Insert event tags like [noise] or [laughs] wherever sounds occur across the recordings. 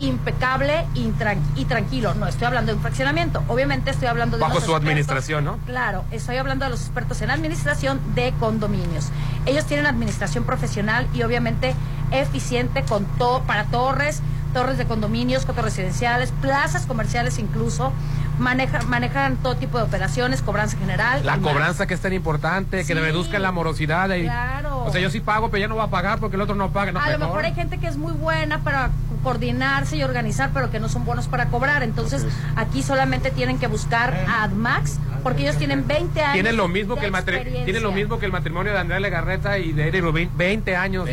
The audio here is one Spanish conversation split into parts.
impecable y, tranquilo. No estoy hablando de un fraccionamiento, obviamente estoy hablando de... Bajo su administración, ¿no? Claro, estoy hablando de los expertos en administración de condominios. Ellos tienen administración profesional y obviamente eficiente con todo para torres, torres de condominios, residenciales, plazas comerciales incluso. Manejan, manejan todo tipo de operaciones, cobranza general. La cobranza que es tan importante, que le reduzca la morosidad. Claro. O sea, yo sí pago, pero ya no va a pagar porque el otro no paga. a lo mejor hay gente que es muy buena para coordinarse y organizar, pero que no son buenos para cobrar. Entonces, aquí solamente tienen que buscar a AdMax, porque ellos tienen 20 años. Tienen lo mismo, que el, tienen lo mismo que el matrimonio de Andrea Legarreta y de Rubin, 20 años.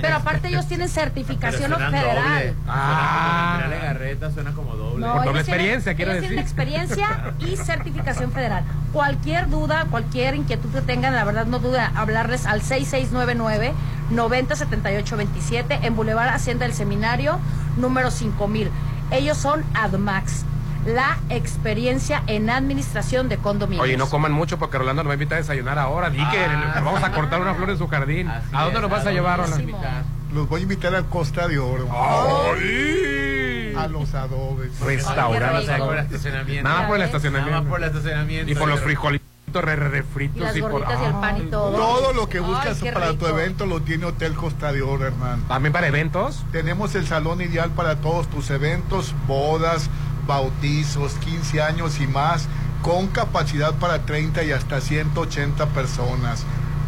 Pero aparte ellos tienen certificación federal. Ah. Andrea Legarreta suena como doble. Por doble experiencia, quiero decir. Tienen experiencia y certificación federal. Cualquier duda, cualquier inquietud que tengan, la verdad no duda hablarles al 6699 907827 en Boulevard Hacienda del Seminario, número 5000. Ellos son AdMax la experiencia en administración de condominios. Oye, no coman mucho porque Rolando nos va a invitar a desayunar ahora. Di que ah. vamos a cortar una flor en su jardín. ¿A dónde nos vas a llevar, Rolando? Los voy a invitar al Costa de Oro. A los adobes. Restaurantes. Nada por el estacionamiento. Nada por el estacionamiento. Nada por el estacionamiento. Y por los frijolitos refritos y, y, por, y el pan y todo. Todo lo que buscas para tu evento lo tiene Hotel Costa de Oro, hermano. ¿También para eventos? Tenemos el salón ideal para todos tus eventos, bodas, bautizos, 15 años y más, con capacidad para 30 y hasta 180 personas.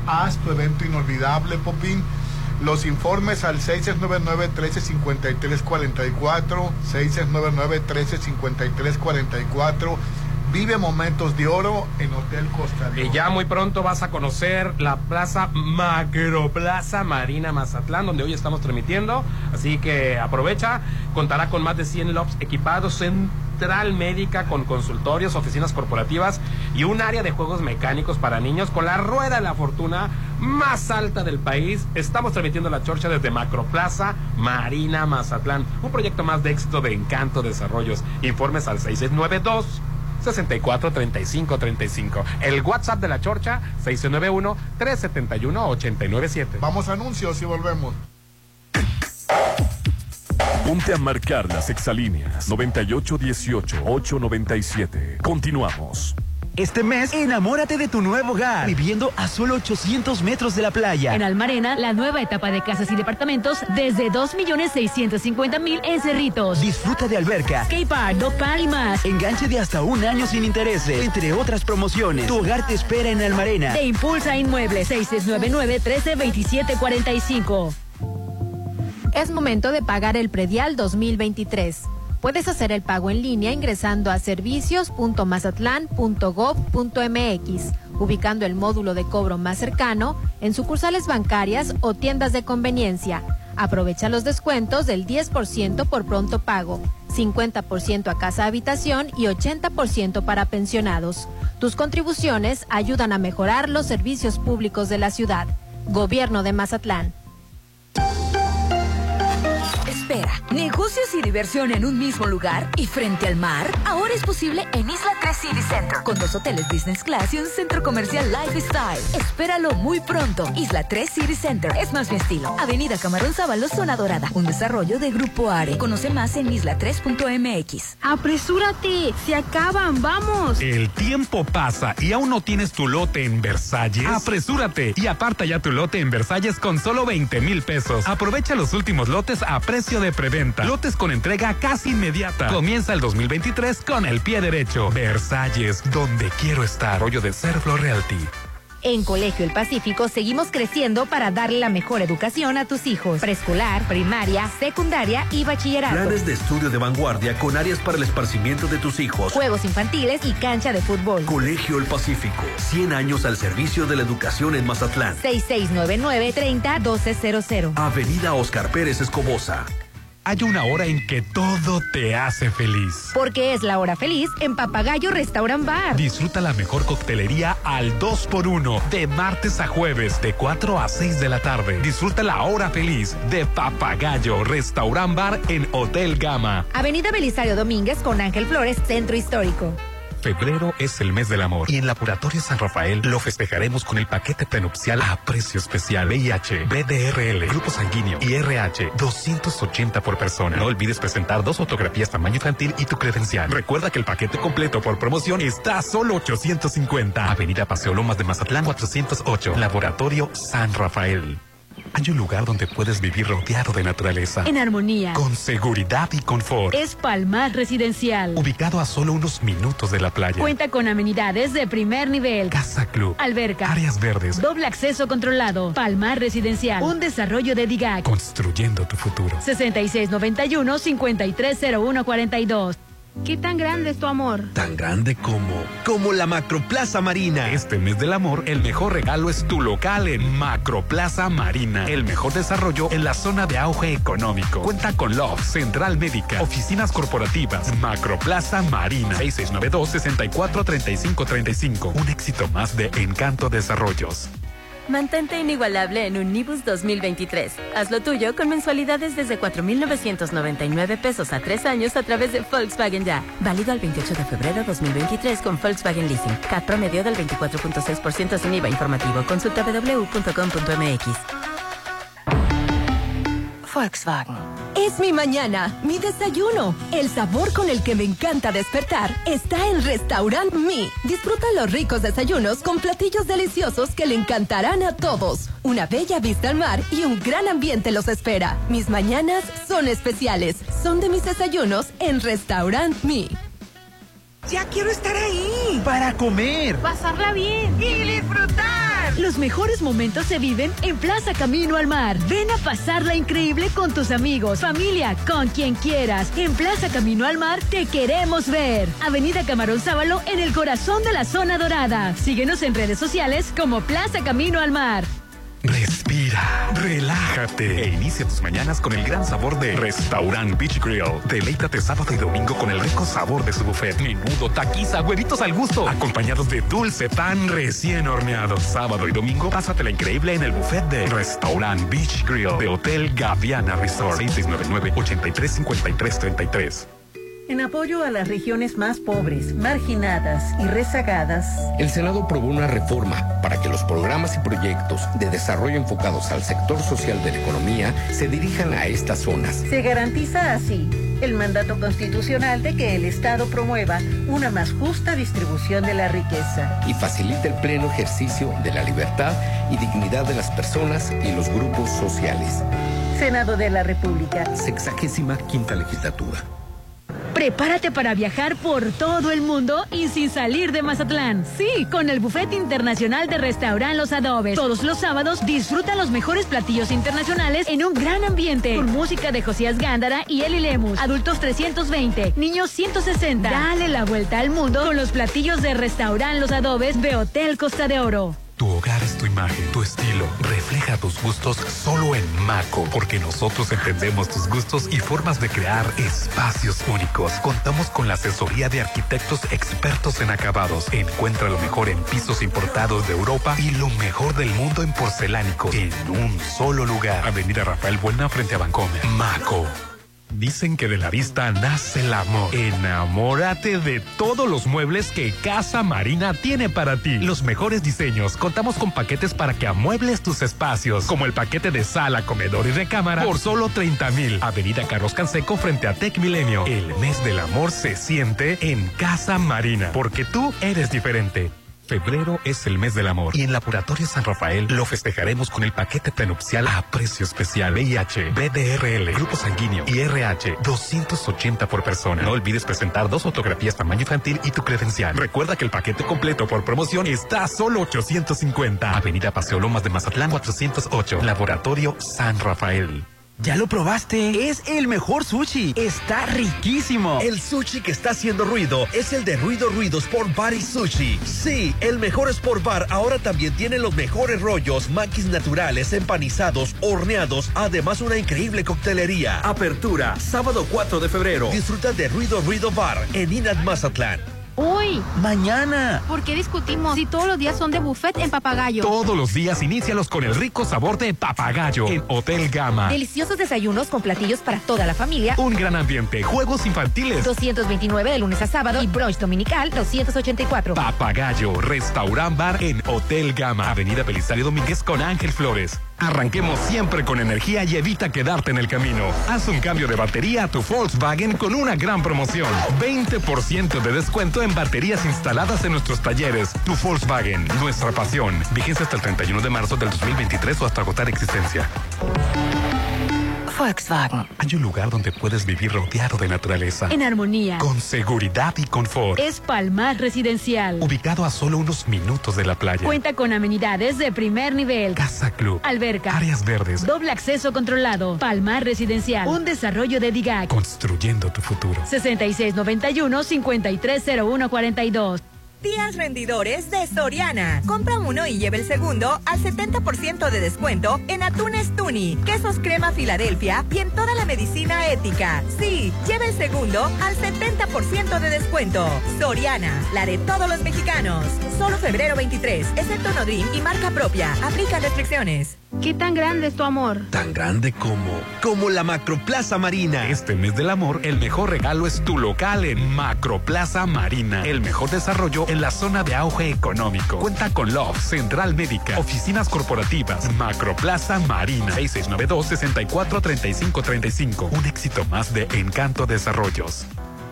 Haz tu evento inolvidable, Popín. Los informes al 699-1353-44, 699-1353-44 Vive momentos de oro en Hotel Costa Y ya muy pronto vas a conocer la Plaza Macroplaza Marina Mazatlán, donde hoy estamos transmitiendo. Así que aprovecha. Contará con más de 100 LOPs equipados, central médica con consultorios, oficinas corporativas y un área de juegos mecánicos para niños con la rueda de la fortuna más alta del país. Estamos transmitiendo la chorcha desde Macroplaza Marina Mazatlán. Un proyecto más de éxito de Encanto Desarrollos. Informes al 6692 64 35 35. El WhatsApp de la Chorcha 691 371 897. Vamos a anuncios y volvemos. Ponte a marcar las exalíneas 9818 897. Continuamos. Este mes, enamórate de tu nuevo hogar, viviendo a solo 800 metros de la playa. En Almarena, la nueva etapa de casas y departamentos desde 2.650.000 en Cerritos. Disfruta de alberca, skatepark, dog y más. Enganche de hasta un año sin intereses, entre otras promociones. Tu hogar te espera en Almarena. Te impulsa Inmueble 6699-132745. Es momento de pagar el predial 2023. Puedes hacer el pago en línea ingresando a servicios.mazatlán.gov.mx, ubicando el módulo de cobro más cercano en sucursales bancarias o tiendas de conveniencia. Aprovecha los descuentos del 10% por pronto pago, 50% a casa habitación y 80% para pensionados. Tus contribuciones ayudan a mejorar los servicios públicos de la ciudad. Gobierno de Mazatlán. Espera, negocios y diversión en un mismo lugar y frente al mar. Ahora es posible en Isla 3 City Center, con dos hoteles business class y un centro comercial lifestyle. Espéralo muy pronto. Isla 3 City Center es más mi estilo. Avenida Camarón Sábalo, zona dorada. Un desarrollo de Grupo Are. Conoce más en isla3.mx. Apresúrate, se acaban, vamos. El tiempo pasa y aún no tienes tu lote en Versalles. Apresúrate y aparta ya tu lote en Versalles con solo 20 mil pesos. Aprovecha los últimos lotes a precio de preventa. Lotes con entrega casi inmediata. Comienza el 2023 con el pie derecho. Versalles, donde quiero estar. Rollo de Serflo Realty. En Colegio El Pacífico seguimos creciendo para darle la mejor educación a tus hijos. Preescolar, primaria, secundaria y bachillerato. Planes de estudio de vanguardia con áreas para el esparcimiento de tus hijos. Juegos infantiles y cancha de fútbol. Colegio El Pacífico. 100 años al servicio de la educación en Mazatlán. 6699-301200. Avenida Oscar Pérez Escobosa hay una hora en que todo te hace feliz. Porque es la hora feliz en Papagayo Restaurant Bar. Disfruta la mejor coctelería al 2x1 de martes a jueves de 4 a 6 de la tarde. Disfruta la hora feliz de Papagayo Restaurant Bar en Hotel Gama. Avenida Belisario Domínguez con Ángel Flores, Centro Histórico. Febrero es el mes del amor y en Laboratorio San Rafael lo festejaremos con el paquete prenupcial a precio especial. VIH, BDRL, grupo sanguíneo y RH, 280 por persona. No olvides presentar dos fotografías tamaño infantil y tu credencial. Recuerda que el paquete completo por promoción está a solo 850. Avenida Paseo Lomas de Mazatlán 408. Laboratorio San Rafael. Hay un lugar donde puedes vivir rodeado de naturaleza. En armonía. Con seguridad y confort. Es Palmar Residencial. Ubicado a solo unos minutos de la playa. Cuenta con amenidades de primer nivel. Casa Club. Alberca. Áreas verdes. Doble acceso controlado. Palmar Residencial. Un desarrollo de DIGAC. Construyendo tu futuro. 6691-530142. ¿Qué tan grande es tu amor? Tan grande como, como la Macroplaza Marina. Este mes del amor, el mejor regalo es tu local en Macroplaza Marina. El mejor desarrollo en la zona de auge económico. Cuenta con Love, Central Médica, oficinas corporativas, Macroplaza Marina. 6692-643535. Un éxito más de Encanto Desarrollos. Mantente inigualable en un Nibus 2023. Haz lo tuyo con mensualidades desde 4.999 pesos a tres años a través de Volkswagen Ya. Válido al 28 de febrero 2023 con Volkswagen Leasing. CAT promedio del 24.6% sin IVA informativo. Consulta www.com.mx. Volkswagen. Es mi mañana, mi desayuno. El sabor con el que me encanta despertar está en Restaurant Mi. Disfruta los ricos desayunos con platillos deliciosos que le encantarán a todos. Una bella vista al mar y un gran ambiente los espera. Mis mañanas son especiales. Son de mis desayunos en Restaurant Mi. Ya quiero estar ahí. Para comer. Pasarla bien. Y disfrutar. Los mejores momentos se viven en Plaza Camino al Mar. Ven a pasarla increíble con tus amigos, familia, con quien quieras. En Plaza Camino al Mar te queremos ver. Avenida Camarón Sábalo en el corazón de la zona dorada. Síguenos en redes sociales como Plaza Camino al Mar. Respira, relájate e inicia tus mañanas con el gran sabor de Restaurant Beach Grill. Deleítate sábado y domingo con el rico sabor de su buffet. Menudo, taquiza, huevitos al gusto, acompañados de dulce pan recién horneado. Sábado y domingo, pásatela increíble en el buffet de Restaurant Beach Grill de Hotel Gaviana Resort. 6699-835333. En apoyo a las regiones más pobres, marginadas y rezagadas, el Senado aprobó una reforma para que los programas y proyectos de desarrollo enfocados al sector social de la economía se dirijan a estas zonas. Se garantiza así el mandato constitucional de que el Estado promueva una más justa distribución de la riqueza. Y facilite el pleno ejercicio de la libertad y dignidad de las personas y los grupos sociales. Senado de la República. Sexagésima quinta legislatura. Prepárate para viajar por todo el mundo y sin salir de Mazatlán. Sí, con el Buffet Internacional de Restaurant Los Adobes. Todos los sábados disfruta los mejores platillos internacionales en un gran ambiente. Con música de Josías Gándara y Eli Lemus. Adultos 320, niños 160. Dale la vuelta al mundo con los platillos de Restaurant Los Adobes de Hotel Costa de Oro. Tu hogar es tu imagen, tu estilo. Refleja tus gustos solo en Maco, porque nosotros entendemos tus gustos y formas de crear espacios únicos. Contamos con la asesoría de arquitectos expertos en acabados. Encuentra lo mejor en pisos importados de Europa y lo mejor del mundo en porcelánicos en un solo lugar. Avenida Rafael Buena frente a Bancomer. Maco. Dicen que de la vista nace el amor. Enamórate de todos los muebles que Casa Marina tiene para ti. Los mejores diseños. Contamos con paquetes para que amuebles tus espacios, como el paquete de sala, comedor y recámara por solo 30 mil. Avenida Carlos Canseco frente a Tech Milenio. El mes del amor se siente en Casa Marina, porque tú eres diferente. Febrero es el mes del amor y en Laboratorio San Rafael lo festejaremos con el paquete prenupcial a precio especial VIH, BDRL, grupo sanguíneo y RH, 280 por persona. No olvides presentar dos fotografías tamaño infantil y tu credencial. Recuerda que el paquete completo por promoción está a solo 850. Avenida Paseo Lomas de Mazatlán 408, Laboratorio San Rafael. ¿Ya lo probaste? Es el mejor sushi. Está riquísimo. El sushi que está haciendo ruido es el de Ruido Ruido Sport Bar y Sushi. Sí, el mejor Sport Bar ahora también tiene los mejores rollos, maquis naturales, empanizados, horneados, además una increíble coctelería. Apertura, sábado 4 de febrero. Disfruta de Ruido Ruido Bar en Inat Mazatlán. Hoy. Mañana. ¿Por qué discutimos si todos los días son de buffet en Papagayo? Todos los días inícialos con el rico sabor de papagayo en Hotel Gama. Deliciosos desayunos con platillos para toda la familia. Un gran ambiente, juegos infantiles. 229 de lunes a sábado y brunch dominical 284. Papagayo, restaurant bar en Hotel Gama, Avenida Belisario Domínguez con Ángel Flores. Arranquemos siempre con energía y evita quedarte en el camino. Haz un cambio de batería a tu Volkswagen con una gran promoción. 20% de descuento en baterías instaladas en nuestros talleres. Tu Volkswagen, nuestra pasión. Vigencia hasta el 31 de marzo del 2023 o hasta agotar existencia. Volkswagen. Hay un lugar donde puedes vivir rodeado de naturaleza. En armonía. Con seguridad y confort. Es Palmar Residencial. Ubicado a solo unos minutos de la playa. Cuenta con amenidades de primer nivel. Casa Club. Alberca. Áreas verdes. Doble acceso controlado. Palmar Residencial. Un desarrollo de DIGAC. Construyendo tu futuro. 6691-530142. Días rendidores de Soriana. Compra uno y lleve el segundo al 70% de descuento en atunes Tuni, quesos crema Filadelfia y en toda la medicina ética. Sí, lleve el segundo al 70% de descuento. Soriana, la de todos los mexicanos. Solo febrero 23, excepto Nodrim y marca propia. Aplica restricciones. ¿Qué tan grande es tu amor? Tan grande como, como la Macroplaza Marina. Este mes del amor, el mejor regalo es tu local en Macroplaza Marina. El mejor desarrollo en la zona de auge económico. Cuenta con Love, Central Médica, oficinas corporativas, Macroplaza Marina. 6692-643535. Un éxito más de Encanto Desarrollos.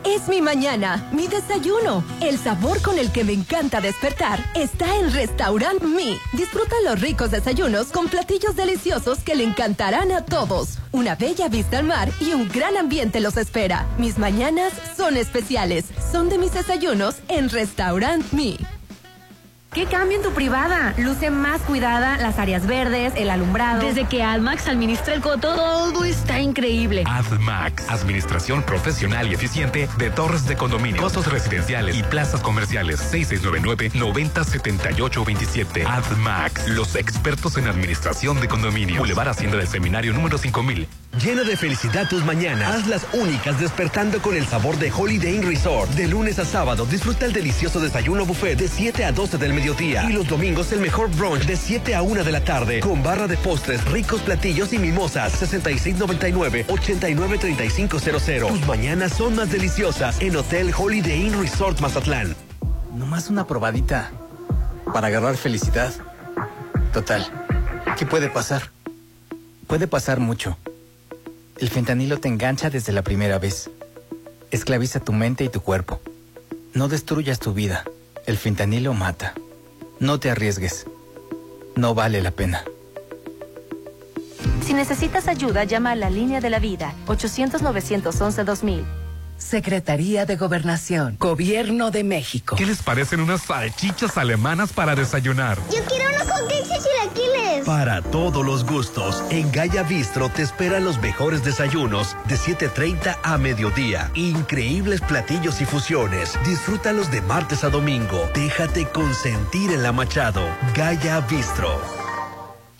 Es mi mañana, mi desayuno. El sabor con el que me encanta despertar está en Restaurant Mi. Disfruta los ricos desayunos con platillos deliciosos que le encantarán a todos. Una bella vista al mar y un gran ambiente los espera. Mis mañanas son especiales. Son de mis desayunos en Restaurant Mi. ¿Qué cambio en tu privada? Luce más cuidada, las áreas verdes, el alumbrado. Desde que AdMax administra el coto, todo está increíble. AdMax, administración profesional y eficiente de torres de condominio, costos residenciales y plazas comerciales. 6699-907827. AdMax, los expertos en administración de condominio. Boulevard Hacienda del Seminario número 5000. Llena de felicidad tus mañanas. Hazlas únicas despertando con el sabor de Holiday Inn Resort. De lunes a sábado disfruta el delicioso desayuno buffet de 7 a 12 del mediodía. Y los domingos el mejor brunch de 7 a 1 de la tarde. Con barra de postres, ricos platillos y mimosas. 6699-893500. Tus mañanas son más deliciosas en Hotel Holiday Inn Resort Mazatlán. Nomás una probadita. Para agarrar felicidad. Total. ¿Qué puede pasar? Puede pasar mucho. El fentanilo te engancha desde la primera vez. Esclaviza tu mente y tu cuerpo. No destruyas tu vida. El fentanilo mata. No te arriesgues. No vale la pena. Si necesitas ayuda, llama a la línea de la vida, 800-911-2000. Secretaría de Gobernación, Gobierno de México. ¿Qué les parecen unas salchichas alemanas para desayunar? Yo quiero unos con queso y chilaquiles. Para todos los gustos, en Gaya Bistro te esperan los mejores desayunos de 7.30 a mediodía. Increíbles platillos y fusiones. Disfrútalos de martes a domingo. Déjate consentir en la Machado. Gaya Bistro.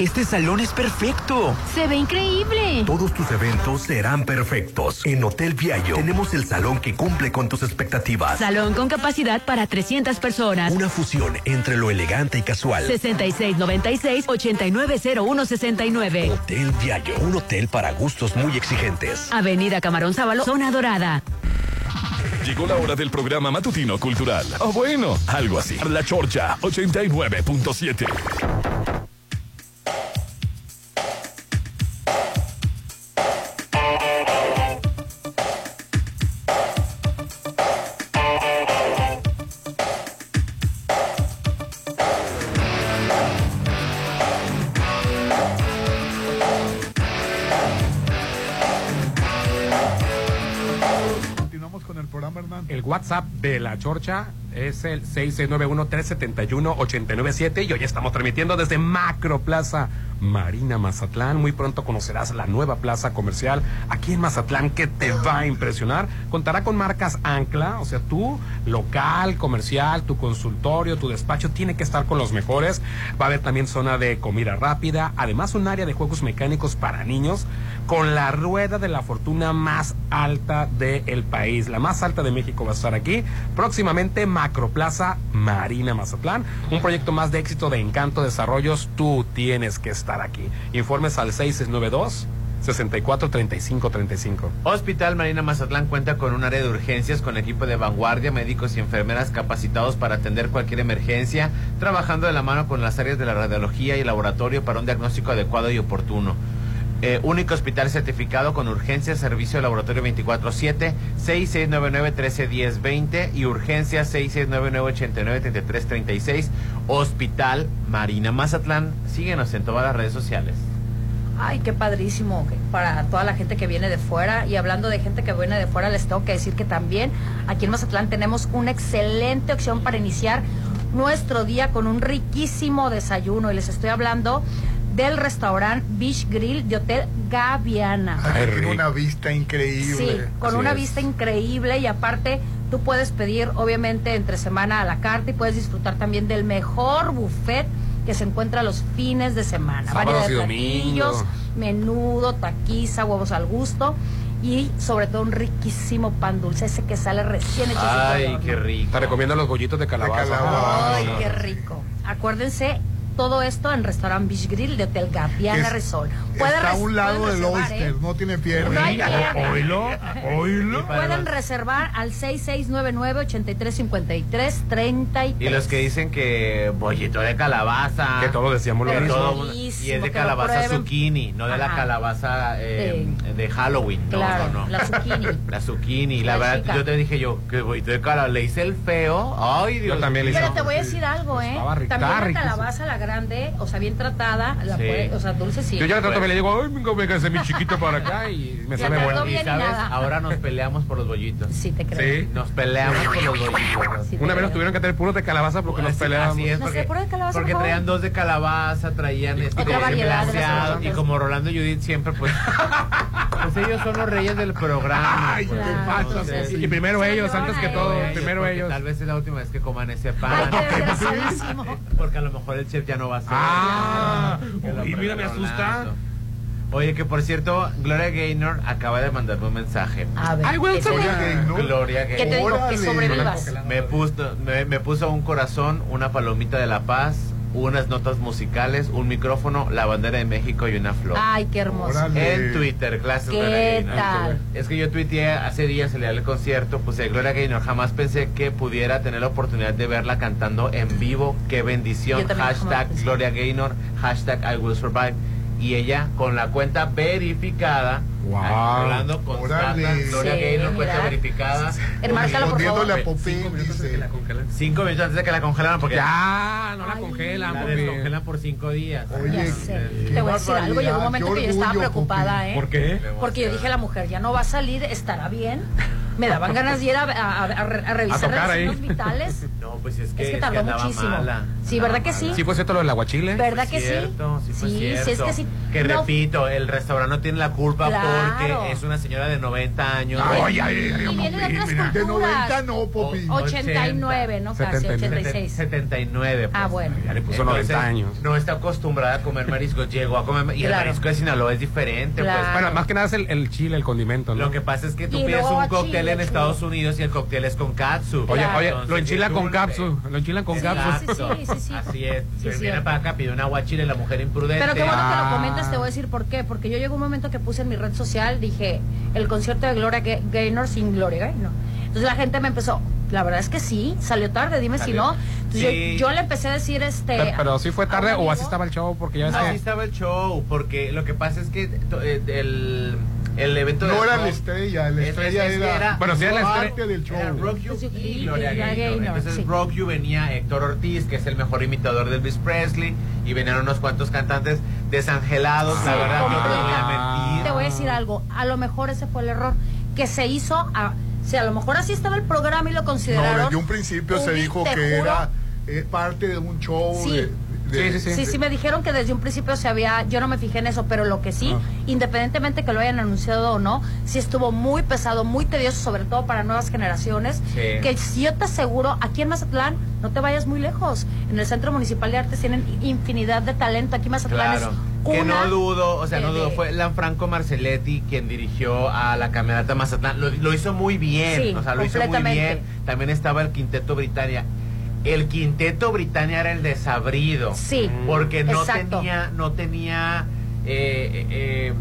Este salón es perfecto. Se ve increíble. Todos tus eventos serán perfectos. En Hotel Viallo tenemos el salón que cumple con tus expectativas. Salón con capacidad para 300 personas. Una fusión entre lo elegante y casual. 6696-890169. Hotel Viallo, un hotel para gustos muy exigentes. Avenida Camarón Sábalo, zona dorada. Llegó la hora del programa matutino cultural. O bueno, algo así. La Chorcha 89.7. WhatsApp de la Chorcha es el 6691-371-897 y hoy estamos transmitiendo desde Macro Plaza Marina Mazatlán. Muy pronto conocerás la nueva plaza comercial aquí en Mazatlán que te va a impresionar. Contará con marcas ancla, o sea, tu local, comercial, tu consultorio, tu despacho tiene que estar con los mejores. Va a haber también zona de comida rápida, además un área de juegos mecánicos para niños con la rueda de la fortuna más alta del país. La más alta de México va a estar aquí. Próximamente Macroplaza Marina Mazatlán. Un proyecto más de éxito de Encanto Desarrollos. Tú tienes que estar aquí. Informes al 692 64 35 35. Hospital Marina Mazatlán cuenta con un área de urgencias con equipo de vanguardia, médicos y enfermeras capacitados para atender cualquier emergencia, trabajando de la mano con las áreas de la radiología y laboratorio para un diagnóstico adecuado y oportuno. Eh, único hospital certificado con urgencia, servicio de laboratorio 24-7, 6699-1310-20 y urgencia 6699-893336. Hospital Marina Mazatlán. Síguenos en todas las redes sociales. Ay, qué padrísimo para toda la gente que viene de fuera. Y hablando de gente que viene de fuera, les tengo que decir que también aquí en Mazatlán tenemos una excelente opción para iniciar nuestro día con un riquísimo desayuno. Y les estoy hablando del restaurante Beach Grill de Hotel Gaviana. Ay, tiene una vista increíble. Sí, con Así una es. vista increíble y aparte tú puedes pedir obviamente entre semana a la carta y puedes disfrutar también del mejor buffet que se encuentra los fines de semana. Variedad de platillos, menudo, taquiza, huevos al gusto y sobre todo un riquísimo pan dulce, ese que sale recién hecho. Ay, qué rico. Te recomiendo los bollitos de calabaza. Ay, qué rico. Acuérdense, todo esto en Restaurant Beach Grill de Hotel Gaviana Es- Resort. Pueden Está a un lado del Oyster, ¿eh? no tiene pierna. Oílo, oílo. Pueden reservar al 6699-8353-33. Y los que dicen que bollito de calabaza. Que todos decíamos lo mismo. y es de calabaza zucchini, no de la calabaza eh, de Halloween. No, Claro, no, no. la zucchini. [laughs] La zucchini. La, La verdad, chica. yo te dije yo, que bollito de calabaza. Le hice el feo. Ay, Dios también le mío. Pero te voy a decir algo, ¿eh? Estaba rica, También la calabaza, la grande, o sea, bien tratada, la Sí. puede- o sea, dulce sí. Yo ya le trato, me le digo, ay, venga, véngase mi chiquito para acá [laughs] y me sale bueno. bien Y sabes, ahora nos peleamos por los bollitos. Sí, te creo. Sí. Nos peleamos por los bollitos. Sí, Una vez nos tuvieron que tener puros de calabaza porque nos peleábamos. Así es, No sé, porque, puro de calabaza, porque traían dos de calabaza, traían este glaseado, las y como Rolando y Judith siempre, pues, [laughs] pues ellos son los reyes del programa. Ay, pues, entonces- Y primero ellos, antes que todo, ellos, primero ellos. Tal vez es la última vez que coman ese pan. [laughs] Porque a lo mejor el chef ya no va a ser. Ah, y mira, me asusta. Oye, que por cierto, Gloria Gaynor acaba de mandarme un mensaje. A ver, Ay, güey, ¿qué te Gloria? Gaynor. Gloria ¿Qué te Gaynor. Que sobrevivas. Me puso, me, me puso un corazón, una palomita de la paz, unas notas musicales, un micrófono, la bandera de México y una flor. Ay, qué hermoso. Órale. En Twitter, clases ¿Qué Gloria Gaynor. tal? Es que yo tuiteé hace días el día del concierto, puse Gloria Gaynor, jamás pensé que pudiera tener la oportunidad de verla cantando en vivo, qué bendición, hashtag. Gloria Gaynor, hashtag I will survive. Y ella con la cuenta verificada, Wow. hablando con. Gloria Sí, Gaynor, cuenta verificada. Enmárcalo, por favor. a Popín, dice. Cinco minutos antes de que la congelaran, porque Ya, no la Ay. congelan, la descongelan por cinco días. Oye, Te voy a decir algo, llegó un momento que yo estaba preocupada, ¿eh? ¿Por qué? Porque yo dije a la mujer, ya no va a salir, estará bien. Me daban ganas de ir a, a- a- a re- a revisar los vitales. Pues es que, Es que tardó andaba muchísimo. mala. Sí, ¿verdad que sí? Sí, fue cierto lo del aguachile. ¿Verdad que cierto, sí? sí, fue sí, cierto. sí, es que sí. Que No, repito, el restaurante no tiene la culpa Claro. porque es una señora de 90 años. Ay, ay, ay, ay, Y viene de otras. De culturas. 90 no, Popín. O- 89, no casi, 79. 86. 79. pues. Ah, bueno. Ya le puso Entonces, 90 años. No está acostumbrada a comer mariscos. Llegó a comer. Y el marisco de Sinaloa es diferente. Claro. Pues. Bueno, más que nada es el, el chile, el condimento, ¿no? Lo que pasa es que tú Y pides un cóctel chile, en. Estados Unidos y el cóctel es con katsu. Oye, Claro. oye, lo enchilan es con un- capsu, lo enchilan con Sí, capsu. sí, sí, sí, sí. Así es. Viene para acá, pide un aguachile la mujer imprudente. Pero qué bueno que Ah. lo comentas, te voy a decir por qué. Porque yo llegó un momento que puse en mi red social, dije, el concierto de Gloria Ga- Gaynor sin Gloria Gaynor. Entonces la gente me empezó, la verdad es que sí, salió tarde, dime si no. Entonces Sí. yo, yo le empecé a decir, este... Pero, pero sí fue tarde o así estaba el show, porque ya ves Así que... estaba el show, porque lo que pasa es que eh, el, el evento No era la estrella, la es- estrella era, Bueno, sí era la parte estrella. del show. Era Rock You y Gloria Gaynor. Entonces sí. Rock You venía Héctor Ortiz, que es el mejor imitador de Elvis Presley, y venían unos cuantos cantantes desangelados, la Sí, verdad, no te voy completa. a mentir. Te voy a decir algo, a lo mejor ese fue el error, que se hizo, a, sea, a lo mejor así estaba el programa y lo No, consideraron. desde un principio se dijo que juro, era eh, parte de un show Sí. de, de- Sí, sí, me dijeron que desde un principio se había, yo no me fijé en eso, pero lo que sí, Ah. independientemente que lo hayan anunciado o no, sí estuvo muy pesado, muy tedioso, sobre todo para nuevas generaciones, Sí. que si yo te aseguro, aquí en Mazatlán, no te vayas muy lejos, en el Centro Municipal de Artes tienen infinidad de talento, aquí Mazatlán Claro. es Que no dudo, o sea, no dudo, fue Lanfranco Marcelletti quien dirigió a la camerata Mazatlán. Lo, lo hizo muy bien, Sí, o sea, lo hizo muy bien. También estaba el Quinteto Britannia. El Quinteto Britannia era el desabrido. Sí, Porque no exacto. tenía, no tenía, eh, eh, eh,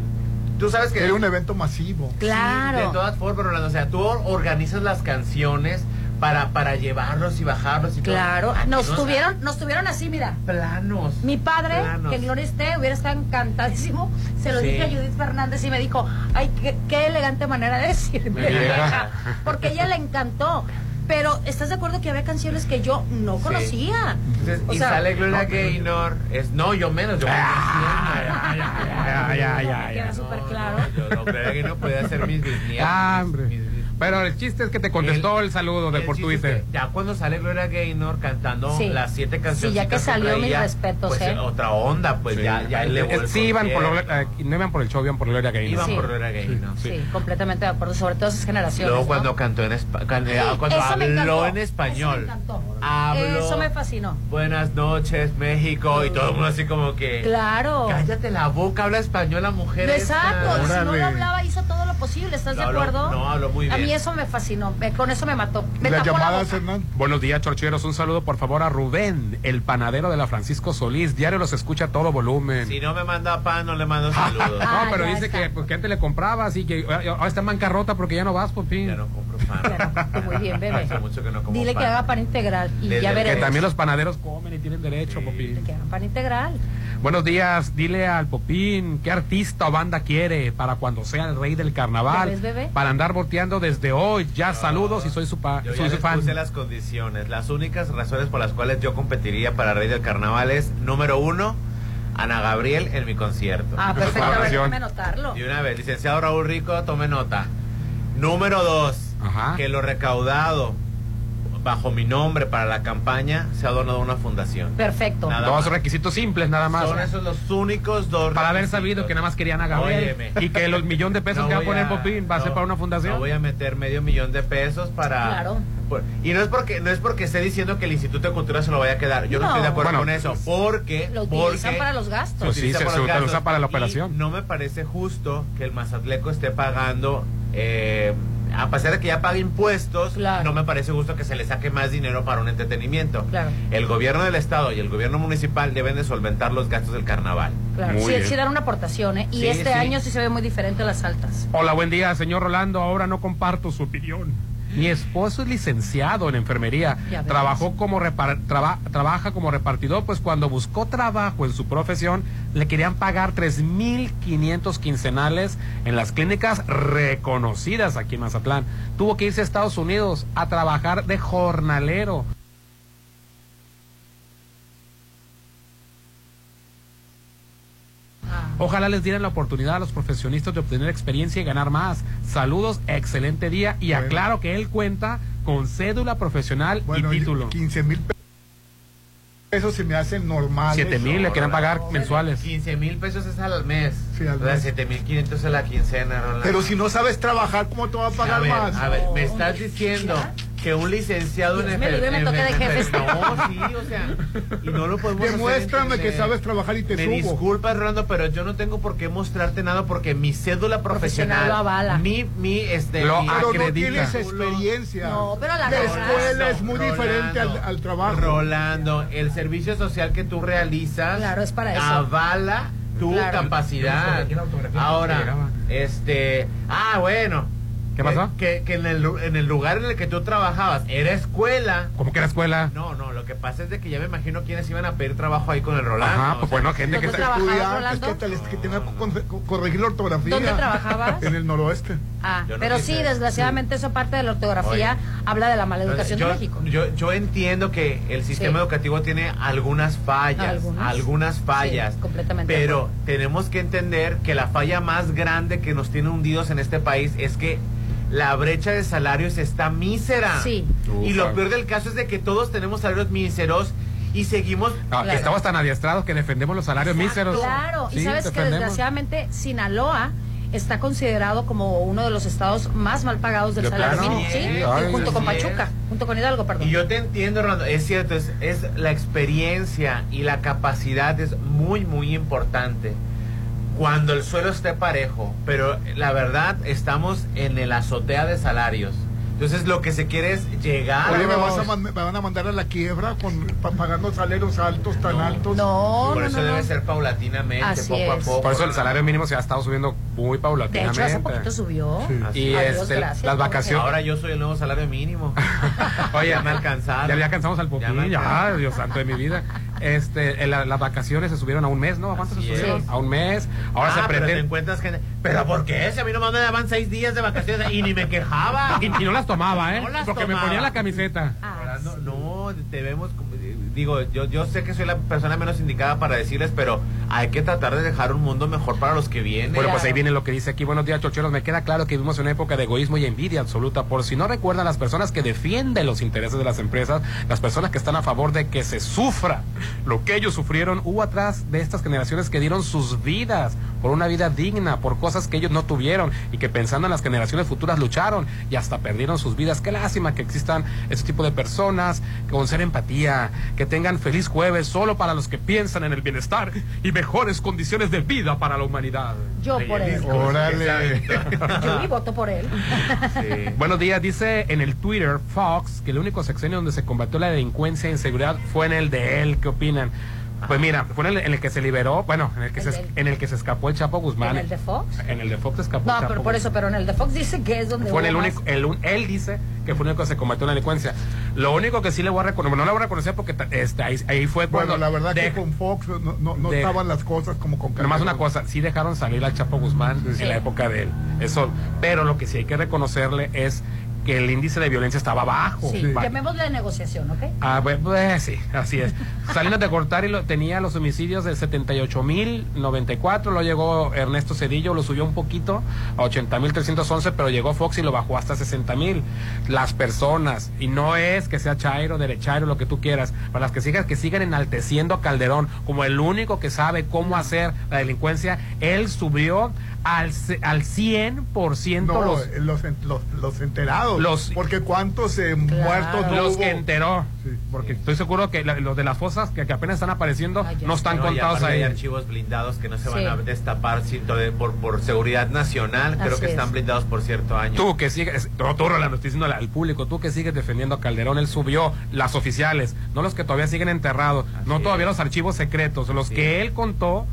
tú sabes que... Era un evento masivo. Claro. Sí, de todas formas, Rolando, o sea, tú organizas las canciones para, para llevarlos y bajarlos y todo. Claro, nos no, tuvieron, nos tuvieron así, mira. Planos. Mi padre, Planos. que gloria esté, hubiera estado encantadísimo. Se lo Sí. dije a Judith Fernández y me dijo, ay, qué, qué elegante manera de decirme. Vieja. [laughs] Porque ella le encantó. Pero, ¿estás de acuerdo que había canciones que yo no Sí. conocía? Entonces, O y sea, sale Gloria no, Gaynor. Es, no, yo menos, yo ya, ya, ya, ya. Queda súper claro. Yo no, Gloria Gaynor puede hacer mis bisnietos. Ah, hombre. Pero el chiste es que te contestó el, saludo de El por chiste es Twitter. que Ya cuando sale Gloria Gaynor cantando Sí. las siete canciones. Sí, ya que salió, mis respetos, pues, ¿eh? Otra onda, pues ya, ya le Eh, sí, iban por, eh, no iban por el show, iban por Gloria Gaynor. Iban Sí. por Gloria Gaynor. Sí, completamente de acuerdo, sobre todo esas generaciones. Luego ¿no? cuando cantó en espa- can- eh, cuando habló en español. Eso me encantó. Eso me fascinó. Buenas noches, México. Y todo el mundo así como que. Claro. Cállate la boca, habla español la mujer. Exacto, esta". y si no lo hablaba, hizo todo lo posible, ¿estás No de acuerdo? no, habló muy A bien. mí eso me fascinó, me- con eso me mató. Me la llamadas, boca. Hernán. Buenos días, chorcheros. Un saludo, por favor, a Rubén, el panadero de la Francisco Solís. Diario los escucha a todo volumen. Si no me manda pan, no le mando [laughs] saludos. No, Ah, pero dice está. que, pues, que antes le comprabas y que ah, ahora está en bancarrota porque ya no vas, por fin. Ya no compro Muy bien, bebé. Hace mucho que no como Dile pan. que haga pan integral y Desde ya que Que veremos. también los panaderos comen y tienen derecho, Popín. Que haga pan integral. Buenos días, dile al Popín qué artista o banda quiere para cuando sea el rey del carnaval. ¿Ya ves, bebé? Para andar volteando desde hoy. Ya saludos y soy su, pa- Yo ya soy su les fan. puse las condiciones. Las únicas razones por las cuales yo competiría para Rey del Carnaval es, número uno, Ana Gabriel en mi concierto. Ah, perfecto, a ver, Colaboración. déjame anotarlo. Y una vez, licenciado Raúl Rico, tome nota. Número dos, Ajá. que lo recaudado bajo mi nombre para la campaña se ha donado a una fundación. Perfecto. Nada Dos más. requisitos simples, nada más. Son esos los únicos dos Para haber sabido que nada más querían a Gabriel. Óyeme. Y que los millón de pesos No que va a poner Popín va a ser para una fundación. No voy a meter medio millón de pesos para. Claro. por- y no es porque no es porque esté diciendo que el Instituto de Cultura se lo vaya a quedar. Yo no, No. estoy de acuerdo Bueno, con eso. Porque. Lo utilizan porque para los gastos. Pues sí, se- para se los utiliza gastos. para la Y operación. no me parece justo que el Mazatleco esté pagando. eh, a pesar de que ya paga impuestos, Claro. no me parece justo que se le saque más dinero para un entretenimiento. Claro. El gobierno del estado y el gobierno municipal deben de solventar los gastos del carnaval. Claro. Sí, sí dan una aportación, ¿eh? Y Sí, este sí. año sí se ve muy diferente a las altas. Hola, buen día, señor Rolando. Ahora no comparto su opinión. Mi esposo es licenciado en enfermería. Trabajó como repar- traba- trabaja como repartidor, pues cuando buscó trabajo en su profesión, le querían pagar 3.500 quincenales en las clínicas reconocidas aquí en Mazatlán. Tuvo que irse a Estados Unidos a trabajar de jornalero. Ojalá les dieran la oportunidad a los profesionistas de obtener experiencia y ganar más. Saludos, excelente día y Bueno. aclaro que él cuenta con cédula profesional Bueno, y título. 15 mil pesos se me hacen normales. 7 mil le quieren pagar mensuales. 15 mil pesos es al mes. Sí, al O sea, mes. 7 mil 500 es la quincena, Rolando. Pero si no sabes trabajar, ¿cómo te va a pagar a ver, más? A ver, me estás diciendo que un licenciado Dios en me libre, me toque de jefes. No, sí, o sea, y no lo podemos hacer Demuéstrame entender. que sabes trabajar y te Me subo. disculpas, Rolando, pero yo no tengo por qué mostrarte nada porque mi cédula Profesional profesional, lo avala. mi mi este Lo mi- Pero no acredita. tienes experiencia. No, pero la La escuela es muy Rolando, diferente al, al trabajo. Rolando, el servicio social que tú realizas Claro, es para eso. avala tu Claro. capacidad. Ahora, este, ah, bueno. ¿Qué pasó? Que, que en, el, en el lugar en el que tú trabajabas era escuela. ¿Cómo que era escuela? No, no, lo que pasa es de que ya me imagino quiénes iban a pedir trabajo ahí con el Rolando. Ajá, pues sea, bueno, gente que ¿Dónde está... trabajabas, Estudiar, es Rolando? que, tal- es que tenía que corregir la ortografía. ¿Dónde trabajabas? En el noroeste. Ah, no pero sí, desgraciadamente eso parte de la ortografía habla de la mala educación yo, de México. Yo, yo entiendo que el sistema Sí. educativo tiene algunas fallas, Algunas. algunas, fallas, Sí, completamente pero tenemos que entender que la falla más grande que nos tiene hundidos en este país es que la brecha de salarios está mísera. Sí. Y lo peor del caso es de que todos tenemos salarios míseros Y seguimos. No, Estamos tan adiestrados que defendemos los salarios míseros. Claro, y sabes que desgraciadamente Sinaloa está considerado como uno de los estados más mal pagados del De salario mínimo, sí, Sí, y ay, junto con sí. Pachuca, junto con Hidalgo, perdón. Y yo te entiendo, Rolando, es cierto, es, es la experiencia y la capacidad es muy, muy importante cuando el suelo esté parejo, pero la verdad estamos en el azotea de salarios. Entonces lo que se quiere es llegar Oye, a ¿me, los- vas a man- me van a mandar a la quiebra con, pa- pagando salarios altos, tan altos. No, Por eso debe ser paulatinamente, Así poco a poco. Por eso el salario mínimo se ha estado subiendo muy De paulatinamente. hecho, hace poquito subió. Y Adiós, este, gracias, las vacaciones. Ahora yo soy el nuevo salario mínimo. [laughs] Oye, ya me alcanzaron. Ya, ya alcanzamos al popín, ya. Dios santo de mi vida. Este, la- las vacaciones se subieron a un mes, ¿no? ¿A cuánto se subieron? es. A un mes. Ahora Ah, se pero te pretende. encuentras gente. ¿Pero por qué? Si a mí nomás me daban seis días de vacaciones y ni me quejaba. [laughs] Y, y no las tomaba, ¿eh? No las Porque me ponía la camiseta. Rolando, no, te vemos como- digo, yo, yo sé que soy la persona menos indicada para decirles, pero hay que tratar de dejar un mundo mejor para los que vienen. Bueno, pues ahí viene lo que dice aquí. Buenos días, chocheros. Me queda claro que vivimos en una época de egoísmo y envidia absoluta. Por si no recuerdan, las personas que defienden los intereses de las empresas, las personas que están a favor de que se sufra lo que ellos sufrieron, hubo atrás de estas generaciones que dieron sus vidas por una vida digna, por cosas que ellos no tuvieron y que pensando en las generaciones futuras lucharon y hasta perdieron sus vidas. Qué lástima que existan este tipo de personas con ser empatía, que tengan feliz jueves solo para los que piensan en el bienestar y mejores condiciones de vida para la humanidad. Yo por él. Órale. Yo y voto por él. Buenos días, dice en el Twitter Fox que el único sexenio donde se combatió la delincuencia e inseguridad fue en el de él. ¿Qué opinan? Pues mira, fue en el, en el que se liberó, bueno, en el que, ¿El se, en el que se escapó el Chapo Guzmán. ¿En el de Fox? En el de Fox se escapó No, el Chapo pero por eso, pero en el de Fox dice que es donde fue en el único, el un- él dice que fue el único que se combatió la delincuencia. Lo único que sí le voy a reconocer, no le voy a reconocer porque este, ahí, ahí fue cuando... Bueno, la verdad de- que con Fox no, no, no de- estaban las cosas como con Nomás Calderón. una cosa, sí dejaron salir al Chapo Guzmán Sí. en la época de él. Eso, pero lo que sí hay que reconocerle es que el índice de violencia estaba bajo. Sí, Ba- llamémosle de negociación, ¿ok? Ah, bueno, pues, sí, así es. Salinas de Cortari lo, tenía los homicidios de 78.094, lo llegó Ernesto Cedillo, lo subió un poquito a 80.311, pero llegó Fox y lo bajó hasta 60.000. Las personas, y no es que sea Chairo, derechairo, lo que tú quieras, para las que sigan, que sigan enalteciendo a Calderón como el único que sabe cómo hacer la delincuencia, él subió al, al 100% No, los, eh, los, los, los enterados. Los- porque cuántos eh, muertos no los hubo? que enteró. Porque estoy seguro que la- los de las fosas que, que apenas están apareciendo no están No, y contados ahí. Hay archivos blindados que no se Sí. van a destapar sin- por, por seguridad nacional. Creo que están es. blindados por cierto año. Tú que sigues, no, tú Rolando, estoy diciendo al público, tú que sigues defendiendo a Calderón, él subió las oficiales, no los que todavía siguen enterrados, no todavía los archivos secretos, los que él contó.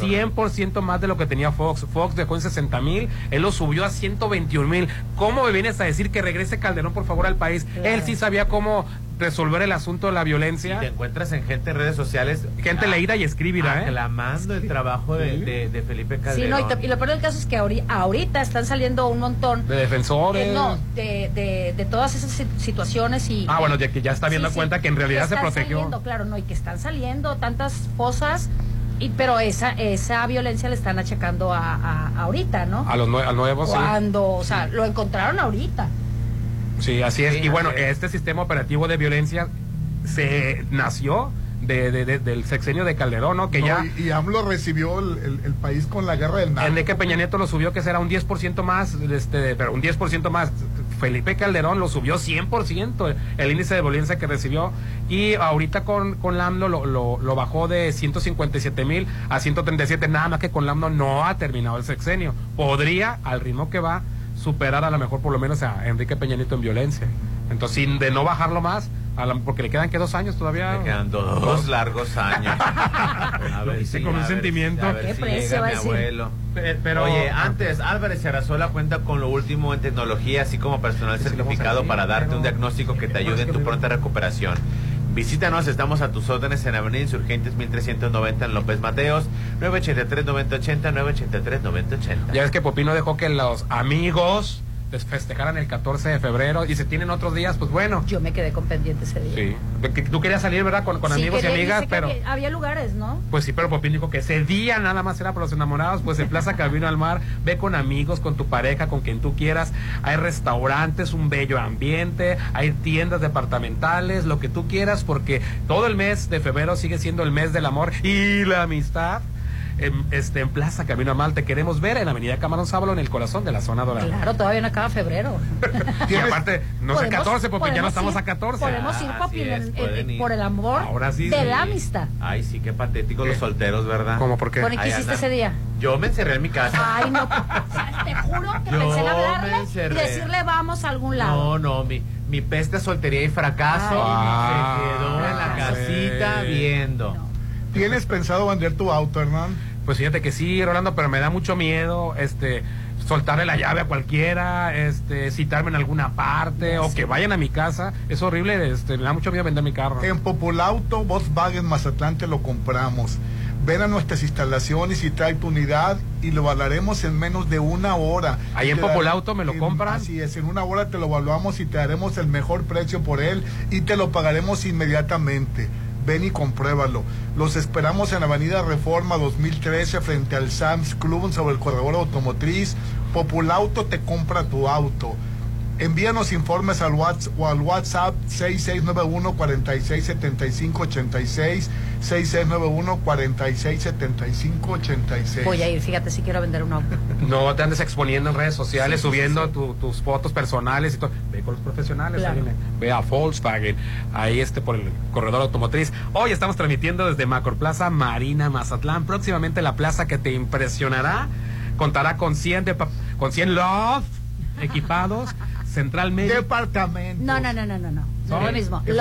100% más de lo que tenía Fox. Fox dejó en 60 mil, él lo subió a 121 mil. ¿Cómo me vienes a decir que regrese Calderón, por favor, al país? Él sí sabía cómo resolver el asunto de la violencia. Te encuentras en gente en redes sociales. Gente ah, leída y escribida, ¿eh? Aclamando el trabajo de, de- de Felipe Sí, Calderón. no, y, te- y lo peor del caso es que ahori- ahorita están saliendo un montón De defensores. de, no, de, de, de todas esas si- situaciones y... Ah, bueno, ya que ya está viendo Sí, sí, cuenta que en realidad que se están protegió. saliendo, claro, no, y que están saliendo tantas fosas, y, pero esa esa violencia le están achacando a, a- ahorita, ¿no? A los nue- al nuevo, sí. Cuando, o sea, lo encontraron ahorita. Sí, así es. Sí, y bueno, es. este sistema operativo de violencia se nació de, de- de- del sexenio de Calderón, ¿no? Que No, ya y, y AMLO recibió el, el- el país con la guerra del narco. Enrique Peña Nieto lo subió que será un 10% más, este, pero un 10% más. Felipe Calderón lo subió 100% el índice de violencia que recibió y ahorita con, con LAMNO lo, lo, lo bajó de 157 mil a 137, nada más que con LAMNO no ha terminado el sexenio. Podría, al ritmo que va, superar a lo mejor por lo menos a Enrique Peña Nieto en violencia. Entonces, sin de no bajarlo más, a la- porque le quedan que dos años todavía. Le quedan dos largos años. [laughs] A ver si- con un sentimiento. a ver ¿Qué si precio llega va a mi abuelo. Pe- pero- Oye, antes, Álvarez Arrazola cuenta con lo último en tecnología, así como personal certificado para darte un diagnóstico que te ayude en tu pronta recuperación. Visítanos, estamos a tus órdenes en Avenida Insurgentes 1390 en López Mateos, 983-9080, 983-9080. Ya ves que Popino dejó que los amigos festejaran el 14 de febrero y se tienen otros días, pues bueno. Yo me quedé con pendiente ese día. Sí. Tú querías salir, ¿verdad? Con, con Sí, amigos y amigas, pero... Había, había lugares, ¿no? Pues sí, pero Popín dijo que ese día nada más era para los enamorados, pues en Plaza Camino al Mar, ve con amigos, con tu pareja, con quien tú quieras. Hay restaurantes, un bello ambiente, hay tiendas departamentales, lo que tú quieras, porque todo el mes de febrero sigue siendo el mes del amor y la amistad. En, este, en Plaza Camino al Mar te queremos ver en Avenida Camarón Sábalo, en el corazón de la zona dorada. Claro, todavía no acaba febrero. [laughs] Y aparte, no es Podemos- 14, Popín, ya no podemos estamos ir- a 14. Podemos ir, Popín, es, en- ir. por el amor Ahora sí, de sí. la amistad. Ay, sí, qué patético los solteros, ¿verdad? ¿Cómo por qué? ¿y qué hiciste ese día? Yo me encerré en mi casa. Ay, no. [laughs] o sea, te juro que Yo pensé en me hablarle y decirle vamos a algún lado. No, no, mi, mi peste, soltería y fracaso Ay, se quedó en la casita Sí. viendo. ¿Tienes pensado vender tu auto, Hernán? Pues fíjate que sí, Rolando, pero me da mucho miedo, este, soltarle la llave a cualquiera, este, citarme en alguna parte o que vayan a mi casa. Es horrible, este, me da mucho miedo vender mi carro. En Populauto, Volkswagen Mazatlán te lo compramos. Ven a nuestras instalaciones y trae tu unidad y lo evaluaremos en menos de una hora. Ahí en Populauto me lo compran. Así es, en una hora te lo evaluamos y te daremos el mejor precio por él y te lo pagaremos inmediatamente. Ven y compruébalo. Los esperamos en Avenida Reforma 2013 frente al Sam's Club sobre el corredor automotriz. Populauto te compra tu auto. Envíanos informes al WhatsApp, o al WhatsApp 6691 4675 86 6691 4675 86. Voy a ir, fíjate, si quiero vender un auto. [laughs] No te andes exponiendo en redes sociales, Sí, sí, subiendo tu- tus fotos personales y todo. Ve con los profesionales, Claro. ahí ve a Volkswagen, ahí este por el corredor automotriz. Hoy estamos transmitiendo desde Macroplaza Marina Mazatlán. Próximamente la plaza que te impresionará contará con 100 de con 100 Love equipados, [laughs] central médico. Departamento. No, no, no, no, no, no. No lo mismo. ¿Qué?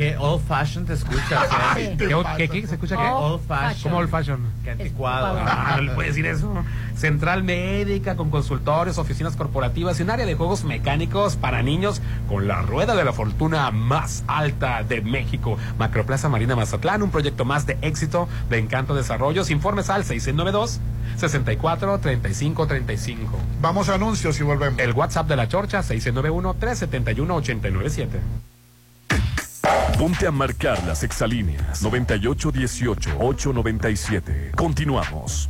Qué old fashion te escuchas, ¿eh? ¿Qué, [laughs] qué- qué? ¿Se escucha qué? Old fashion. ¿Cómo old fashion? Qué anticuado. Ah, no le puedes decir eso. Central médica con consultorios, oficinas corporativas y un área de juegos mecánicos para niños con la rueda de la fortuna más alta de México. Macroplaza Marina Mazatlán, un proyecto más de éxito de Encanto Desarrollos. Informes al 692 64 35 35. Vamos a anuncios y volvemos. El WhatsApp de la Chorcha 691 371 897. Ponte a marcar las exalíneas 9818-897. Continuamos.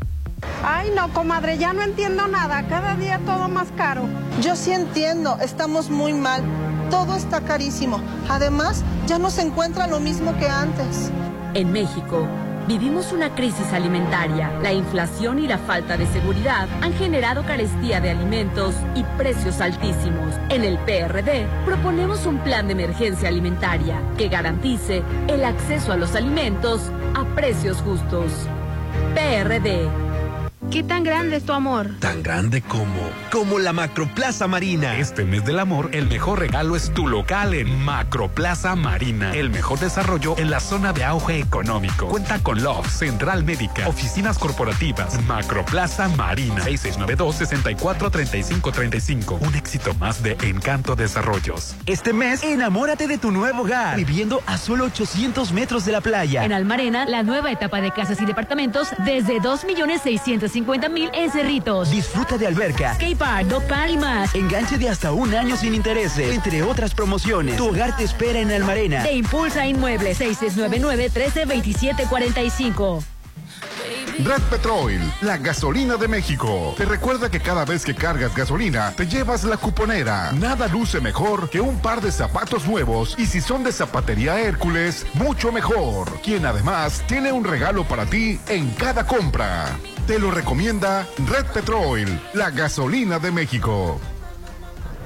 Ay, no, comadre, ya no entiendo nada. Cada día todo más caro. Yo sí entiendo, estamos muy mal. Todo está carísimo. Además, ya no se encuentra lo mismo que antes. En México, vivimos una crisis alimentaria. La inflación y la falta de seguridad han generado carestía de alimentos y precios altísimos. En el PRD proponemos un plan de emergencia alimentaria que garantice el acceso a los alimentos a precios justos. PRD. ¿Qué tan grande es tu amor? Tan grande como, como la Macroplaza Marina. Este mes del amor, el mejor regalo es tu local en Macroplaza Marina. El mejor desarrollo en la zona de auge económico. Cuenta con Love, Central Médica, oficinas corporativas, Macroplaza Marina. 6692-643535. Un éxito más de Encanto Desarrollos. Este mes, enamórate de tu nuevo hogar, viviendo a solo 800 metros de la playa. En Almarena, la nueva etapa de casas y departamentos desde 2.650.000 en Cerritos. Disfruta de alberca, Skate Park, Dog Park y más. enganche de hasta un año sin intereses, entre otras promociones. Tu hogar te espera en Almarena. Te impulsa Inmuebles 6699 132745. Red Petrol, la gasolina de México. Te recuerda que cada vez que cargas gasolina, te llevas la cuponera. Nada luce mejor que un par de zapatos nuevos y si son de zapatería Hércules, mucho mejor. Quien además tiene un regalo para ti en cada compra. Te lo recomienda Red Petrol, la gasolina de México.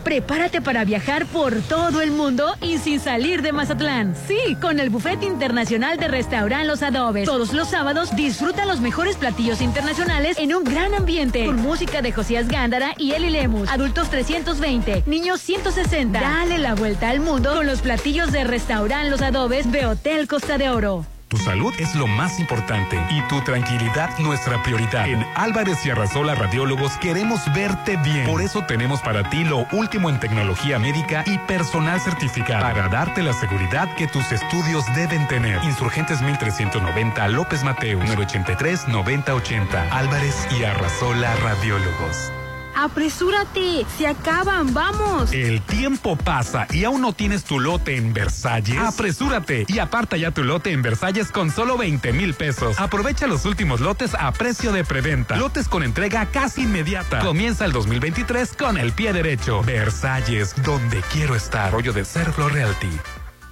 Prepárate para viajar por todo el mundo y sin salir de Mazatlán. Sí, con el Buffet Internacional de Restaurant Los Adobes. Todos los sábados disfruta los mejores platillos internacionales en un gran ambiente. Con música de Josías Gándara y Eli Lemus. Adultos 320, niños 160. Dale la vuelta al mundo con los platillos de Restaurant Los Adobes de Hotel Costa de Oro. Tu salud es lo más importante y tu tranquilidad nuestra prioridad. En Álvarez y Arrasola Radiólogos queremos verte bien. Por eso tenemos para ti lo último en tecnología médica y personal certificado para darte la seguridad que tus estudios deben tener. Insurgentes 1390 López Mateo 983 9080 Álvarez y Arrasola Radiólogos. Apresúrate, se acaban, vamos. El tiempo pasa y aún no tienes tu lote en Versalles. Apresúrate y aparta ya tu lote en Versalles con solo 20 mil pesos. Aprovecha los últimos lotes a precio de preventa. Lotes con entrega casi inmediata. Comienza el 2023 con el pie derecho. Versalles, donde quiero estar. Rollo de Serflo Realty.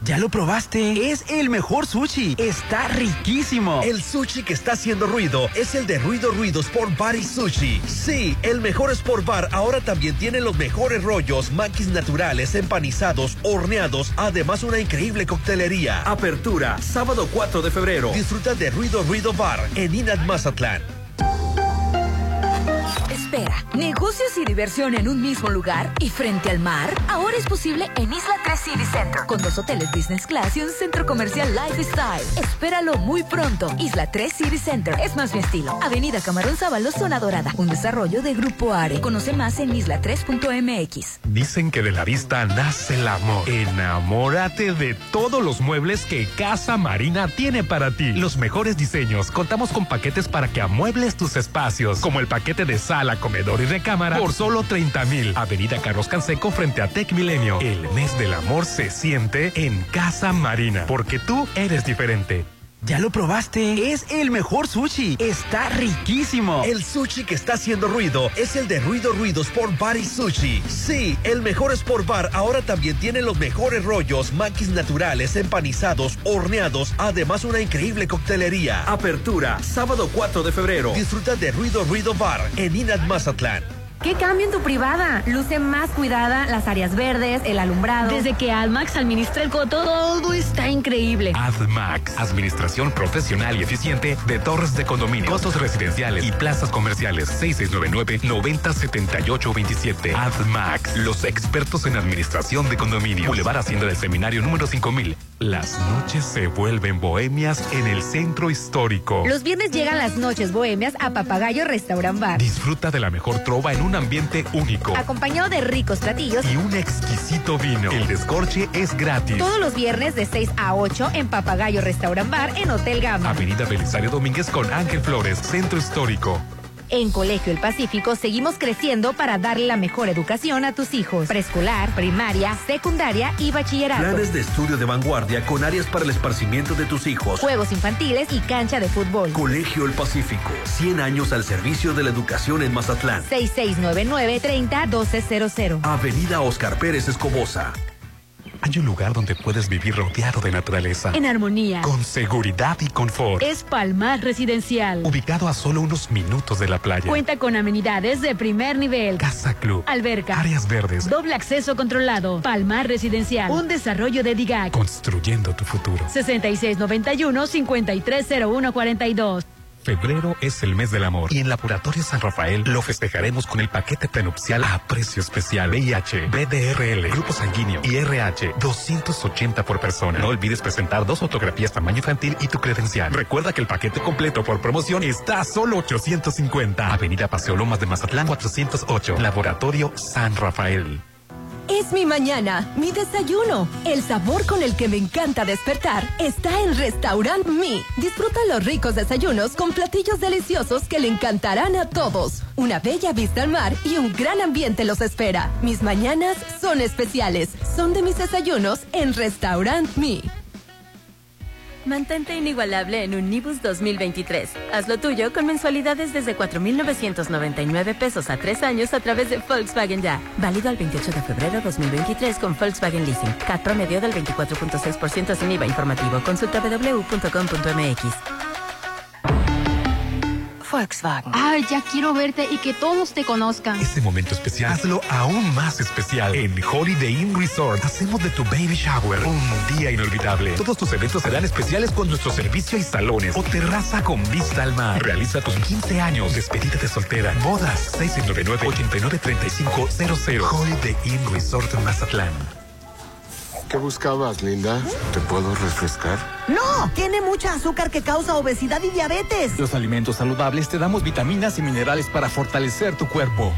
¿Ya lo probaste? Es el mejor sushi. Está riquísimo. El sushi que está haciendo ruido es el de Ruido Ruido Sport Bar y Sushi. Sí, el mejor Sport Bar ahora también tiene los mejores rollos, maquis naturales, empanizados, horneados, además una increíble coctelería. Apertura, sábado 4 de febrero. Disfruta de Ruido Ruido Bar en Inat Mazatlán. Espera, negocios y diversión en un mismo lugar y frente al mar. Ahora es posible en Isla 3 City Center, con dos hoteles business class y un centro comercial lifestyle. Espéralo muy pronto. Isla 3 City Center es más mi estilo. Avenida Camarón Sábalo, zona dorada. Un desarrollo de Grupo Are. Conoce más en isla3.mx. Dicen que de la vista nace el amor. Enamórate de todos los muebles que Casa Marina tiene para ti. Los mejores diseños. Contamos con paquetes para que amuebles tus espacios, como el paquete de sala, comedor y recámara por solo 30 mil. Avenida Carlos Canseco frente a Tech Milenio. El mes del amor se siente en Casa Marina, porque tú eres diferente. ¿Ya lo probaste? Es el mejor sushi. Está riquísimo. El sushi que está haciendo ruido es el de Ruido Ruido Sport Bar y Sushi. Sí, el mejor Sport Bar ahora también tiene los mejores rollos, maquis naturales, empanizados, horneados, además una increíble coctelería. Apertura, sábado 4 de febrero. Disfruta de Ruido Ruido Bar en Inat Mazatlán. ¿Qué cambio en tu privada? Luce más cuidada, las áreas verdes, el alumbrado. Desde que AdMax administra el coto, todo está increíble. AdMax, administración profesional y eficiente de torres de condominio, costos residenciales y plazas comerciales. 6699-907827. AdMax, los expertos en administración de condominio. Boulevard Hacienda del Seminario número 5000. Las noches se vuelven bohemias en el centro histórico. Los viernes llegan las noches bohemias a Papagayo Restaurant Bar. Disfruta de la mejor trova en un ambiente único. Acompañado de ricos platillos y un exquisito vino. El descorche es gratis. Todos los viernes de 6 a 8 en Papagayo Restaurant Bar en Hotel Gama. Avenida Belisario Domínguez con Ángel Flores, Centro Histórico. En Colegio El Pacífico seguimos creciendo para darle la mejor educación a tus hijos. Preescolar, primaria, secundaria y bachillerato. Planes de estudio de vanguardia con áreas para el esparcimiento de tus hijos. Juegos infantiles y cancha de fútbol. Colegio El Pacífico. 100 años al servicio de la educación en Mazatlán. 6699-301200. Avenida Oscar Pérez Escobosa. Hay un lugar donde puedes vivir rodeado de naturaleza. En armonía. Con seguridad y confort. Es Palmar Residencial. Ubicado a solo unos minutos de la playa. Cuenta con amenidades de primer nivel. Casa Club. Alberca. Áreas verdes. Doble acceso controlado. Palmar Residencial. Un desarrollo de DIGAC. Construyendo tu futuro. 6691-530142. Febrero es el mes del amor y en Laboratorio San Rafael lo festejaremos con el paquete prenupcial a precio especial. VIH, BDRL, grupo sanguíneo y RH, 280 por persona. No olvides presentar dos fotografías tamaño infantil y tu credencial. Recuerda que el paquete completo por promoción está a solo 850. Avenida Paseo Lomas de Mazatlán 408. Laboratorio San Rafael. Es mi mañana, mi desayuno. El sabor con el que me encanta despertar está en Restaurant Mi. Disfruta los ricos desayunos con platillos deliciosos que le encantarán a todos. Una bella vista al mar y un gran ambiente los espera. Mis mañanas son especiales. Son de mis desayunos en Restaurant Mi. Mantente inigualable en un Nibus 2023. Haz lo tuyo con mensualidades desde 4,999 pesos a tres años a través de Volkswagen Ya. Válido al 28 de febrero 2023 con Volkswagen Leasing. CAT promedio del 24.6% sin IVA informativo. Consulta www.com.mx. Volkswagen. Ay, ya quiero verte y que todos te conozcan. Este momento especial, hazlo aún más especial. En Holiday Inn Resort, hacemos de tu baby shower un día inolvidable. Todos tus eventos serán especiales con nuestro servicio y salones o terraza con vista al mar. Realiza tus 15 años, despedida de soltera, bodas, 699-893500. Holiday Inn Resort Mazatlán. ¿Qué buscabas, Linda? ¿Te puedo refrescar? ¡No! Tiene mucha azúcar que causa obesidad y diabetes. Los alimentos saludables te damos vitaminas y minerales para fortalecer tu cuerpo.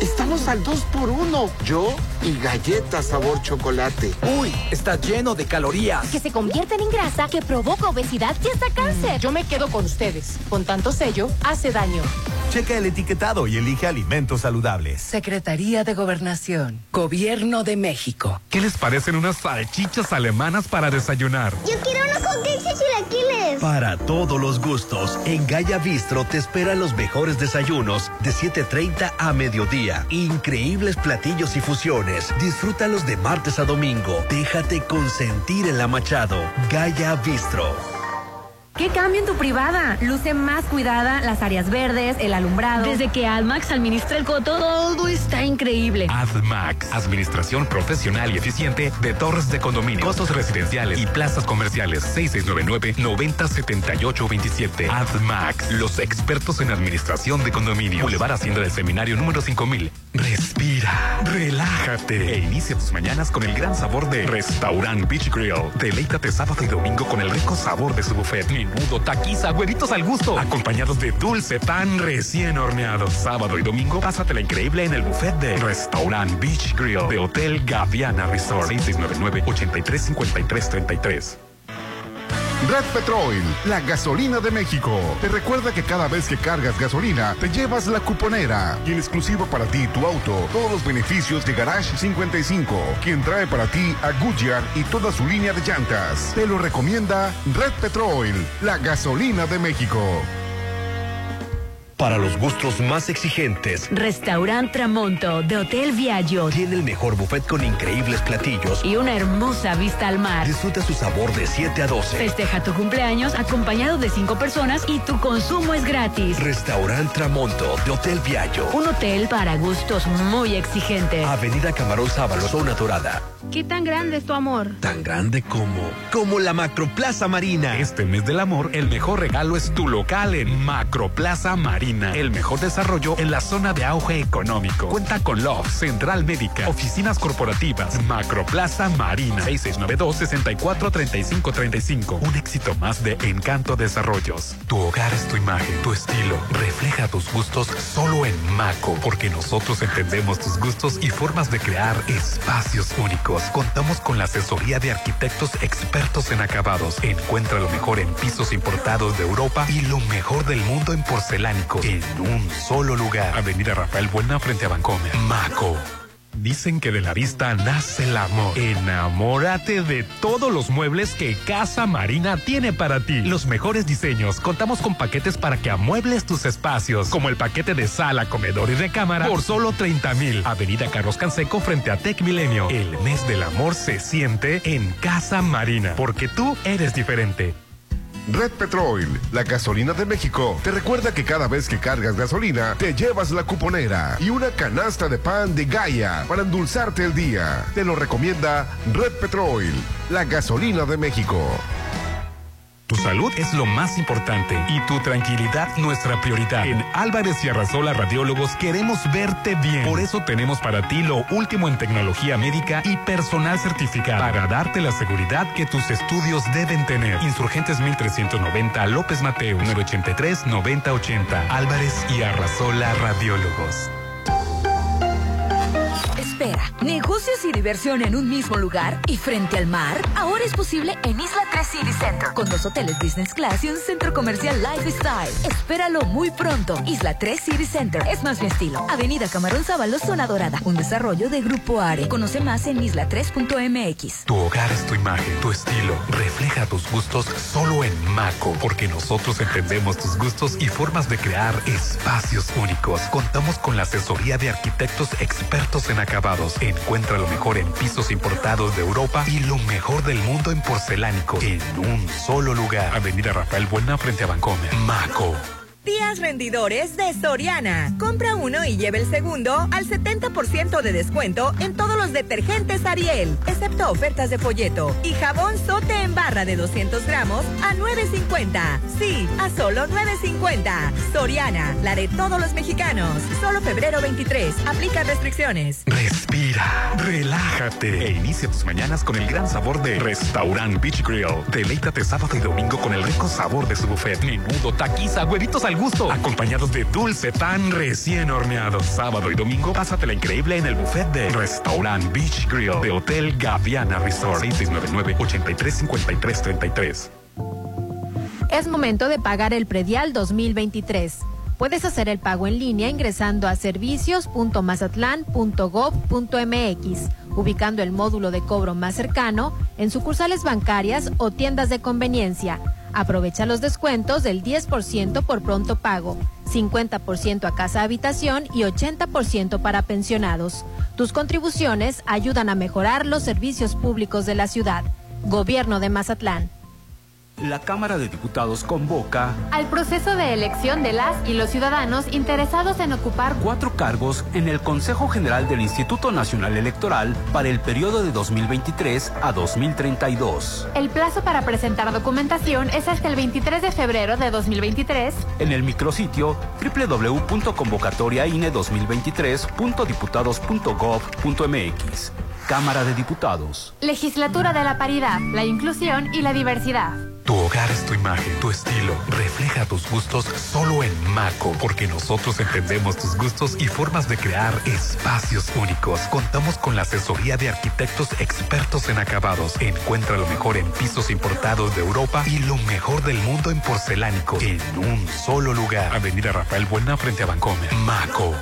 Estamos al 2 por 1 Yo y galletas sabor chocolate. Uy, está lleno de calorías. Que se convierten en grasa, que provoca obesidad y hasta cáncer. Yo me quedo con ustedes. Con tanto sello, hace daño. Checa el etiquetado y elige alimentos saludables. Secretaría de Gobernación, Gobierno de México. ¿Qué les parecen unas salchichas alemanas para desayunar? Yo quiero unos con queso y chilaquiles. Para todos los gustos, en Gaya Bistro te esperan los mejores desayunos de 7.30 a mediodía. Increíbles platillos y fusiones. Disfrútalos de martes a domingo. Déjate consentir en la Machado. Gaya Bistro. ¿Qué cambio en tu privada? Luce más cuidada, las áreas verdes, el alumbrado. Desde que AdMax administra el coto, todo está increíble. AdMax, administración profesional y eficiente de torres de condominio, costos residenciales y plazas comerciales. 6699-907827. AdMax, los expertos en administración de condominio. Boulevard Hacienda del Seminario número 5000. Respira, relájate. E inicia tus mañanas con el gran sabor de Restaurant Beach Grill. Deleítate sábado y domingo con el rico sabor de su buffet. Menudo, taquiza, huevitos al gusto, acompañados de dulce pan recién horneado. Sábado y domingo, pásatela increíble en el buffet de Restaurant Beach Grill de Hotel Gaviana Resort. 6699 835333 Red Petrol, la gasolina de México. Te recuerda que cada vez que cargas gasolina, te llevas la cuponera. Y en exclusivo para ti, tu auto, todos los beneficios de Garage 55, quien trae para ti a Goodyear y toda su línea de llantas. Te lo recomienda Red Petrol, la gasolina de México. Para los gustos más exigentes, Restaurant Tramonto de Hotel Viaggio tiene el mejor buffet con increíbles platillos y una hermosa vista al mar. Disfruta su sabor de 7 a 12. Festeja tu cumpleaños acompañado de 5 personas y tu consumo es gratis. Restaurant Tramonto de Hotel Viaggio. Un hotel para gustos muy exigentes. Avenida Camarón Sábalo, zona dorada. ¿Qué tan grande es tu amor? Tan grande como como la Macroplaza Marina. Este mes del amor, el mejor regalo es tu local en Macroplaza Marina. El mejor desarrollo en la zona de auge económico. Cuenta con Love, Central Médica, oficinas corporativas, Macroplaza Marina, 6692-643535. Un éxito más de Encanto Desarrollos. Tu hogar es tu imagen, tu estilo. Refleja tus gustos solo en Maco, porque nosotros entendemos tus gustos y formas de crear espacios únicos. Contamos con la asesoría de arquitectos expertos en acabados. Encuentra lo mejor en pisos importados de Europa y lo mejor del mundo en porcelánico en un solo lugar. Avenida Rafael Buena frente a Bancomer. Maco. Dicen que de la vista nace el amor. Enamórate de todos los muebles que Casa Marina tiene para ti. Los mejores diseños. Contamos con paquetes para que amuebles tus espacios, como el paquete de sala, comedor y recámara por solo 30 mil. Avenida Carlos Canseco frente a Tech Milenio. El mes del amor se siente en Casa Marina, porque tú eres diferente. Red Petrol, la gasolina de México, te recuerda que cada vez que cargas gasolina, te llevas la cuponera y una canasta de pan de Gaia para endulzarte el día. Te lo recomienda Red Petrol, la gasolina de México. Tu salud es lo más importante y tu tranquilidad nuestra prioridad. En Álvarez y Arrasola Radiólogos queremos verte bien. Por eso tenemos para ti lo último en tecnología médica y personal certificado para darte la seguridad que tus estudios deben tener. Insurgentes 1390 López Mateo 983 9080 Álvarez y Arrasola Radiólogos. Negocios y diversión en un mismo lugar y frente al mar. Ahora es posible en Isla 3 City Center, con dos hoteles Business Class y un centro comercial Lifestyle. Espéralo muy pronto. Isla 3 City Center es más mi estilo. Avenida Camarón Sábalo, zona dorada. Un desarrollo de Grupo Are. Conoce más en isla3.mx. Tu hogar es tu imagen, tu estilo. Refleja tus gustos solo en Maco, porque nosotros entendemos tus gustos y formas de crear espacios únicos. Contamos con la asesoría de arquitectos expertos en Encuentra lo mejor en pisos importados de Europa y lo mejor del mundo en porcelánicos en un solo lugar. Avenida Rafael Buena frente a Bancomer. Maco. Días rendidores de Soriana. Compra uno y lleve el segundo al 70% de descuento en todos los detergentes Ariel, excepto ofertas de folleto. Y jabón sote en barra de 200 gramos a 9.50. Sí, a solo 9.50. Soriana, la de todos los mexicanos. Solo febrero 23. Aplica restricciones. Respira, relájate e inicia tus mañanas con el gran sabor de Restaurant Beach Grill. Deleítate sábado y domingo con el rico sabor de su buffet. Menudo, taquiza, huevitos al gusto, acompañados de dulce pan recién horneado. Sábado y domingo, pásatela increíble en el buffet de Restaurant Beach Grill de Hotel Gaviana Resort 6699-835333. Es momento de pagar el predial 2023. Puedes hacer el pago en línea ingresando a servicios.mazatlán.gov.mx, ubicando el módulo de cobro más cercano en sucursales bancarias o tiendas de conveniencia. Aprovecha los descuentos del 10% por pronto pago, 50% a casa habitación y 80% para pensionados. Tus contribuciones ayudan a mejorar los servicios públicos de la ciudad. Gobierno de Mazatlán. La Cámara de Diputados convoca al proceso de elección de las y los ciudadanos interesados en ocupar cuatro cargos en el Consejo General del Instituto Nacional Electoral para el periodo de 2023 a 2032. El plazo para presentar documentación es hasta el 23 de febrero de 2023 en el micrositio www.convocatoriaine2023.diputados.gov.mx. Cámara de Diputados. Legislatura de la Paridad, la Inclusión y la Diversidad. Tu hogar es tu imagen, tu estilo. Refleja tus gustos solo en Maco, porque nosotros entendemos tus gustos y formas de crear espacios únicos. Contamos con la asesoría de arquitectos expertos en acabados. Encuentra lo mejor en pisos importados de Europa y lo mejor del mundo en porcelánicos en un solo lugar. Avenida Rafael Buena frente a Bancomer. Maco.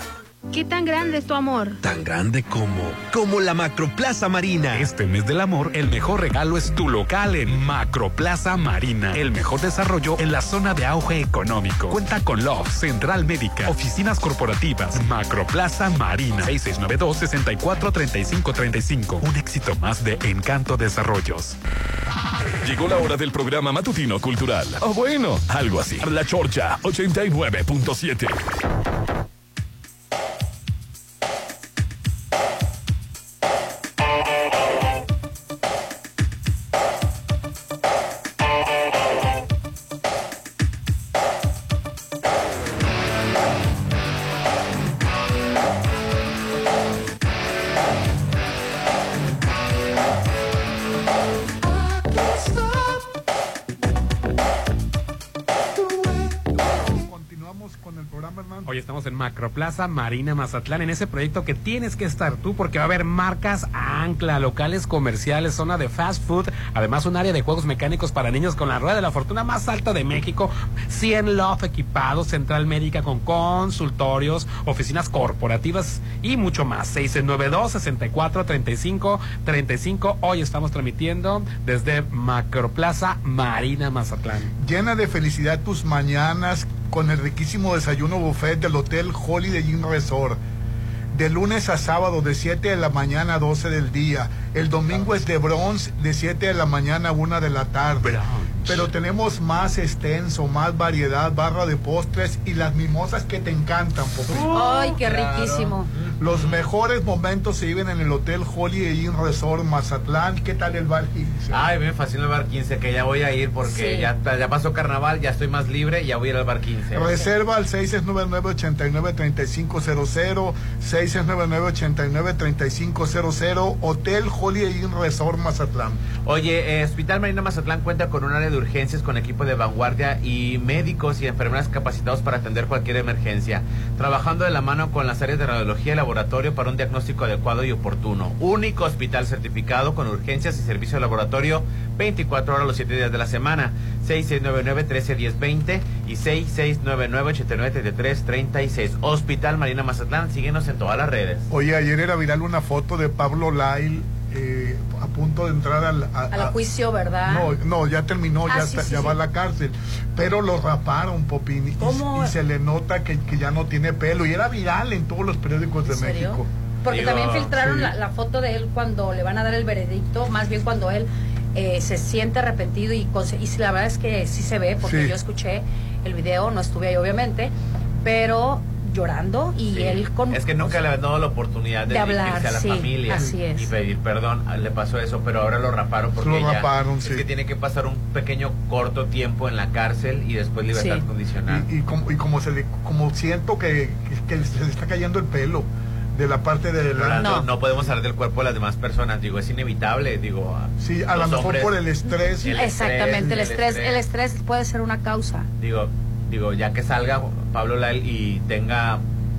¿Qué tan grande es tu amor? Tan grande como, como la Macroplaza Marina. Este mes del amor, el mejor regalo es tu local en Macroplaza Marina. El mejor desarrollo en la zona de auge económico. Cuenta con Love, Central Médica, oficinas corporativas, Macroplaza Marina. 6692-643535. Un éxito más de Encanto Desarrollos. Llegó la hora del programa matutino cultural. O bueno, algo así. La Chorcha 89.7. Macroplaza Marina Mazatlán, en ese proyecto que tienes que estar tú, porque va a haber marcas ancla, locales comerciales, zona de fast food, además un área de juegos mecánicos para niños con la rueda de la fortuna más alta de México, 100 Love equipados, central médica con consultorios, oficinas corporativas y mucho más. 692 64 35 35. Hoy estamos transmitiendo desde Macroplaza Marina Mazatlán. Llena de felicidad tus mañanas con el riquísimo desayuno buffet del Hotel Holiday Inn Resort. De lunes a sábado de 7 de la mañana a 12 del día. El domingo es de bronze de 7 de la mañana a 1 de la tarde. Pero tenemos más extenso, más variedad, barra de postres y las mimosas que te encantan, Popín. Ay, qué riquísimo. Los mejores momentos se viven en el Hotel Holiday Inn Resort Mazatlán. ¿Qué tal el bar 15? Ay, me fascina el bar 15, que ya voy a ir porque Sí. ya, ya pasó carnaval, ya estoy más libre, ya voy a ir al bar 15. Reserva Reserva al 6699-893500, 6699-893500, Hotel Holiday Resort Mazatlán. Oye, eh, Hospital Marina Mazatlán cuenta con un área de urgencias con equipo de vanguardia y médicos y enfermeras capacitados para atender cualquier emergencia, trabajando de la mano con las áreas de radiología y laboratorio para un diagnóstico adecuado y oportuno. Único hospital certificado con urgencias y servicio de laboratorio 24 horas los 7 días de la semana. 6699-131020 y 6699-893336. Hospital Marina Mazatlán, síguenos en todas las redes. Oye, ayer era viral una foto de Pablo Lyle eh, a punto de entrar al, a- Al juicio, ¿verdad? No, no, ya terminó, Ah, ya, sí, está- sí, ya sí. va a la cárcel. Pero lo raparon, Popín, y, y se le nota que, que ya no tiene pelo. Y era viral en todos los periódicos de. México. Porque también filtraron sí. la, la foto de él cuando le van a dar el veredicto, más bien cuando él eh, se siente arrepentido y, y la verdad es que sí se ve, porque Sí. yo escuché el video, no estuve ahí obviamente, pero llorando y Sí. él con... Es que nunca le han dado la oportunidad de, de hablar, dirigirse a la sí, familia así es. y pedir perdón. Ah, Le pasó eso, pero ahora lo raparon porque Lo ya- raparon, es sí. que tiene que pasar un pequeño corto tiempo en la cárcel y después libertad Sí. condicional. Y, y como, y como se le, como siento que, que, se le está cayendo el pelo de la parte de delante. no. no podemos hablar del cuerpo de las demás personas, digo, es inevitable, digo. a- Sí, a lo mejor hombres- por el estrés. El Exactamente, el estrés, estrés, el el estrés puede ser una causa. Digo, digo, ya que salga Pablo Lyle y tenga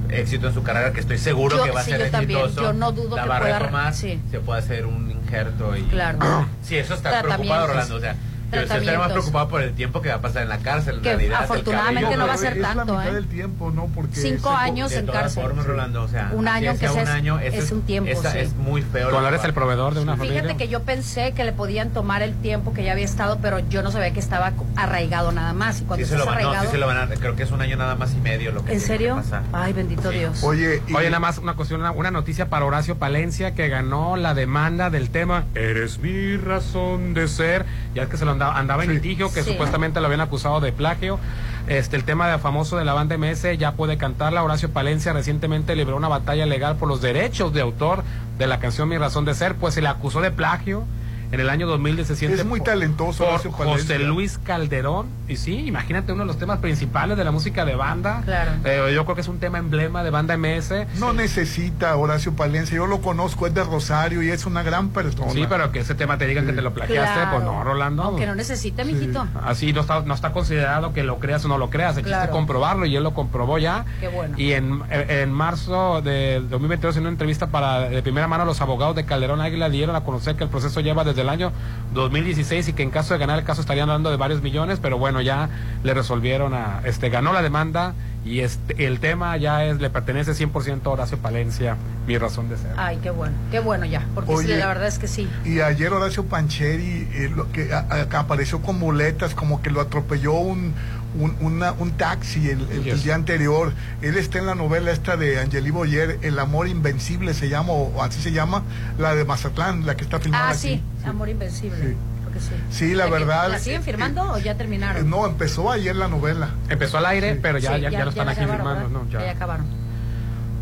éxito en su carrera, que estoy seguro Yo- que va a sí, ser yo también, exitoso, yo no dudo la que pueda- retomar, sí. se puede hacer un injerto y... Claro. Sí, eso está preocupado, Rolando, o sea, Yo estaría más preocupado por el tiempo que va a pasar en la cárcel. En Que realidad, afortunadamente no va a ser es tanto, la mitad ¿eh? del tiempo, ¿no? Porque Cinco se- años de en cárcel. formas, Rolando, o sea, Un año, sea que sea un es- año, es ese un tiempo, esa- sí. Es muy feo. Cuando lo eres el proveedor de una familia. Fíjate que yo pensé que le podían tomar el tiempo que ya había estado, pero yo no sabía que estaba arraigado nada más. Y cuando Sí se, lo van, no, arraigado, sí se lo van a, creo que es un año nada más y medio lo que ¿En serio? pasar. Ay, bendito Dios. Oye, y- Oye, nada más una cuestión, una, una noticia para Horacio Palencia que ganó la demanda del tema Eres mi razón de ser. Ya es que se lo andaba, andaba en litigio, que Sí. supuestamente lo habían acusado de plagio. Este, el tema de famoso de la banda MS ya puede cantarla. Horacio Palencia recientemente libró una batalla legal por los derechos de autor de la canción Mi razón de ser, pues se le acusó de plagio. En el año 2017 Es muy talentoso por Horacio Palencia. José Luis Calderón. Y sí, imagínate uno de los temas principales de la música de banda. Claro. Eh, yo creo que es un tema emblema de banda MS. No necesita Horacio Palencia, yo lo conozco, es de Rosario y es una gran persona. Sí, pero que ese tema te digan que te lo plagiaste, Claro. pues no, Rolando. Aunque no necesite, mijito. Así no está, no está considerado que lo creas o no lo creas. El chiste Claro. comprobarlo y él lo comprobó ya. Qué bueno. Y en, en marzo de 2022, en una entrevista para de primera mano, los abogados de Calderón Águila dieron a conocer que el proceso lleva desde el año 2016 y que en caso de ganar el caso estarían hablando de varios millones, pero bueno, ya le resolvieron a, este, ganó la demanda y este, el tema ya es, le pertenece 100% a Horacio Palencia, mi razón de ser. Ay, qué bueno. Qué bueno ya. Porque sí, la verdad es que sí. Y ayer Horacio Pancheri eh, lo que a- a- apareció con muletas, como que lo atropelló un, un, una- un taxi el, el- el día anterior. Él está en la novela esta de Angeli Boyer, El amor invencible se llama, o, así se llama, la de Mazatlán, la que está filmada Ah, aquí. sí, Amor Invencible. Que sí. Sí, la verdad, ¿La siguen eh, firmando o ya Eh, terminaron? No, empezó ayer la novela. Empezó al aire, pero ya, Sí, ya, ya lo están aquí acabaron, firmando. ¿no? Ya. Ya acabaron.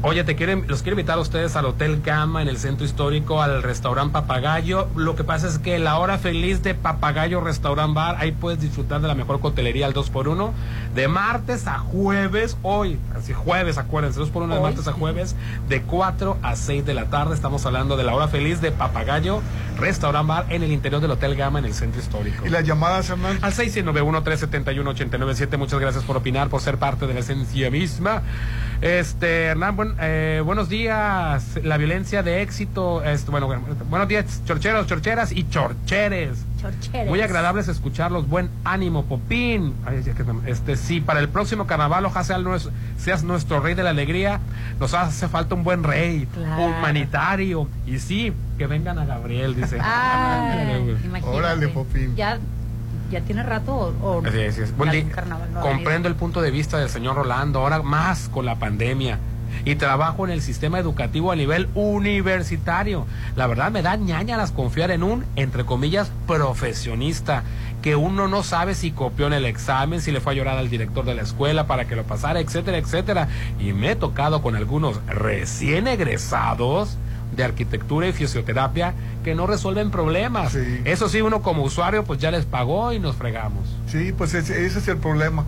Oye, te quieren, los quiero invitar a ustedes al Hotel Gama en el centro histórico, al restaurante Papagayo. Lo que pasa es que la hora feliz de Papagayo Restaurant Bar, ahí puedes disfrutar de la mejor coctelería al 2x1, de martes a jueves, hoy, así jueves, acuérdense, 2x1 de Hoy, martes a jueves, de 4 a 6 de la tarde. Estamos hablando de la hora feliz de Papagayo Restaurant Bar en el interior del Hotel Gama en el centro histórico. Y las llamadas, Hernán. Al 691-371-897. Muchas gracias por opinar, por ser parte de la esencia misma. Este, Hernán, buen- eh, buenos días. La violencia de éxito. este, bueno, bueno, buenos días, chorcheros, chorcheras y chorcheres. Chorcheres. Muy agradables escucharlos. Buen ánimo, Popín. Ay, este, sí, para el próximo carnaval, ojalá seas nuestro rey de la alegría. Nos hace falta un buen rey, Claro. humanitario. Y sí, que vengan a Gabriel, dice. [laughs] Ah. Órale, Popín. Ya, ya tiene rato o, o carnaval no Comprendo el punto de vista del señor Rolando, ahora más con la pandemia. Y trabajo en el sistema educativo a nivel universitario. La verdad me da ñañaras confiar en un, entre comillas, profesionista, que uno no sabe si copió en el examen, si le fue a llorar al director de la escuela para que lo pasara, etcétera, etcétera. Y me he tocado con algunos recién egresados de arquitectura y fisioterapia que no resuelven problemas. Eso sí, uno como usuario pues ya les pagó y nos fregamos. Sí, pues ese, ese es el problema.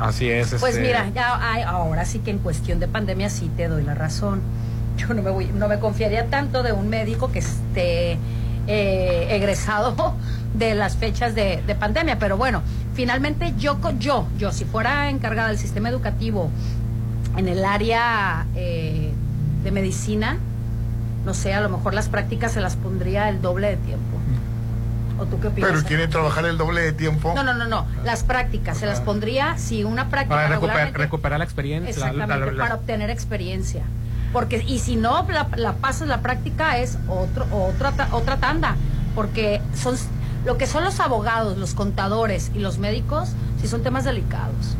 Así es. Pues este, mira, ya ahora sí que en cuestión de pandemia sí te doy la razón. [laughs] Yo no me voy, no me confiaría tanto de un médico que esté eh, egresado [laughs] de las fechas de, de pandemia, pero bueno, finalmente yo, yo, yo si fuera encargada del sistema educativo en el área eh, de medicina, no sé, a lo mejor las prácticas se las pondría el doble de tiempo. ¿O tú qué opinas? Pero quieren trabajar el doble de tiempo. No, no, no, no. Las prácticas se las pondría si una práctica para recuperar, recuperar la experiencia. la- la- Exactamente, la- para obtener experiencia. Porque, y si no la, la pasas la práctica es otro, otra, ta- otra tanda. Porque son lo que son los abogados, los contadores y los médicos, sí son temas delicados.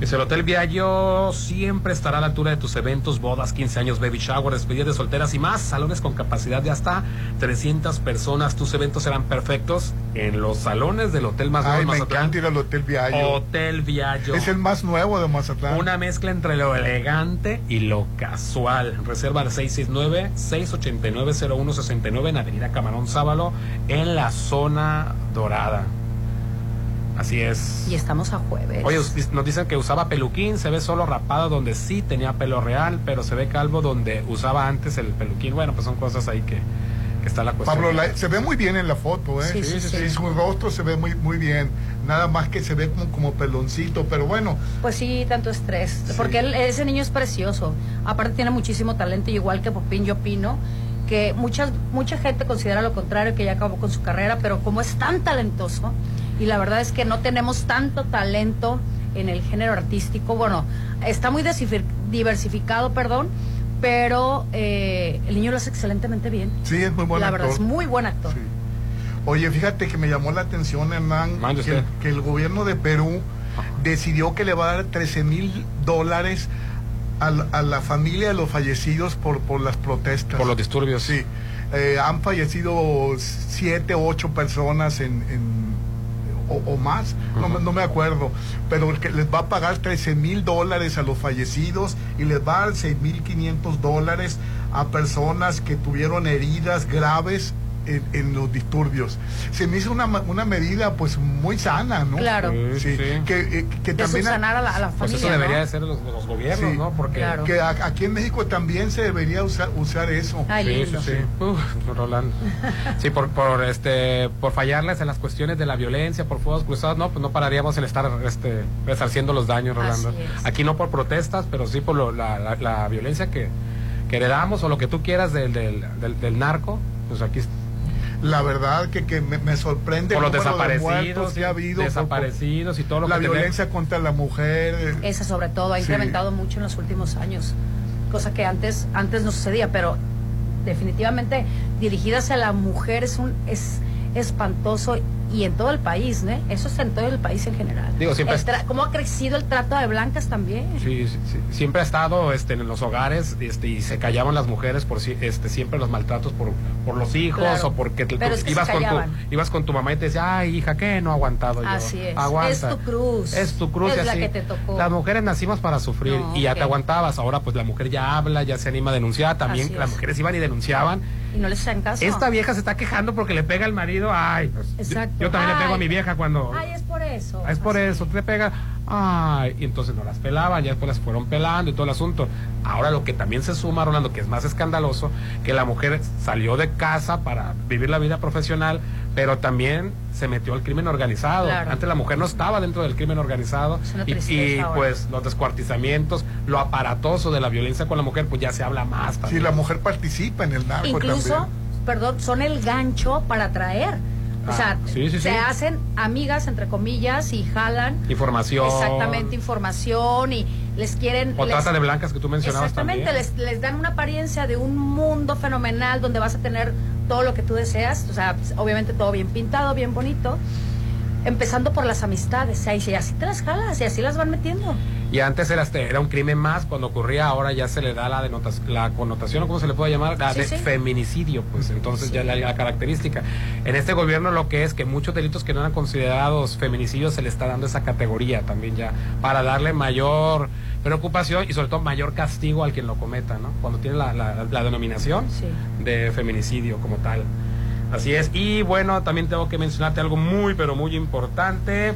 Dice, el Hotel Viallo siempre estará a la altura de tus eventos, bodas, 15 años, baby shower, despedidas de solteras y más. Salones con capacidad de hasta 300 personas. Tus eventos serán perfectos en los salones del hotel más nuevo Ay, de me Mazatlán. encanta ir al Hotel Viallo. Hotel Viallo. Es el más nuevo de Mazatlán. Una mezcla entre lo elegante y lo casual. Reserva al 669-689-0169 en Avenida Camarón Sábalo, en la zona dorada. Así es. Y estamos a jueves. Oye, nos dicen que usaba peluquín, se ve solo rapado donde sí tenía pelo real, pero se ve calvo donde usaba antes el peluquín. Bueno, pues son cosas ahí que, que está la cuestión. Pablo, la- se ve muy bien en la foto, ¿eh? Sí, sí, sí. Su rostro se ve muy, muy bien. Nada más que se ve como, como peloncito, pero bueno. Pues sí, tanto estrés. Porque él- ese niño es precioso. Aparte tiene muchísimo talento, y igual que Popín, yo opino que mucha, mucha gente considera lo contrario, que ya acabó con su carrera, pero como es tan talentoso, y la verdad es que no tenemos tanto talento en el género artístico, bueno, está muy diversificado, perdón, pero eh, el niño lo hace excelentemente bien. Sí, es muy buen la actor. verdad, es muy buen actor. Oye, fíjate que me llamó la atención, Hernán, que, el gobierno de Perú decidió que le va a dar 13 mil dólares a, la- a la familia de los fallecidos por, por las protestas. Por los disturbios. Sí. Eh, han fallecido siete ocho personas en, en- o, o más, no, me- no me acuerdo, pero que les va a pagar 13 mil dólares a los fallecidos y les va a dar 6 mil 500 dólares a personas que tuvieron heridas graves en, en los disturbios. Se me hizo una, una medida pues muy sana, ¿no? Claro. Sí, Sí, sí. Que, eh, que De también... subsanar a la, a la Pues eso debería ¿no? de ser los, los gobiernos, Sí. ¿no? Porque Claro. Que a- aquí en México también se debería usar, usar eso. Ay, sí, lindo. sí, sí. Uf, Rolando. [laughs] Sí, por, por este por fallarles en las cuestiones de la violencia, por fuegos cruzados, no, pues no pararíamos en estar este resarciendo los daños, Rolando. Aquí no por protestas, pero sí por lo- la, la- la violencia que, que heredamos o lo que tú quieras del, del, del, del narco, pues aquí La verdad que, que me, me sorprende por los de desaparecidos, muertos que ha habido por- desaparecidos y todo lo la que tenemos. violencia contra la mujer. eh, Esa sobre todo ha Sí. incrementado mucho en los últimos años, cosa que antes antes no sucedía, pero definitivamente dirigidas a la mujer es un es espantoso y en todo el país, ¿no? Eso es en todo el país en general. Digo, siempre tra- ¿Cómo ha crecido el trato de blancas también? Sí, sí, sí. siempre ha estado este, en los hogares este, y se callaban las mujeres por este, siempre los maltratos por, por los hijos Claro. o porque te- Pero tú es que se ibas, con tu, ibas con tu mamá y te decía, ay hija, ¿qué? No he aguantado yo. Así es. Aguanta. Es tu cruz. Es tu cruz y Es la así. que te tocó. Las mujeres nacimos para sufrir No, y ya te aguantabas. Ahora pues la mujer ya habla, ya se anima a denunciar. También Así las es. mujeres iban y denunciaban. Y no les hacen caso. Esta vieja se está quejando porque le pega al marido. Ay, pues, yo- Exacto. Yo, también le pego a mi vieja cuando... Ay, es por eso. Es por eso, te pega. Ay, y entonces no las pelaban, ya después las fueron pelando y todo el asunto. Ahora lo que también se suma, Rolando, que es más escandaloso, que la mujer salió de casa para vivir la vida profesional, pero también se metió al crimen organizado. Claro. Antes la mujer no estaba dentro del crimen organizado y, pues los descuartizamientos, lo aparatoso de la violencia con la mujer, pues ya se habla más. Si también. la mujer participa en el narco Incluso, también. perdón, son el gancho para atraer. O Ah, sea, sí, sí, se sí. hacen amigas, entre comillas, y jalan Información. exactamente información y les quieren... O les- trata de blancas que tú mencionabas Exactamente, también. les, les dan una apariencia de un mundo fenomenal donde vas a tener todo lo que tú deseas, o sea, pues, obviamente todo bien pintado, bien bonito, empezando por las amistades, y así te las jalas y así las van metiendo. Y antes era, era un crimen más, cuando ocurría ahora ya se le da la, la connotación, o cómo se le puede llamar, la Sí, de sí. feminicidio, pues entonces ya la, la característica. En este gobierno lo que es que muchos delitos que no eran considerados feminicidios se le está dando esa categoría también ya, para darle mayor preocupación y sobre todo mayor castigo al quien lo cometa, ¿no? Cuando tiene la, la- la denominación Sí. de feminicidio como tal. Así es. Y bueno, también tengo que mencionarte algo muy, pero muy importante,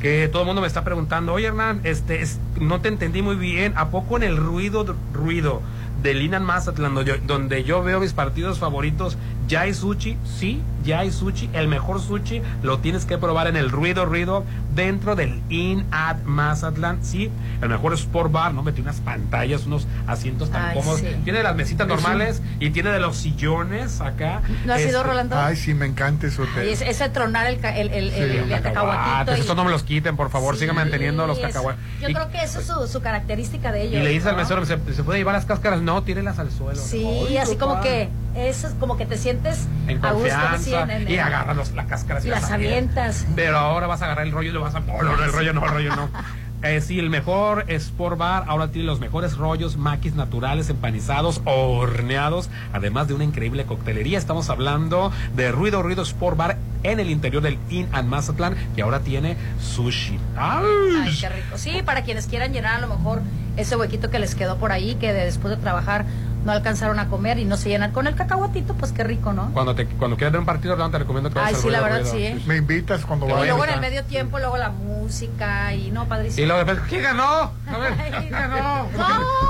que todo el mundo me está preguntando, oye Hernán, este, es- no te entendí muy bien, ¿a poco en el ruido, ruido del Inan Mazatlán, donde yo, donde yo veo mis partidos favoritos, ya hay sushi? Sí, ya hay sushi, el mejor sushi lo tienes que probar en el ruido, ruido, dentro del In at Mazatlán, sí, el mejor sport bar, ¿no? Metí unas pantallas, unos asientos tan Ay, cómodos, sí. tiene las mesitas Es un- normales y tiene de los sillones acá. ¿No has Este, Rolando? Ay, sí, me encanta eso. Y ese, ese tronar el, ca- el, el, el- Sí, el cacahuatito. y- Estos no me los quiten, por favor, Sí, sigan manteniendo los cacahuates. Yo Y, creo que eso es su, su característica de ellos. y le dice al mesero, ¿se, ¿se puede llevar las cáscaras? No, tírelas al suelo. Sí, así como que eso es como que te sientes En a gusto en- y agarras los- la cáscara y las avientas. Pero ahora vas a agarrar el rollo y lo vas a... No, no, no, el rollo no, el rollo no. [laughs] Eh, sí, el mejor Sport Bar ahora tiene los mejores rollos, maquis naturales, empanizados, horneados, además de una increíble coctelería. Estamos hablando de Ruido Ruido Sport Bar en el interior del Inn and Mazatlán, que ahora tiene sushi. ¡Ay! Ay, qué rico. Sí, para quienes quieran llenar a lo mejor ese huequito que les quedó por ahí, que de- después de trabajar no alcanzaron a comer y no se llenan con el cacahuatito, pues qué rico, ¿no? Cuando, te, cuando quieras ver un partido, Orlando, te recomiendo que vayas Ay, sí, la verdad, sí, ¿eh? Me invitas cuando Te Y vayas. luego en el medio tiempo, luego la música y no, padrísimo. Y luego después, ¿quién ganó? A ver, [laughs] ¿quién No,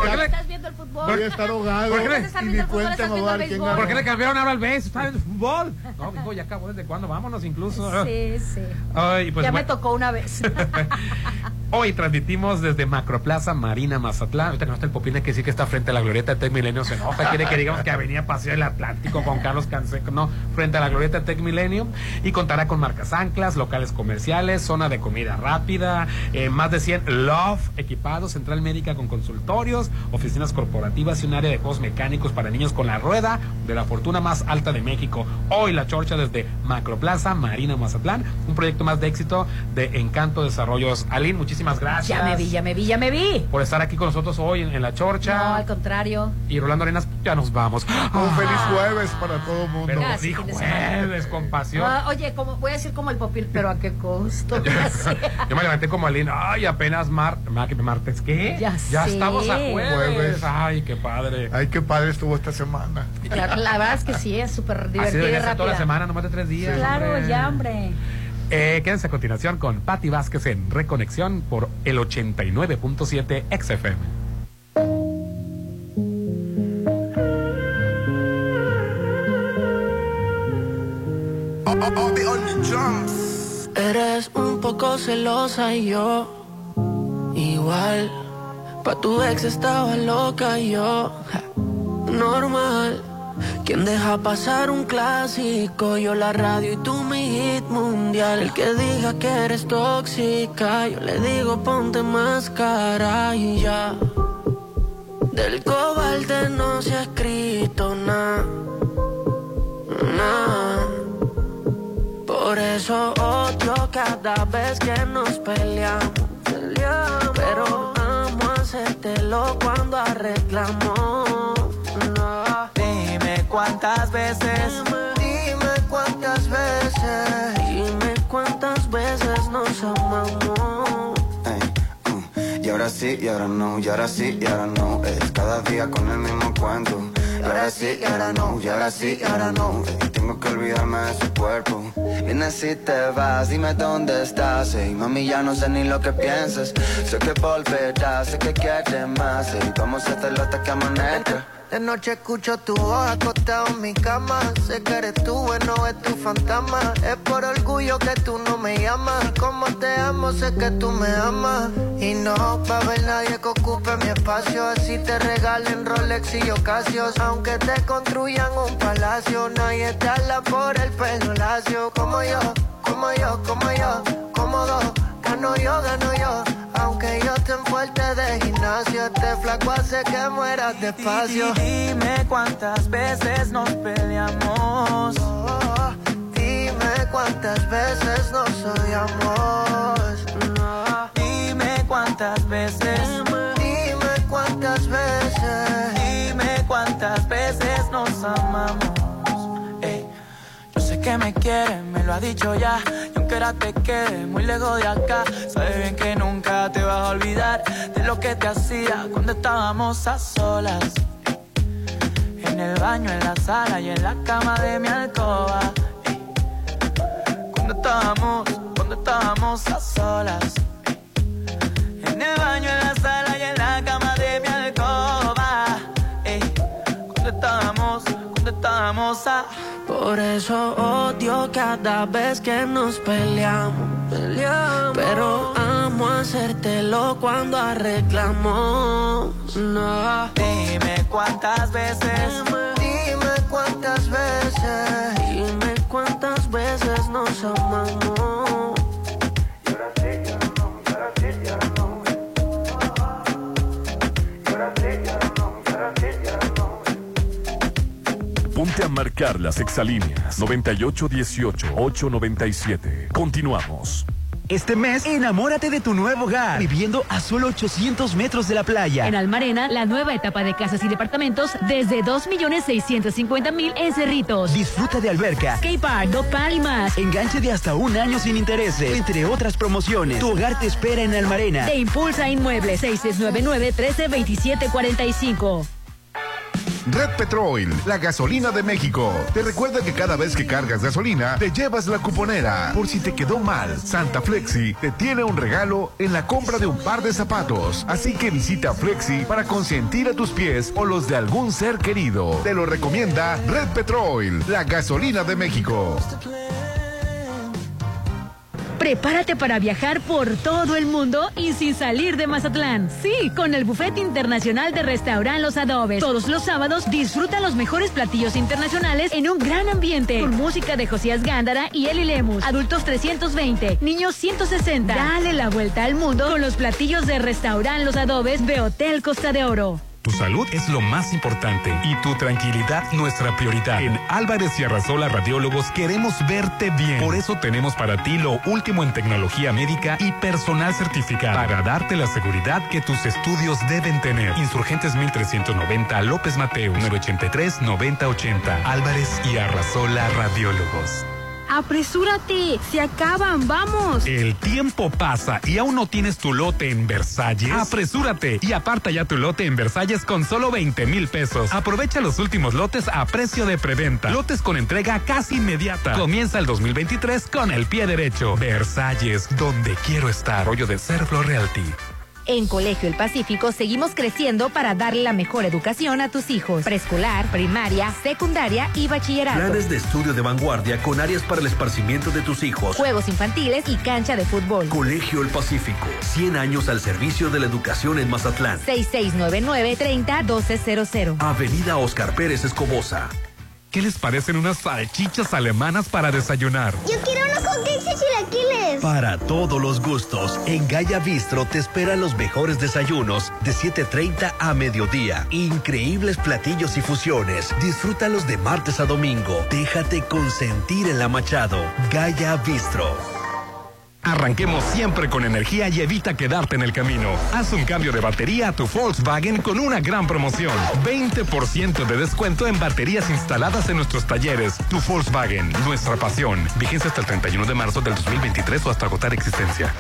por qué le- estás viendo el fútbol. Voy a estar ahogado. ¿Por qué le- estás viendo el fútbol, estás viendo el dar quién béisbol. ganó. ¿Por qué le cambiaron ahora al base? ¿Está viendo fútbol? No, hijo, ya acabó. ¿Desde cuándo? Vámonos incluso. Sí, sí. Ay, pues, ya me tocó una vez. [laughs] [laughs] Hoy transmitimos desde Macroplaza Marina Mazatlán. Ahorita no está el Popín, hay que decir que está frente a la glorieta de Tec Milenio. Se nota, quiere que digamos que Avenida Paseo del Atlántico con Carlos Canseco, no, frente a la glorieta de Tec Milenio. Y contará con marcas anclas, locales comerciales, zona de comida rápida, eh, más de 100 Love equipados, central médica con consultorios, oficinas corporativas y un área de juegos mecánicos para niños con la rueda de la fortuna más alta de México. Hoy la chorcha desde Macroplaza Marina Mazatlán, un proyecto más de éxito de Encanto Desarrollos. Alin, muchísimas gracias. Ya me vi, ya me vi, ya me vi. Por estar aquí con nosotros hoy en, en La Chorcha. No, al contrario. Y Rolando Arenas, ya nos vamos. Un feliz jueves para todo el mundo. Sí, jueves, con pasión. Ah, oye, como, voy a decir como el popil, pero ¿a qué costo? [laughs] [laughs] Yo me levanté como Aline, ay, apenas mar, mar- martes, ¿qué? Ya sé. estamos a jueves. Jueves. Ay, qué padre. Ay, qué padre estuvo esta semana. La, la verdad es que sí, es súper Así divertida y debería ser rápida. toda la semana, nomás de tres días. Claro, hombre. ya, hombre. Eh, quédense a continuación con Patti Vázquez en Reconexión por el 89.7 XFM. Eres un poco celosa y yo igual. Pa' tu ex estaba loca y yo normal. Quien deja pasar un clásico, yo la radio y tú mi hit mundial. El que diga que eres tóxica, yo le digo ponte máscara y ya. Del cobalde no se ha escrito nada, nada. Por eso odio cada vez que nos peleamos. Pero amo hacértelo cuando arreglamos. No. Dime cuántas veces, Dime cuántas veces. Dime cuántas veces nos amamos. Y ahora sí, y ahora no, y ahora sí, y ahora no. Es cada día con el mismo cuento. Y ahora sí, y ahora no, y ahora sí, y ahora no. Ey, tengo que olvidarme de su cuerpo. Vienes y te vas, dime dónde estás. Ey, mami, ya no sé ni lo que piensas. Sé que volverás, sé que quieres más. Ey, vamos a hacerlo hasta que amanezca. De noche escucho tu voz acostado en mi cama. Sé que eres tú, bueno, es tu fantasma. Es por orgullo que tú no me llamas. Como te amo, sé que tú me amas. Y no va a haber nadie que ocupe mi espacio. Así te regalen Rolex y Ocasios. Aunque te construyan un palacio, nadie te habla por el pelo lacio. Como yo, como yo, como yo, cómodo. Gano yo, gano yo. Aunque yo en fuerte de gimnasio, este flaco hace que mueras despacio. dime cuántas veces nos peleamos. Oh, dime cuántas veces nos odiamos. No. Dime cuántas veces, Dime cuántas veces. dime cuántas veces nos amamos. Que me quieres, me lo ha dicho ya. Y aunque ahora te quede muy lejos de acá, sabes bien que nunca te vas a olvidar de lo que te hacía cuando estábamos a solas. En el baño, en la sala y en la cama de mi alcoba. Cuando estábamos, cuando estábamos a solas. En el baño, en la Por eso odio cada vez que nos peleamos. Pero amo hacértelo cuando arreglamos. No. Dime cuántas veces, Dime cuántas veces. Dime cuántas veces nos amamos. Ponte a marcar las exalíneas 9818-897. Continuamos. Este mes, enamórate de tu nuevo hogar, viviendo a solo 800 metros de la playa. En Almarena, la nueva etapa de casas y departamentos desde 2.650.000 en Cerritos. Disfruta de alberca, Skate Park, Dog Park y más. enganche de hasta un año sin intereses, entre otras promociones. Tu hogar te espera en Almarena. Te impulsa Inmuebles 6699-132745. Red Petrol, la gasolina de México. Te recuerda que cada vez que cargas gasolina, te llevas la cuponera. Por si te quedó mal, Santa Flexi te tiene un regalo en la compra de un par de zapatos. Así que visita Flexi para consentir a tus pies o los de algún ser querido. Te lo recomienda Red Petrol, la gasolina de México. Prepárate para viajar por todo el mundo y sin salir de Mazatlán. Sí, con el Buffet Internacional de Restaurant Los Adobes. Todos los sábados disfruta los mejores platillos internacionales en un gran ambiente. Con música de Josías Gándara y Eli Lemus. Adultos 320, niños 160. Dale la vuelta al mundo con los platillos de Restaurant Los Adobes de Hotel Costa de Oro. Tu salud es lo más importante y tu tranquilidad nuestra prioridad. En Álvarez y Arrasola Radiólogos queremos verte bien. Por eso tenemos para ti lo último en tecnología médica y personal certificado para darte la seguridad que tus estudios deben tener. Insurgentes 1390 López Mateo 983 9080 Álvarez y Arrasola Radiólogos. ¡Apresúrate! ¡Se acaban! ¡Vamos! El tiempo pasa y aún no tienes tu lote en Versalles. Apresúrate y aparta ya tu lote en Versalles con solo 20 mil pesos. Aprovecha los últimos lotes a precio de preventa. Lotes con entrega casi inmediata. Comienza el 2023 con el pie derecho. Versalles, donde quiero estar. Rollo de Serflo Realty. En Colegio El Pacífico seguimos creciendo para darle la mejor educación a tus hijos. Preescolar, primaria, secundaria y bachillerato. Planes de estudio de vanguardia con áreas para el esparcimiento de tus hijos. Juegos infantiles y cancha de fútbol. Colegio El Pacífico. 100 años al servicio de la educación en Mazatlán. 6699-301200. Avenida Oscar Pérez Escobosa. ¿Qué les parecen unas salchichas alemanas para desayunar? Yo quiero Para todos los gustos, en Gaya Bistro te esperan los mejores desayunos de 7.30 a mediodía. Increíbles platillos y fusiones. Disfrútalos de martes a domingo. Déjate consentir en la Machado. Gaya Bistro. Arranquemos siempre con energía y evita quedarte en el camino. Haz un cambio de batería a tu Volkswagen con una gran promoción. 20% de descuento en baterías instaladas en nuestros talleres. Tu Volkswagen, nuestra pasión. Vigencia hasta el 31 de marzo del 2023 o hasta agotar existencia.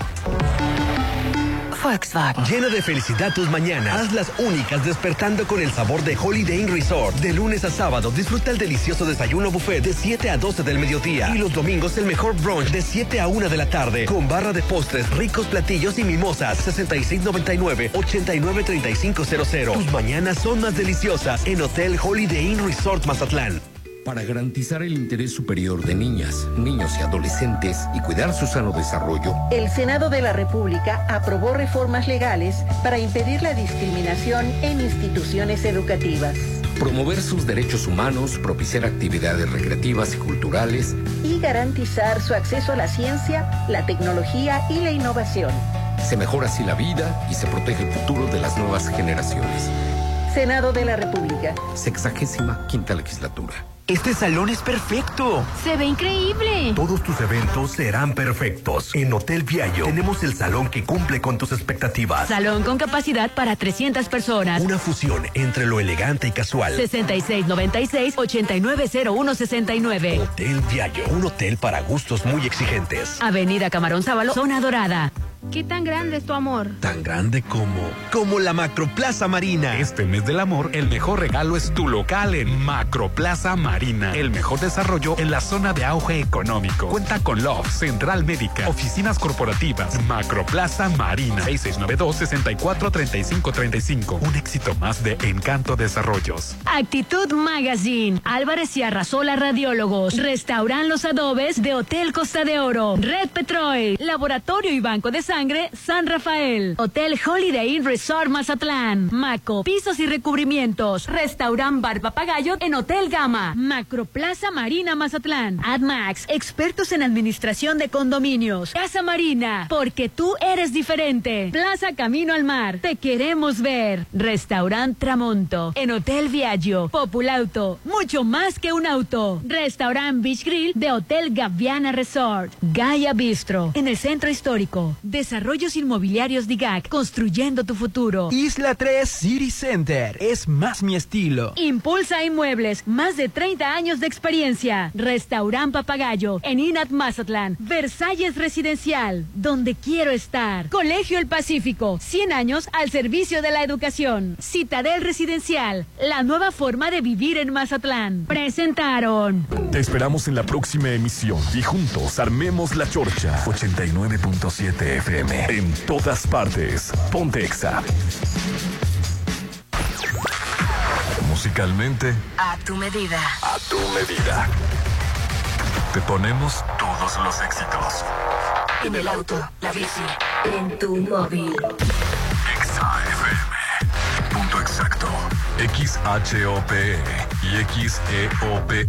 Volkswagen. Llena de felicidad tus mañanas. Hazlas únicas despertando con el sabor de Holiday Inn Resort. De lunes a sábado disfruta el delicioso desayuno buffet de 7 a 12 del mediodía. Y los domingos el mejor brunch de 7 a 1 de la tarde. Con barra de postres, ricos platillos y mimosas. 6699-893500. Tus mañanas son más deliciosas en Hotel Holiday Inn Resort Mazatlán. Para garantizar el interés superior de niñas, niños y adolescentes y cuidar su sano desarrollo, el Senado de la República aprobó reformas legales para impedir la discriminación en instituciones educativas. Promover sus derechos humanos, propiciar actividades recreativas y culturales y garantizar su acceso a la ciencia, la tecnología y la innovación. Se mejora así la vida y se protege el futuro de las nuevas generaciones. Senado de la República. Sexagésima quinta legislatura. Este salón es perfecto. Se ve increíble. Todos tus eventos serán perfectos. En Hotel Viallo tenemos el salón que cumple con tus expectativas. Salón con capacidad para 300 personas. Una fusión entre lo elegante y casual. 6696-890169. Hotel Viallo, un hotel para gustos muy exigentes. Avenida Camarón Sábalo, zona dorada. ¿Qué tan grande es tu amor? Tan grande como. como la Macroplaza Marina. Este mes del amor, el mejor regalo es tu local en Macroplaza Marina. El mejor desarrollo en la zona de auge económico. Cuenta con Love, Central Médica, oficinas corporativas, Macroplaza Marina. 6692-643535. Un éxito más de Encanto Desarrollos. Actitud Magazine. Álvarez y Arrasola Radiólogos. Restauran Los Adobes de Hotel Costa de Oro. Red Petrol. Laboratorio y Banco de Sangre San Rafael. Hotel Holiday Inn Resort Mazatlán. Maco. Pisos y recubrimientos. Restaurant Bar Papagayo en Hotel Gama. Macroplaza Marina Mazatlán. AdMax. Expertos en administración de condominios. Casa Marina. Porque tú eres diferente. Plaza Camino al Mar. Te queremos ver. Restaurant Tramonto. En Hotel Viaggio. Populauto. Mucho más que un auto. Restaurant Beach Grill de Hotel Gaviana Resort. Gaia Bistro. En el centro histórico. Desarrollos Inmobiliarios DIGAC, construyendo tu futuro. Isla 3 City Center, es más mi estilo. Impulsa Inmuebles, más de 30 años de experiencia. Restaurant Papagayo, en Inat Mazatlán. Versalles Residencial, donde quiero estar. Colegio El Pacífico, 100 años al servicio de la educación. Citadel Residencial, la nueva forma de vivir en Mazatlán. Presentaron. Te esperamos en la próxima emisión y juntos armemos la chorcha 89.7 FM. En todas partes. Pontexa. Musicalmente. A tu medida. A tu medida. Te ponemos todos los éxitos. en el auto, la bici, en tu móvil. XHOPE y XEOPE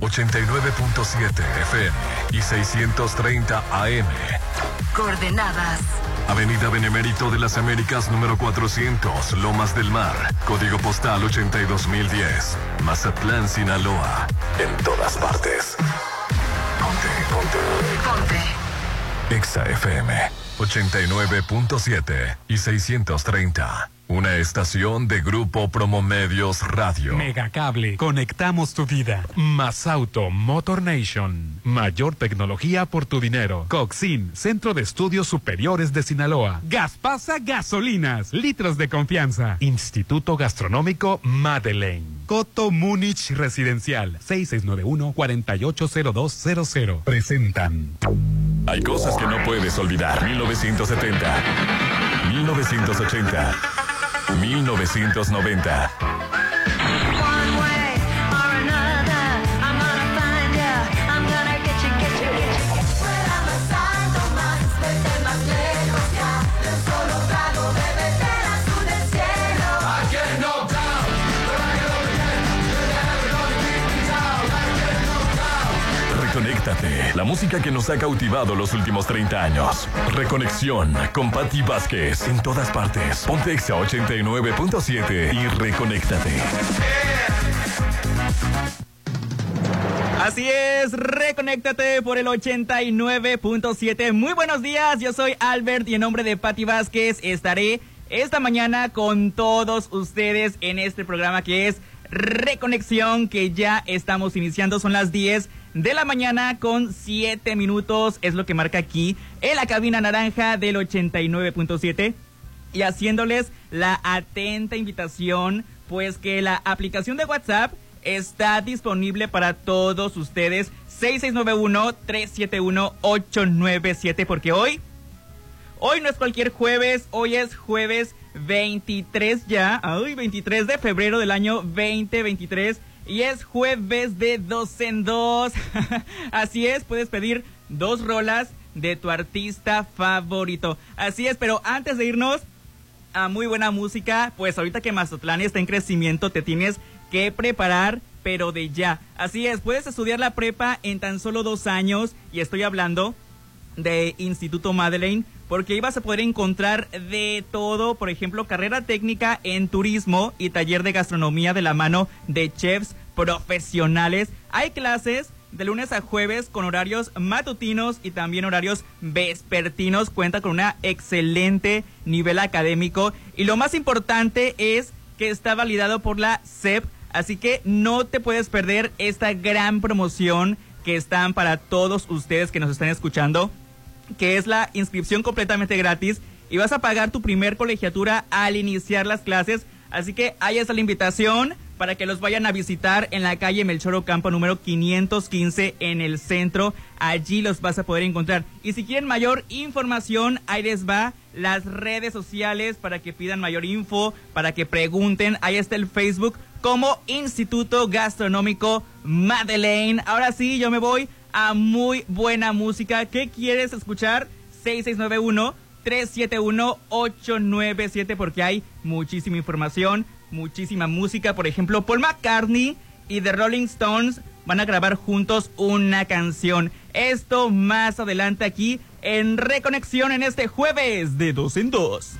89.7 FM y 630 AM. Coordenadas. Avenida Benemérito de las Américas número 400, Lomas del Mar, código postal 82010, Mazatlán, Sinaloa. En todas partes. Ponte, ponte. Ponte. Exa FM 89.7 y 630. Una estación de Grupo Promomedios Radio. Megacable, conectamos tu vida. Más Auto, Motor Nation. Mayor tecnología por tu dinero. Coxin, Centro de Estudios Superiores de Sinaloa. Gaspasa Gasolinas, litros de confianza. Instituto Gastronómico Madeleine. Coto Múnich Residencial, 6691-480200. Presentan. Hay cosas que no puedes olvidar. 1970. 1980. 1990. Reconéctate, la música que nos ha cautivado los últimos 30 años. Reconexión con Patti Vázquez en todas partes. Ponte Exa 89.7 y reconéctate. Así es, reconéctate por el 89.7. Muy buenos días, yo soy Albert y en nombre de Patti Vázquez estaré esta mañana con todos ustedes en este programa que es Reconexión, que ya estamos iniciando. Son las 10 de la mañana con 7 minutos, es lo que marca aquí en la cabina naranja del 89.7 y haciéndoles la atenta invitación, pues que la aplicación de WhatsApp está disponible para todos ustedes. 6691-371-897, porque hoy, hoy no es cualquier jueves, hoy es jueves 23 ya, hoy 23 de febrero del año 2023. Y es jueves de dos en dos. [laughs] Así es, puedes pedir dos rolas de tu artista favorito. Así es, pero antes de irnos a muy buena música, pues ahorita que Mazatlán está en crecimiento, te tienes que preparar, pero de ya. Así es, puedes estudiar la prepa en tan solo dos años y estoy hablando de Instituto Madeleine porque ahí vas a poder encontrar de todo, por ejemplo, carrera técnica en turismo y taller de gastronomía de la mano de chefs profesionales. Hay clases de lunes a jueves con horarios matutinos y también horarios vespertinos. Cuenta con un excelente nivel académico y lo más importante es que está validado por la SEP, así que no te puedes perder esta gran promoción que están para todos ustedes que nos están escuchando que es la inscripción completamente gratis y vas a pagar tu primer colegiatura al iniciar las clases. Así que ahí está la invitación para que los vayan a visitar en la calle Melchor Ocampo número 515 en el centro. Allí los vas a poder encontrar. Y si quieren mayor información, ahí les va las redes sociales para que pidan mayor info, para que pregunten. Ahí está el Facebook como Instituto Gastronómico Madeleine. Ahora sí, yo me voy a muy buena música. ¿Qué quieres escuchar? 6691 371 897 porque hay muchísima información, muchísima música. Por ejemplo, Paul McCartney y The Rolling Stones van a grabar juntos una canción. Esto más adelante aquí en Reconexión en este jueves de 2 en 2.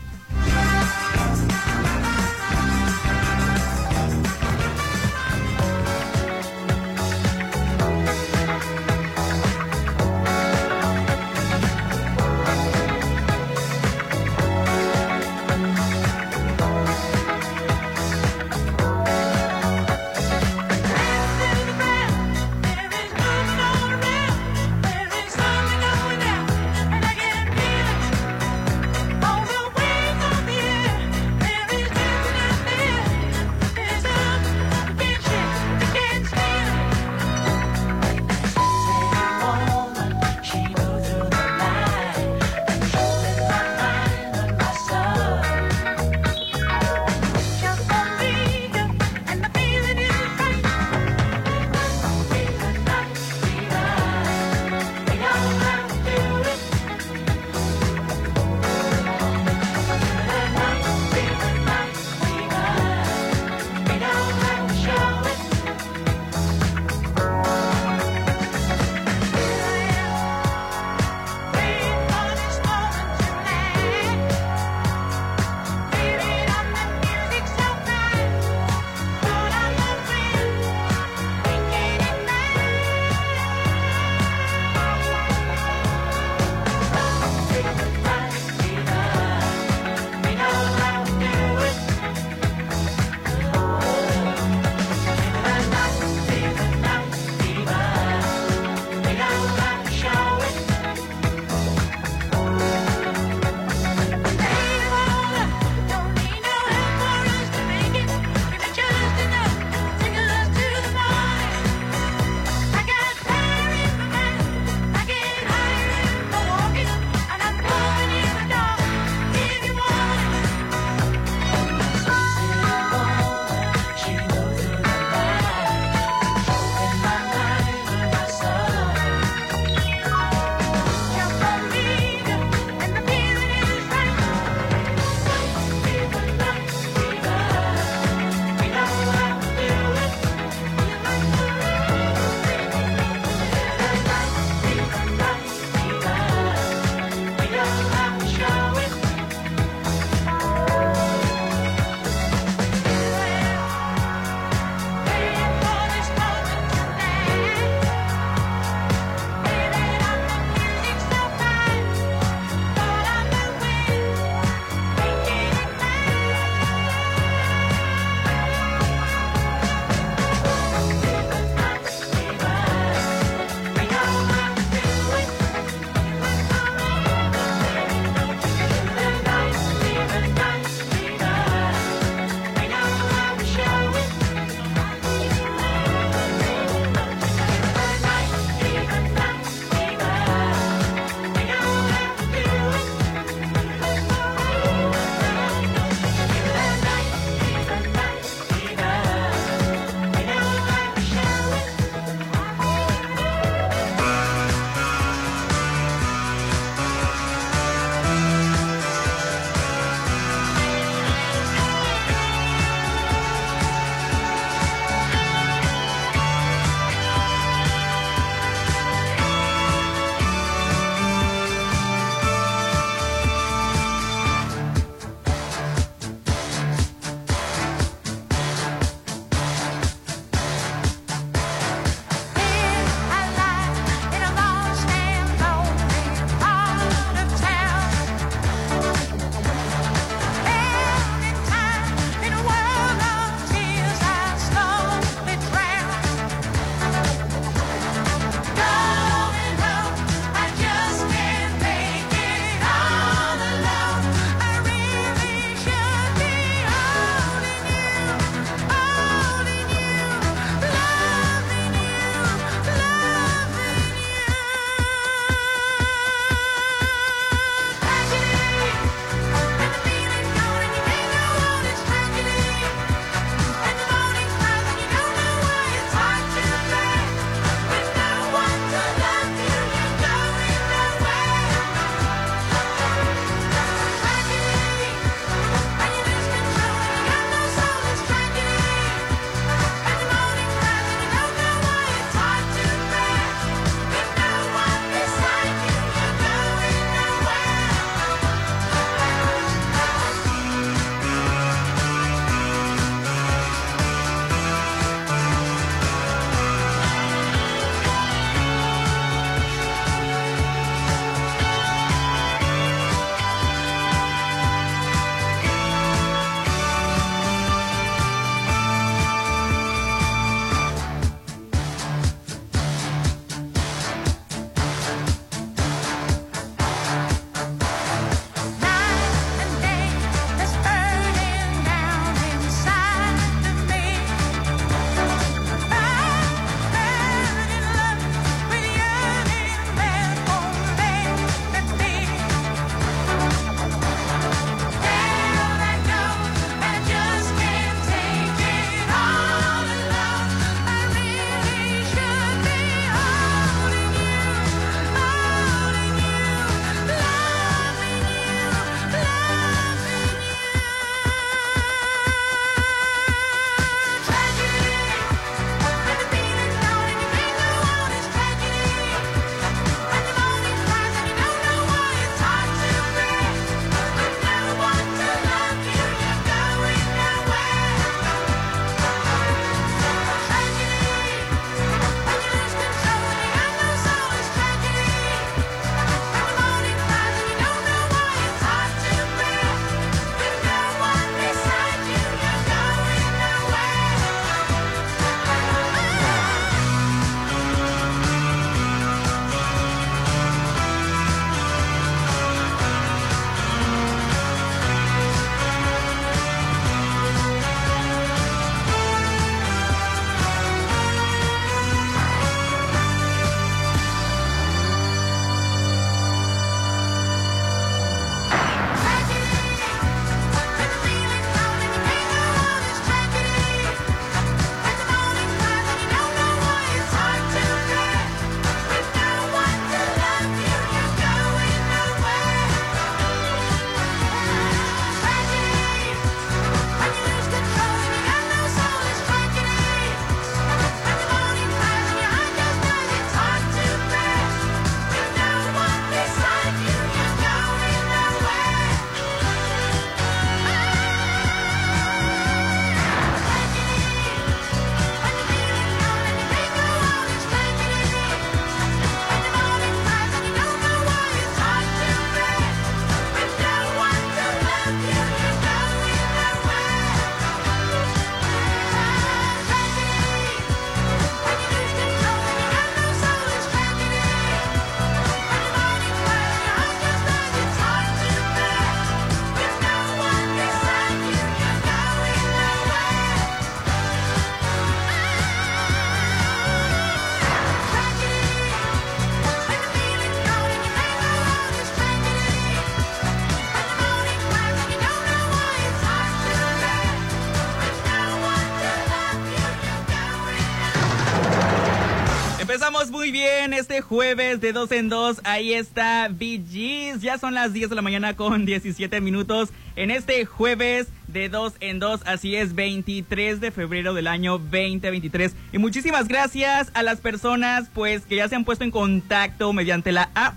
Muy bien, este jueves de dos en dos, ahí está BGs. Ya son las 10 de la mañana con 17 minutos. En este jueves de dos en dos, así es, 23 de febrero del año 2023. Y muchísimas gracias a las personas, pues, que ya se han puesto en contacto mediante la app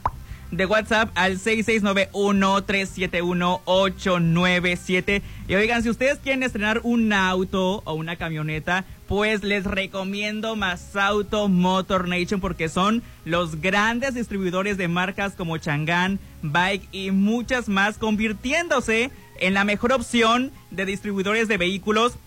de WhatsApp al 6691-371-897. Y oigan, si ustedes quieren estrenar un auto o una camioneta, pues les recomiendo Masauto Motor Nation porque son los grandes distribuidores de marcas como Chang'an, Bike y muchas más, convirtiéndose en la mejor opción de distribuidores de vehículos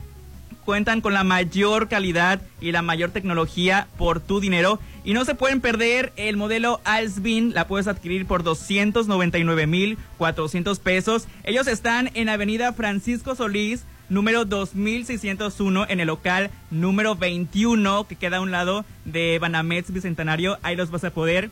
cuentan con la mayor calidad y la mayor tecnología por tu dinero. Y no se pueden perder el modelo Alsbin, la puedes adquirir por 299,400 pesos. Ellos están en Avenida Francisco Solís, número 2601, en el local número 21, que queda a un lado de Banamex Bicentenario. Ahí los vas a poder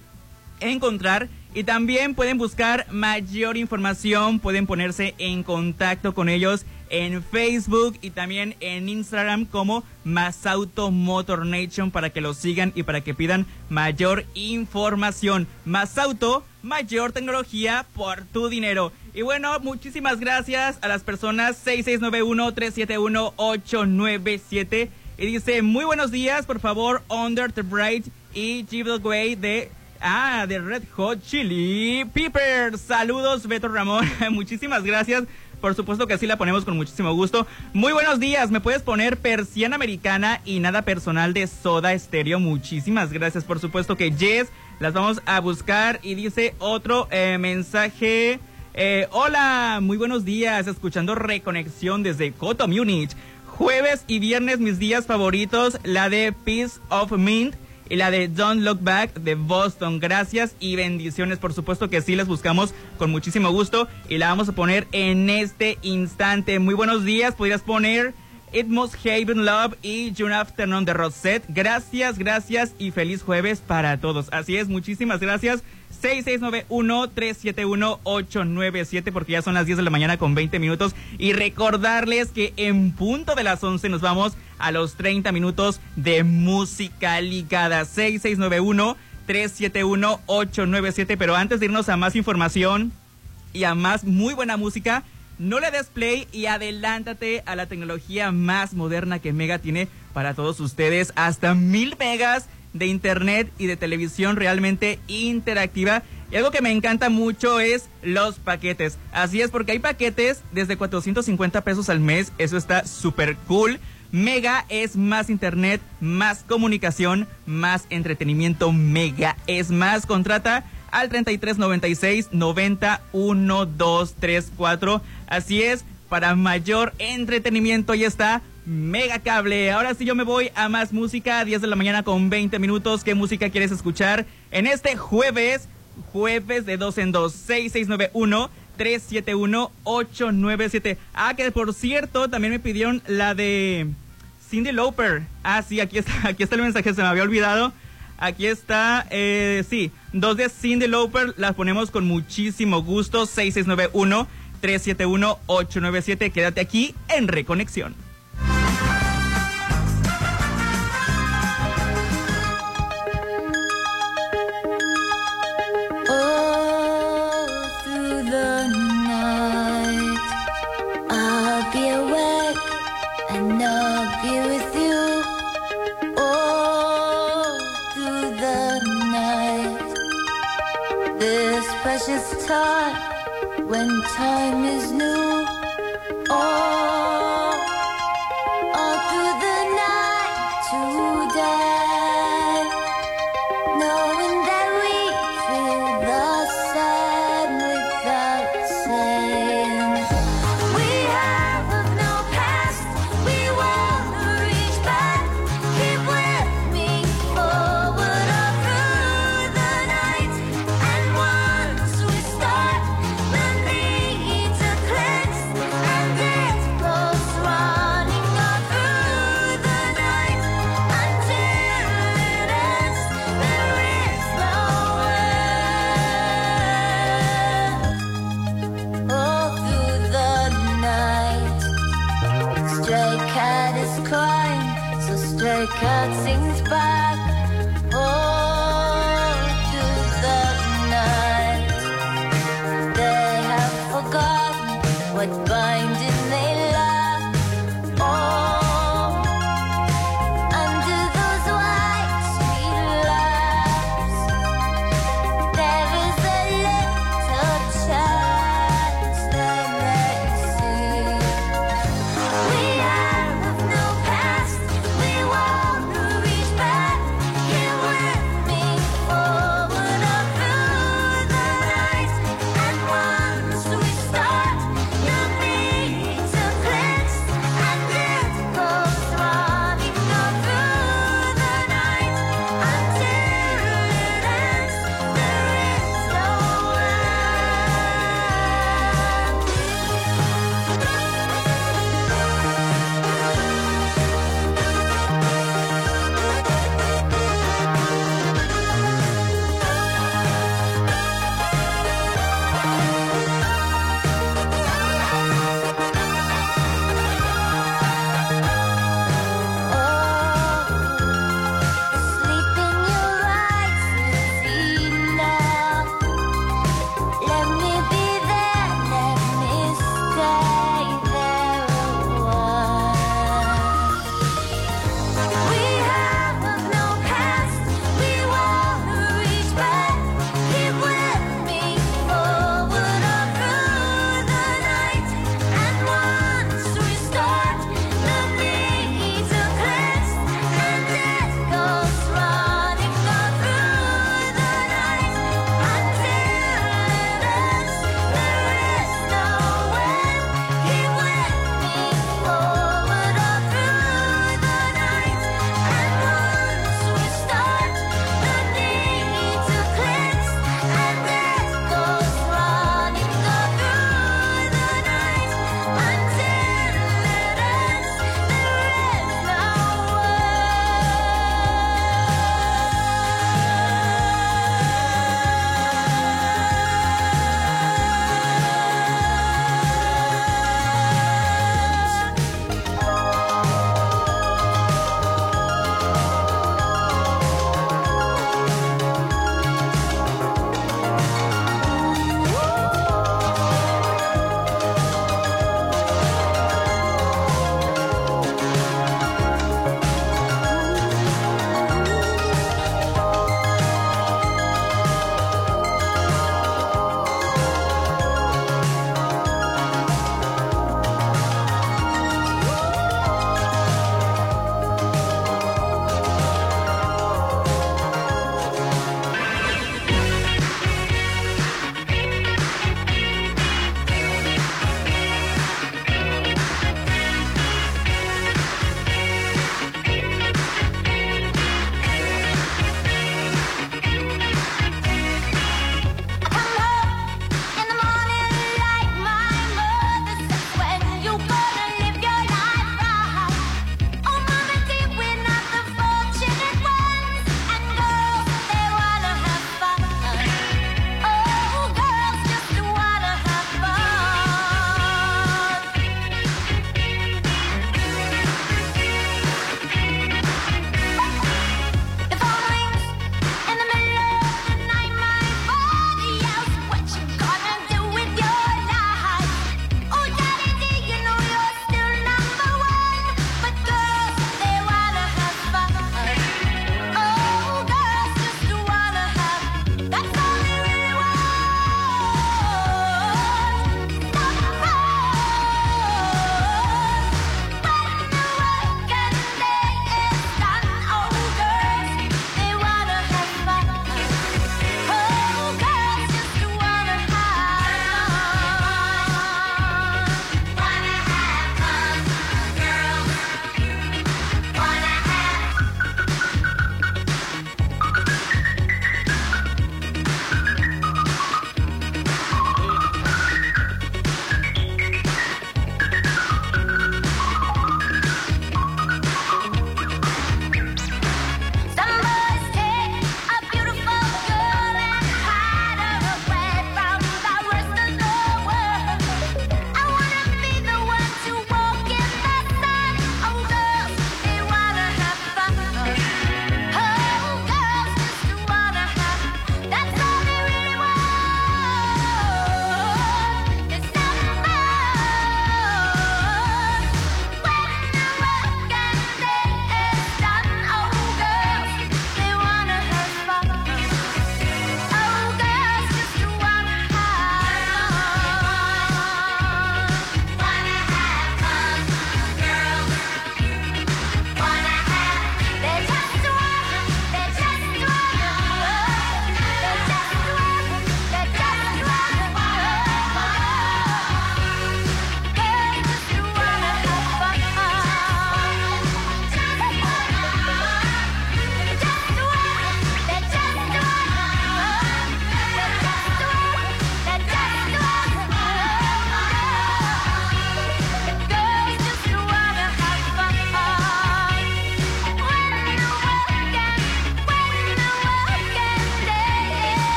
encontrar y también pueden buscar mayor información, pueden ponerse en contacto con ellos en Facebook y también en Instagram como Masauto Motor Nation para que los sigan y para que pidan mayor información. Masauto, mayor tecnología por tu dinero. Y bueno, muchísimas gracias a las personas 6691-371-897. Y dice, muy buenos días, por favor, Under the Bright y Way de Ah, de Red Hot Chili Peppers. Saludos, Beto Ramón. [laughs] Muchísimas gracias. Por supuesto que así la ponemos con muchísimo gusto. Muy buenos días. ¿Me puedes poner persiana americana y nada personal de soda estéreo? Muchísimas gracias. Por supuesto que Jess las vamos a buscar. Y dice otro eh, mensaje. Eh, hola, muy buenos días. Escuchando Reconexión desde Coto Munich. Jueves y viernes mis días favoritos. La de Peace of Mint y la de Don't Look Back de Boston. Gracias y bendiciones. Por supuesto que sí, las buscamos con muchísimo gusto y la vamos a poner en este instante. Muy buenos días. Podrías poner It Must Haven Love y June Afternoon de Rosette. Gracias, gracias y feliz jueves para todos. Así es, muchísimas gracias. 6691-371-897 porque ya son las 10 de la mañana con 20 minutos. Y recordarles que en punto de las 11 nos vamos a los 30 minutos de música ligada. 6691-371-897. Pero antes de irnos a más información y a más muy buena música, no le des play y adelántate a la tecnología más moderna que Mega tiene para todos ustedes. Hasta mil megas de internet y de televisión realmente interactiva. Y algo que me encanta mucho es los paquetes. Así es, porque hay paquetes desde 450 pesos al mes. Eso está súper cool. Mega es más internet, más comunicación, más entretenimiento. Mega es más. Contrata al 3396 90 1234. Así es, para mayor entretenimiento ya está Mega Cable. Ahora sí yo me voy a más música, 10 de la mañana con 20 minutos. ¿Qué música quieres escuchar? En este jueves, jueves de 2 en 2, 6691 371 897. Ah, que por cierto, también me pidieron la de Cindy Lauper. Ah, sí, aquí está, aquí está el mensaje, se me había olvidado. Aquí está, eh, sí, dos de Cindy Lauper, las ponemos con muchísimo gusto, 6691 371 897. Quédate aquí en Reconexión. When time is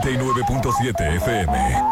89.7 FM.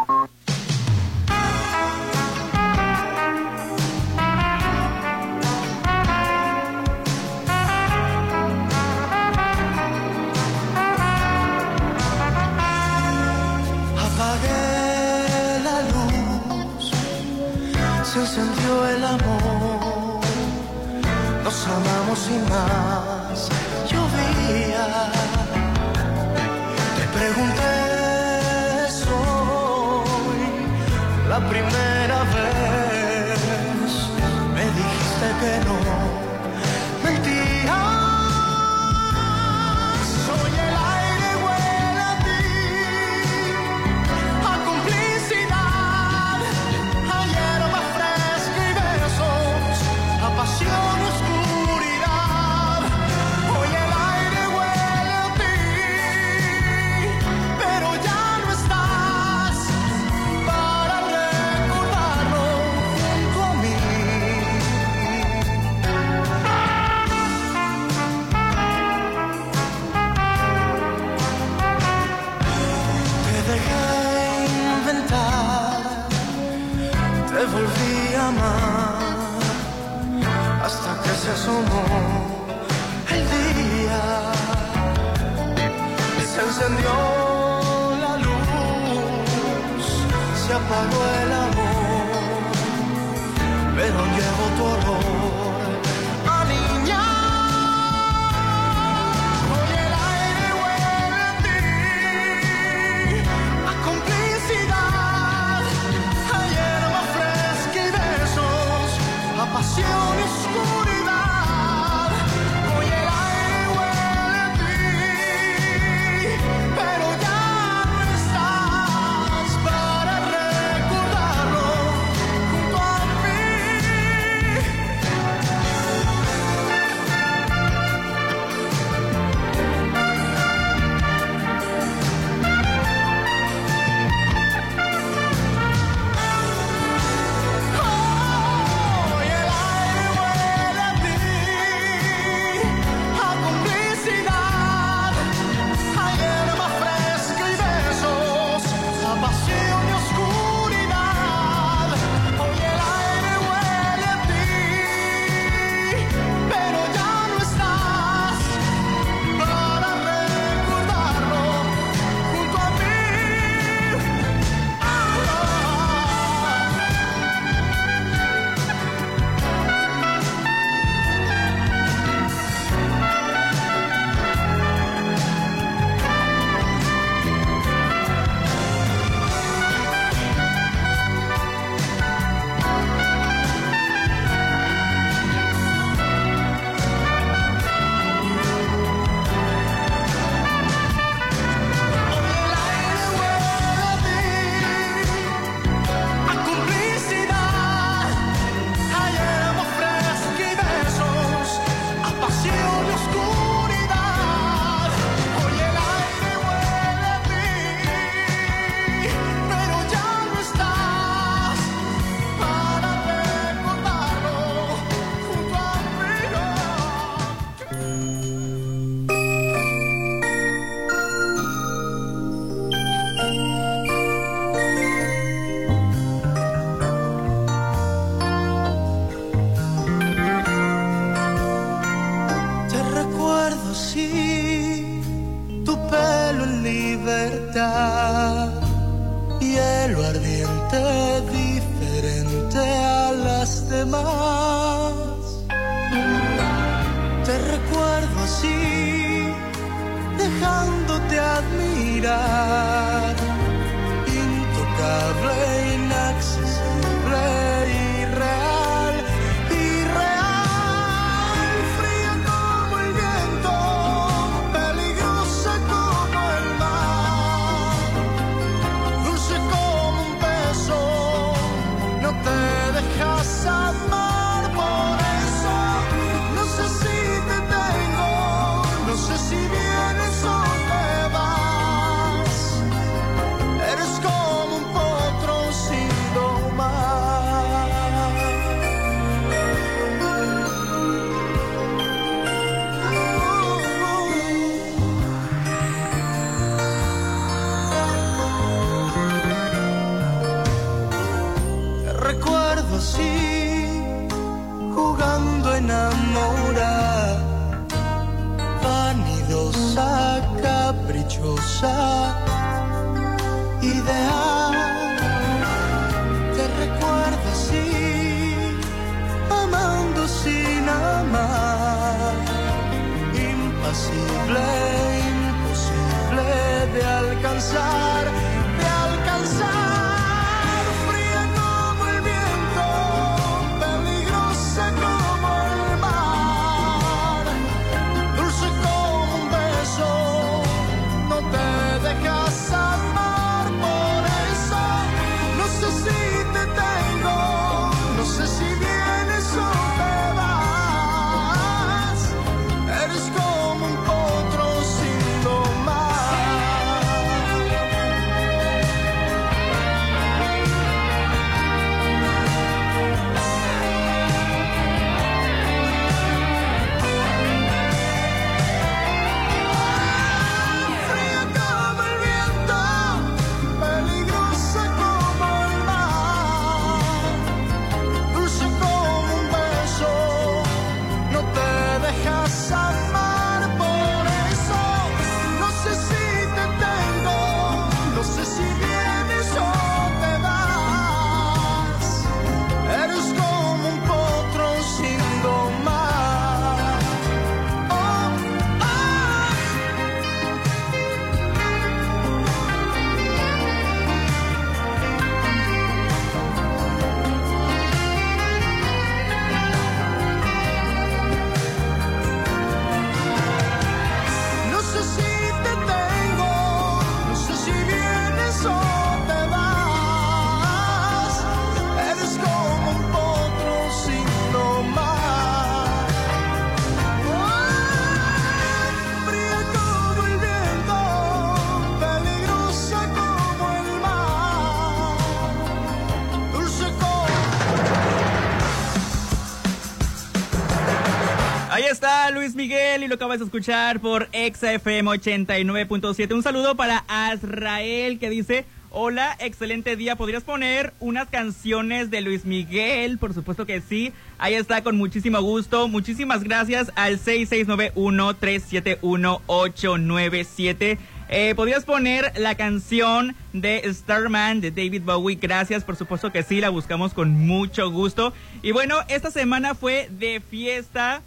Lo acabas de escuchar por XFM 89.7. Un saludo para Azrael que dice, hola, excelente día, ¿podrías poner unas canciones de Luis Miguel? Por supuesto que sí, ahí está con muchísimo gusto. Muchísimas gracias al 6691-371-897. Eh, ¿Podrías poner la canción de Starman de David Bowie? Gracias, por supuesto que sí, la buscamos con mucho gusto. Y bueno, esta semana fue de fiesta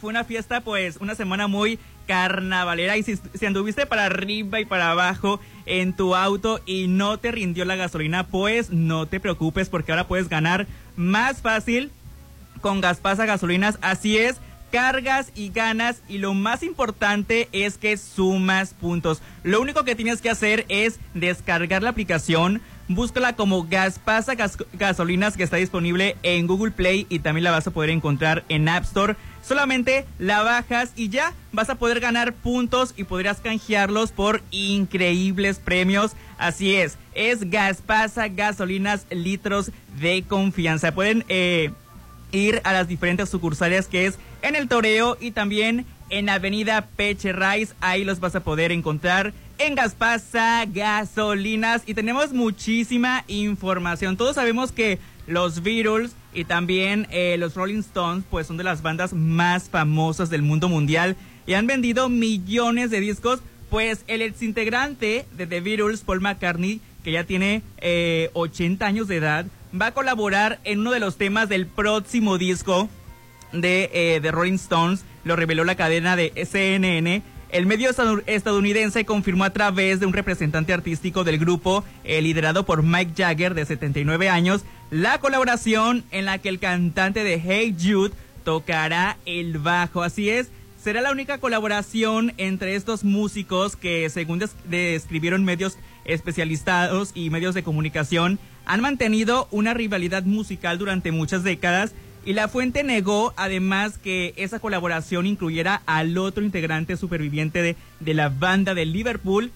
fue una fiesta, pues, una semana muy carnavalera. Y si, anduviste para arriba y para abajo en tu auto y no te rindió la gasolina, pues no te preocupes porque ahora puedes ganar más fácil con Gaspasa Gasolinas. Así es, cargas y ganas y lo más importante es que sumas puntos. Lo único que tienes que hacer es descargar la aplicación. Búscala como Gaspasa Gas- Gasolinas que está disponible en Google Play y también la vas a poder encontrar en App Store. Solamente la bajas y ya vas a poder ganar puntos y podrás canjearlos por increíbles premios. Así es, es Gaspasa Gasolinas litros de confianza. Pueden eh, ir a las diferentes sucursales que es en el Toreo y también en Avenida Peche Rice. Ahí los vas a poder encontrar en Gaspasa Gasolinas y tenemos muchísima información. Todos sabemos que los Beatles y también eh, los Rolling Stones pues son de las bandas más famosas del mundo mundial y han vendido millones de discos. Pues el exintegrante de The Beatles, Paul McCartney, que ya tiene eh, 80 años de edad, va a colaborar en uno de los temas del próximo disco de eh, The Rolling Stones, lo reveló la cadena de CNN. El medio estadounidense confirmó a través de un representante artístico del grupo, eh, liderado por Mike Jagger, de 79 años, la colaboración en la que el cantante de Hey Jude tocará el bajo. Así es, será la única colaboración entre estos músicos que, según des- describieron medios especializados y medios de comunicación, han mantenido una rivalidad musical durante muchas décadas y la fuente negó además que esa colaboración incluyera al otro integrante superviviente de, de la banda de Liverpool,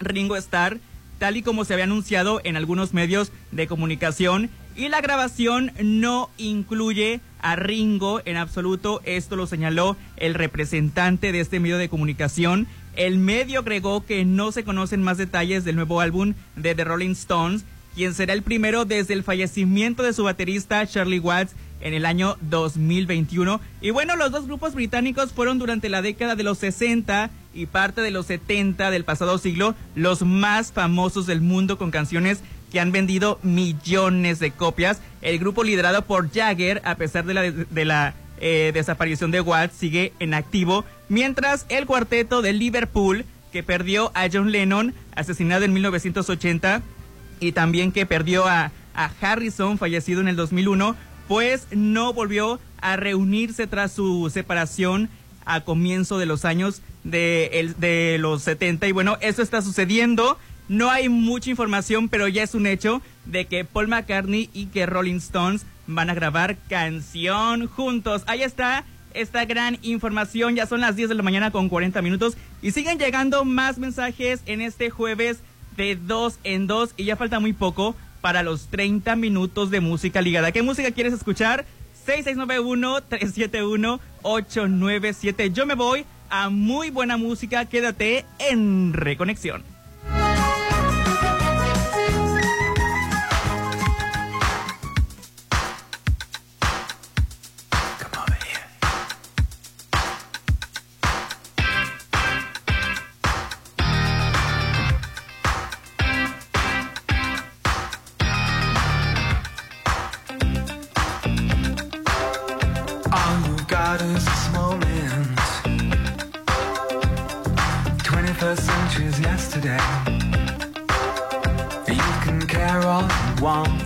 Ringo Starr, tal y como se había anunciado en algunos medios de comunicación. Y la grabación no incluye a Ringo en absoluto. Esto lo señaló el representante de este medio de comunicación. El medio agregó que no se conocen más detalles del nuevo álbum de The Rolling Stones, quien será el primero desde el fallecimiento de su baterista Charlie Watts en el año 2021. Y bueno, los dos grupos británicos fueron durante la década de los 60 y parte de los 70 del pasado siglo los más famosos del mundo con canciones que han vendido millones de copias. El grupo liderado por Jagger, a pesar de la, de la eh, desaparición de Watts, sigue en activo, mientras el cuarteto de Liverpool, que perdió a John Lennon, asesinado en 1980, y también que perdió a, a Harrison, fallecido en el 2001, pues no volvió a reunirse tras su separación a comienzo de los años de, el- de los 70. Y bueno, eso está sucediendo. No hay mucha información, pero ya es un hecho de que Paul McCartney y que Rolling Stones van a grabar canción juntos. Ahí está esta gran información. Ya son las 10 de la mañana con 40 minutos y siguen llegando más mensajes en este jueves de dos en dos y ya falta muy poco para los 30 minutos de música ligada. ¿Qué música quieres escuchar? 6691-371-897. Yo me voy a muy buena música. Quédate en Reconexión. one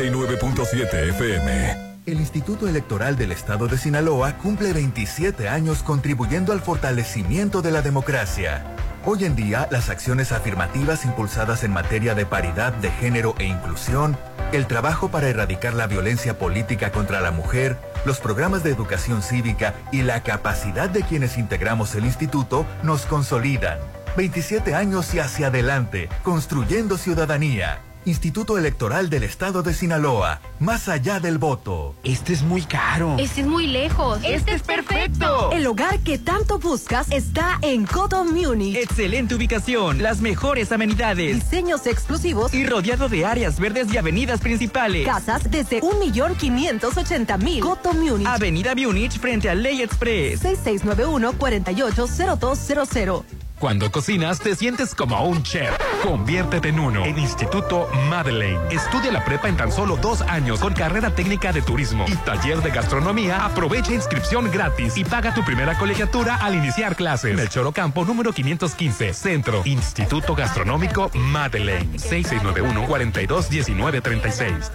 89.7 FM. El Instituto Electoral del Estado de Sinaloa cumple 27 años contribuyendo al fortalecimiento de la democracia. Hoy en día, las acciones afirmativas impulsadas en materia de paridad de género e inclusión, el trabajo para erradicar la violencia política contra la mujer, los programas de educación cívica y la capacidad de quienes integramos el instituto nos consolidan. 27 años y hacia adelante, construyendo ciudadanía. Instituto Electoral del Estado de Sinaloa, más allá del voto. Este es muy caro. Este es muy lejos. Este es perfecto. El hogar que tanto buscas está en Coto Munich. Excelente ubicación, las mejores amenidades. Diseños exclusivos y rodeado de áreas verdes y avenidas principales. Casas desde 1.580.000. Coto Munich. Avenida Munich frente a Ley Express. 6691-480200. Cuando cocinas te sientes como un chef. Conviértete en uno. En Instituto Madeleine. Estudia la prepa en tan solo dos años con carrera técnica de turismo y taller de gastronomía. Aprovecha inscripción gratis y paga tu primera colegiatura al iniciar clases. En el Chorocampo número 515, Centro. Instituto Gastronómico Madeleine. 6691 421936.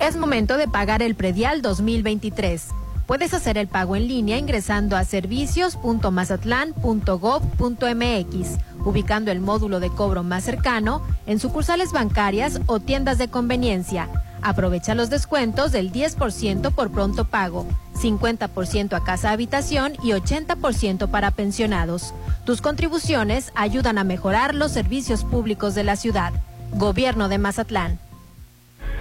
Es momento de pagar el predial 2023. Puedes hacer el pago en línea ingresando a servicios.mazatlán.gov.mx, ubicando el módulo de cobro más cercano en sucursales bancarias o tiendas de conveniencia. Aprovecha los descuentos del 10% por pronto pago, 50% a casa habitación y 80% para pensionados. Tus contribuciones ayudan a mejorar los servicios públicos de la ciudad. Gobierno de Mazatlán.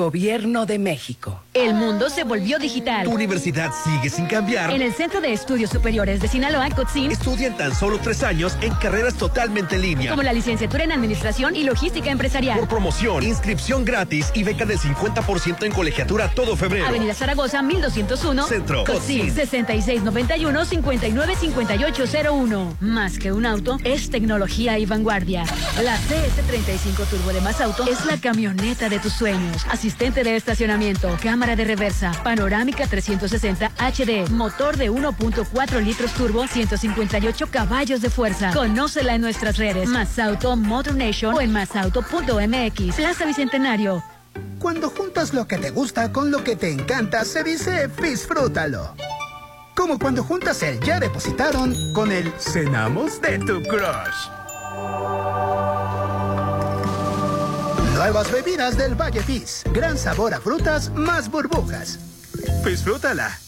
Gobierno de México. El mundo se volvió digital. Tu universidad sigue sin cambiar. En el Centro de Estudios Superiores de Sinaloa, COTSIN, Estudian tan solo tres años en carreras totalmente en línea. como la licenciatura en Administración y Logística Empresarial. Por promoción, inscripción gratis y beca del 50% en colegiatura todo febrero. Avenida Zaragoza, 1201. Centro. COTSIN, 6691-595801. Más que un auto, es tecnología y vanguardia. La CS35 Turbo de Más Auto es la camioneta de tus sueños. Asistente de estacionamiento, cámara de reversa, panorámica 360 HD, motor de 1.4 litros turbo, 158 caballos de fuerza. Conócela en nuestras redes. Más Auto Motor Nation o en masauto.mx. Plaza Bicentenario. Cuando juntas lo que te gusta con lo que te encanta, se dice disfrútalo. Como cuando juntas el ya depositaron con el cenamos de tu crush. Nuevas bebidas del Valle Fizz. Gran sabor a frutas más burbujas. Disfrútala.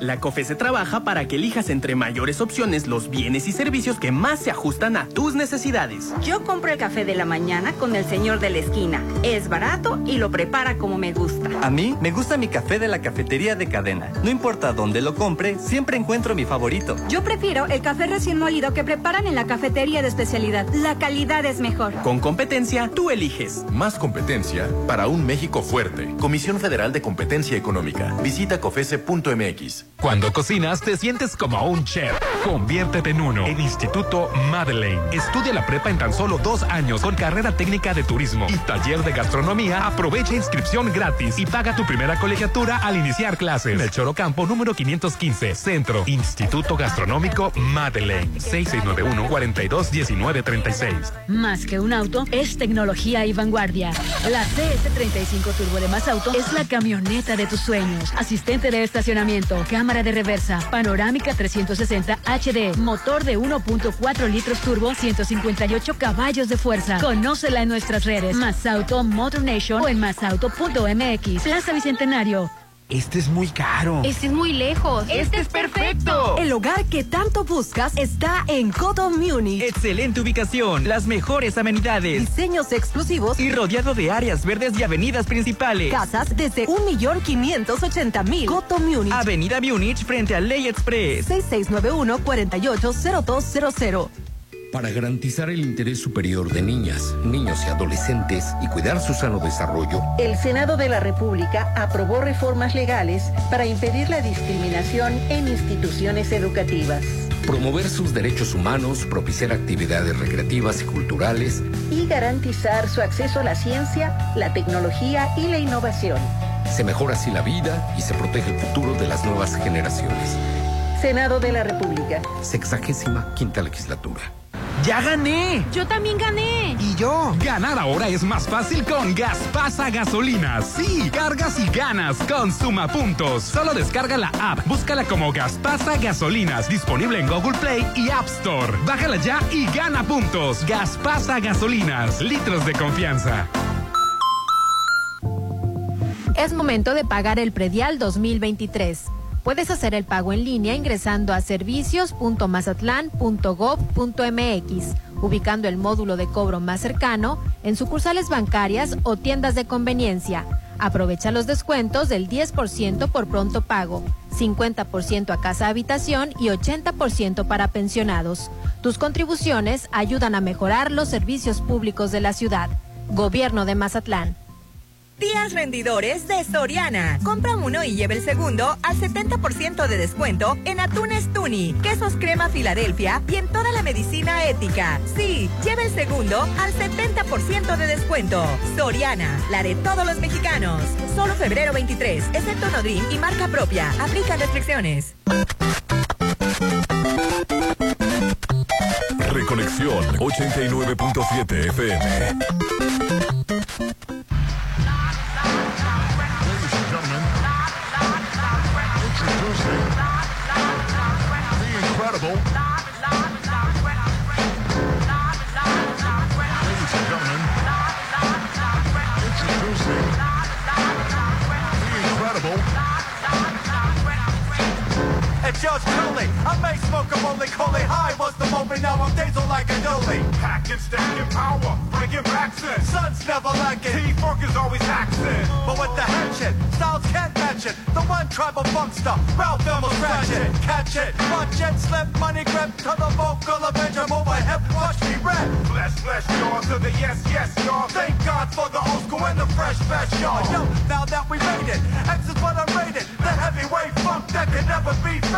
La COFESE trabaja para que elijas entre mayores opciones los bienes y servicios que más se ajustan a tus necesidades. Yo compro el café de la mañana con el señor de la esquina. Es barato y lo prepara como me gusta. A mí me gusta mi café de la cafetería de cadena. No importa dónde lo compre, siempre encuentro mi favorito. Yo prefiero el café recién molido que preparan en la cafetería de especialidad. La calidad es mejor. Con competencia, tú eliges. Más competencia para un México fuerte. Comisión Federal de Competencia Económica. Visita cofese.mx. Cuando cocinas te sientes como un chef. Conviértete en uno. En Instituto Madeleine. Estudia la prepa en tan solo dos años con carrera técnica de turismo y taller de gastronomía. Aprovecha inscripción gratis y paga tu primera colegiatura al iniciar clases. En el Chorocampo número 515, Centro. Instituto Gastronómico Madeleine. 6691-421936. Más que un auto, es tecnología y vanguardia. La CS35 Turbo de Más Auto es la camioneta de tus sueños. Asistente de estacionamiento, cámara de reversa, panorámica 360 HD, motor de 1.4 litros turbo, 158 caballos de fuerza. Conócela en nuestras redes. Más Auto Motor Nation o en masauto.mx. Plaza Bicentenario. Este es muy caro. Este es muy lejos. Este es perfecto. El hogar que tanto buscas está en Coto Munich. Excelente ubicación, las mejores amenidades. Diseños exclusivos Y rodeado de áreas verdes y avenidas principales. Casas desde 1.580.000. Coto Munich. Avenida Munich frente a Ley Express. 6691-480200. Para garantizar el interés superior de niñas, niños y adolescentes y cuidar su sano desarrollo, el Senado de la República aprobó reformas legales para impedir la discriminación en instituciones educativas. Promover sus derechos humanos, propiciar actividades recreativas y culturales y garantizar su acceso a la ciencia, la tecnología y la innovación. Se mejora así la vida y se protege el futuro de las nuevas generaciones. Senado de la República. Sexagésima quinta legislatura. ¡Ya gané! Yo también gané. ¿Y yo? Ganar ahora es más fácil con Gaspasa Gasolinas. Sí, cargas y ganas con Suma Puntos. Solo descarga la app, búscala como Gaspasa Gasolinas, disponible en Google Play y App Store. Bájala ya y gana puntos. Gaspasa Gasolinas, litros de confianza. Es momento de pagar el predial 2023. Puedes hacer el pago en línea ingresando a servicios.mazatlán.gov.mx, ubicando el módulo de cobro más cercano en sucursales bancarias o tiendas de conveniencia. Aprovecha los descuentos del 10% por pronto pago, 50% a casa habitación y 80% para pensionados. Tus contribuciones ayudan a mejorar los servicios públicos de la ciudad. Gobierno de Mazatlán. Días rendidores de Soriana. Compra uno y lleve el segundo al 70% de descuento en atunes Tuni, quesos crema Filadelfia y en toda la medicina ética. Sí, lleve el segundo al 70% de descuento. Soriana, la de todos los mexicanos. Solo febrero 23, excepto Nodrim y marca propia. Aplica restricciones. Reconexión 89.7 FM. Incredible. Ladies and gentlemen, Incredible. It's yours truly. I may smoke a rolling coley high was the moment now I'm diesel like a dolly. Packing, stacking power, bringing backs in. Sun's never lacking. T-Funk is always axing. But with the hatchet, styles can't match it. The one tribal funkster, Ralph Elmo scratch it, catch it, watch it, slip money grip to the vocal avenger, move a hip, watch me rap. Flesh, flesh, y'all, to the yes, yes, y'all. Thank God for the old school and the fresh batch, y'all. Yo, now that we made it, X is what I'm rated. The heavyweight funk that can never be faded.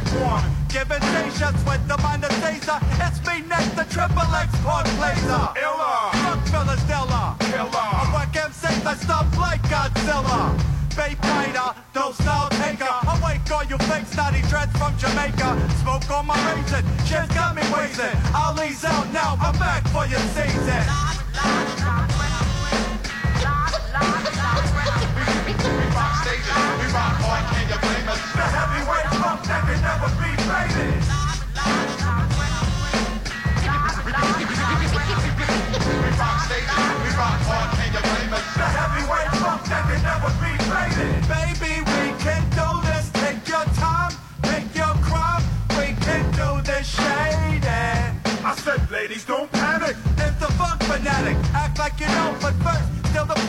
the sick one. Giving stations with the minor taser. It's me next to Triple X Port Blazer. Illa. Fuck Philadelphia. Killer. I work MCs that stop like Godzilla. Bay fighter, no style taker. Awake all you fake snotty dreads from Jamaica. Smoke on my raisin, shit's got me wasted. I'll out now, I'm back for your season. We rock stages, we rock hard, can you blame us? The funk never? The heavyweight funk that can never be faded. Baby, we can do this. Take your time, your. We can do this shady. I said, ladies, don't panic. It's the funk fanatic. Act like you know, but first,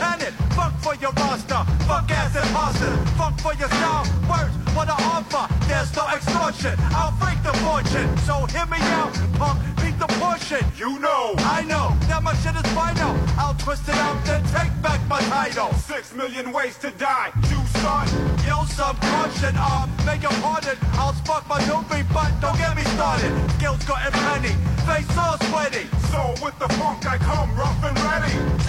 panic. Funk for your roster, funk ass imposters. Funk for your style, words, what I offer. There's no extortion. I'll break the fortune. So hear me out, punk, beat the portion. You know, I know that my shit is final. I'll twist it out, then take back my title. six million ways to die. You son, Yo, caution, um, beg your pardon. I'll spark my doobie, but don't get me started. Skills gotten plenty, face all sweaty. so with the funk I come rough and ready.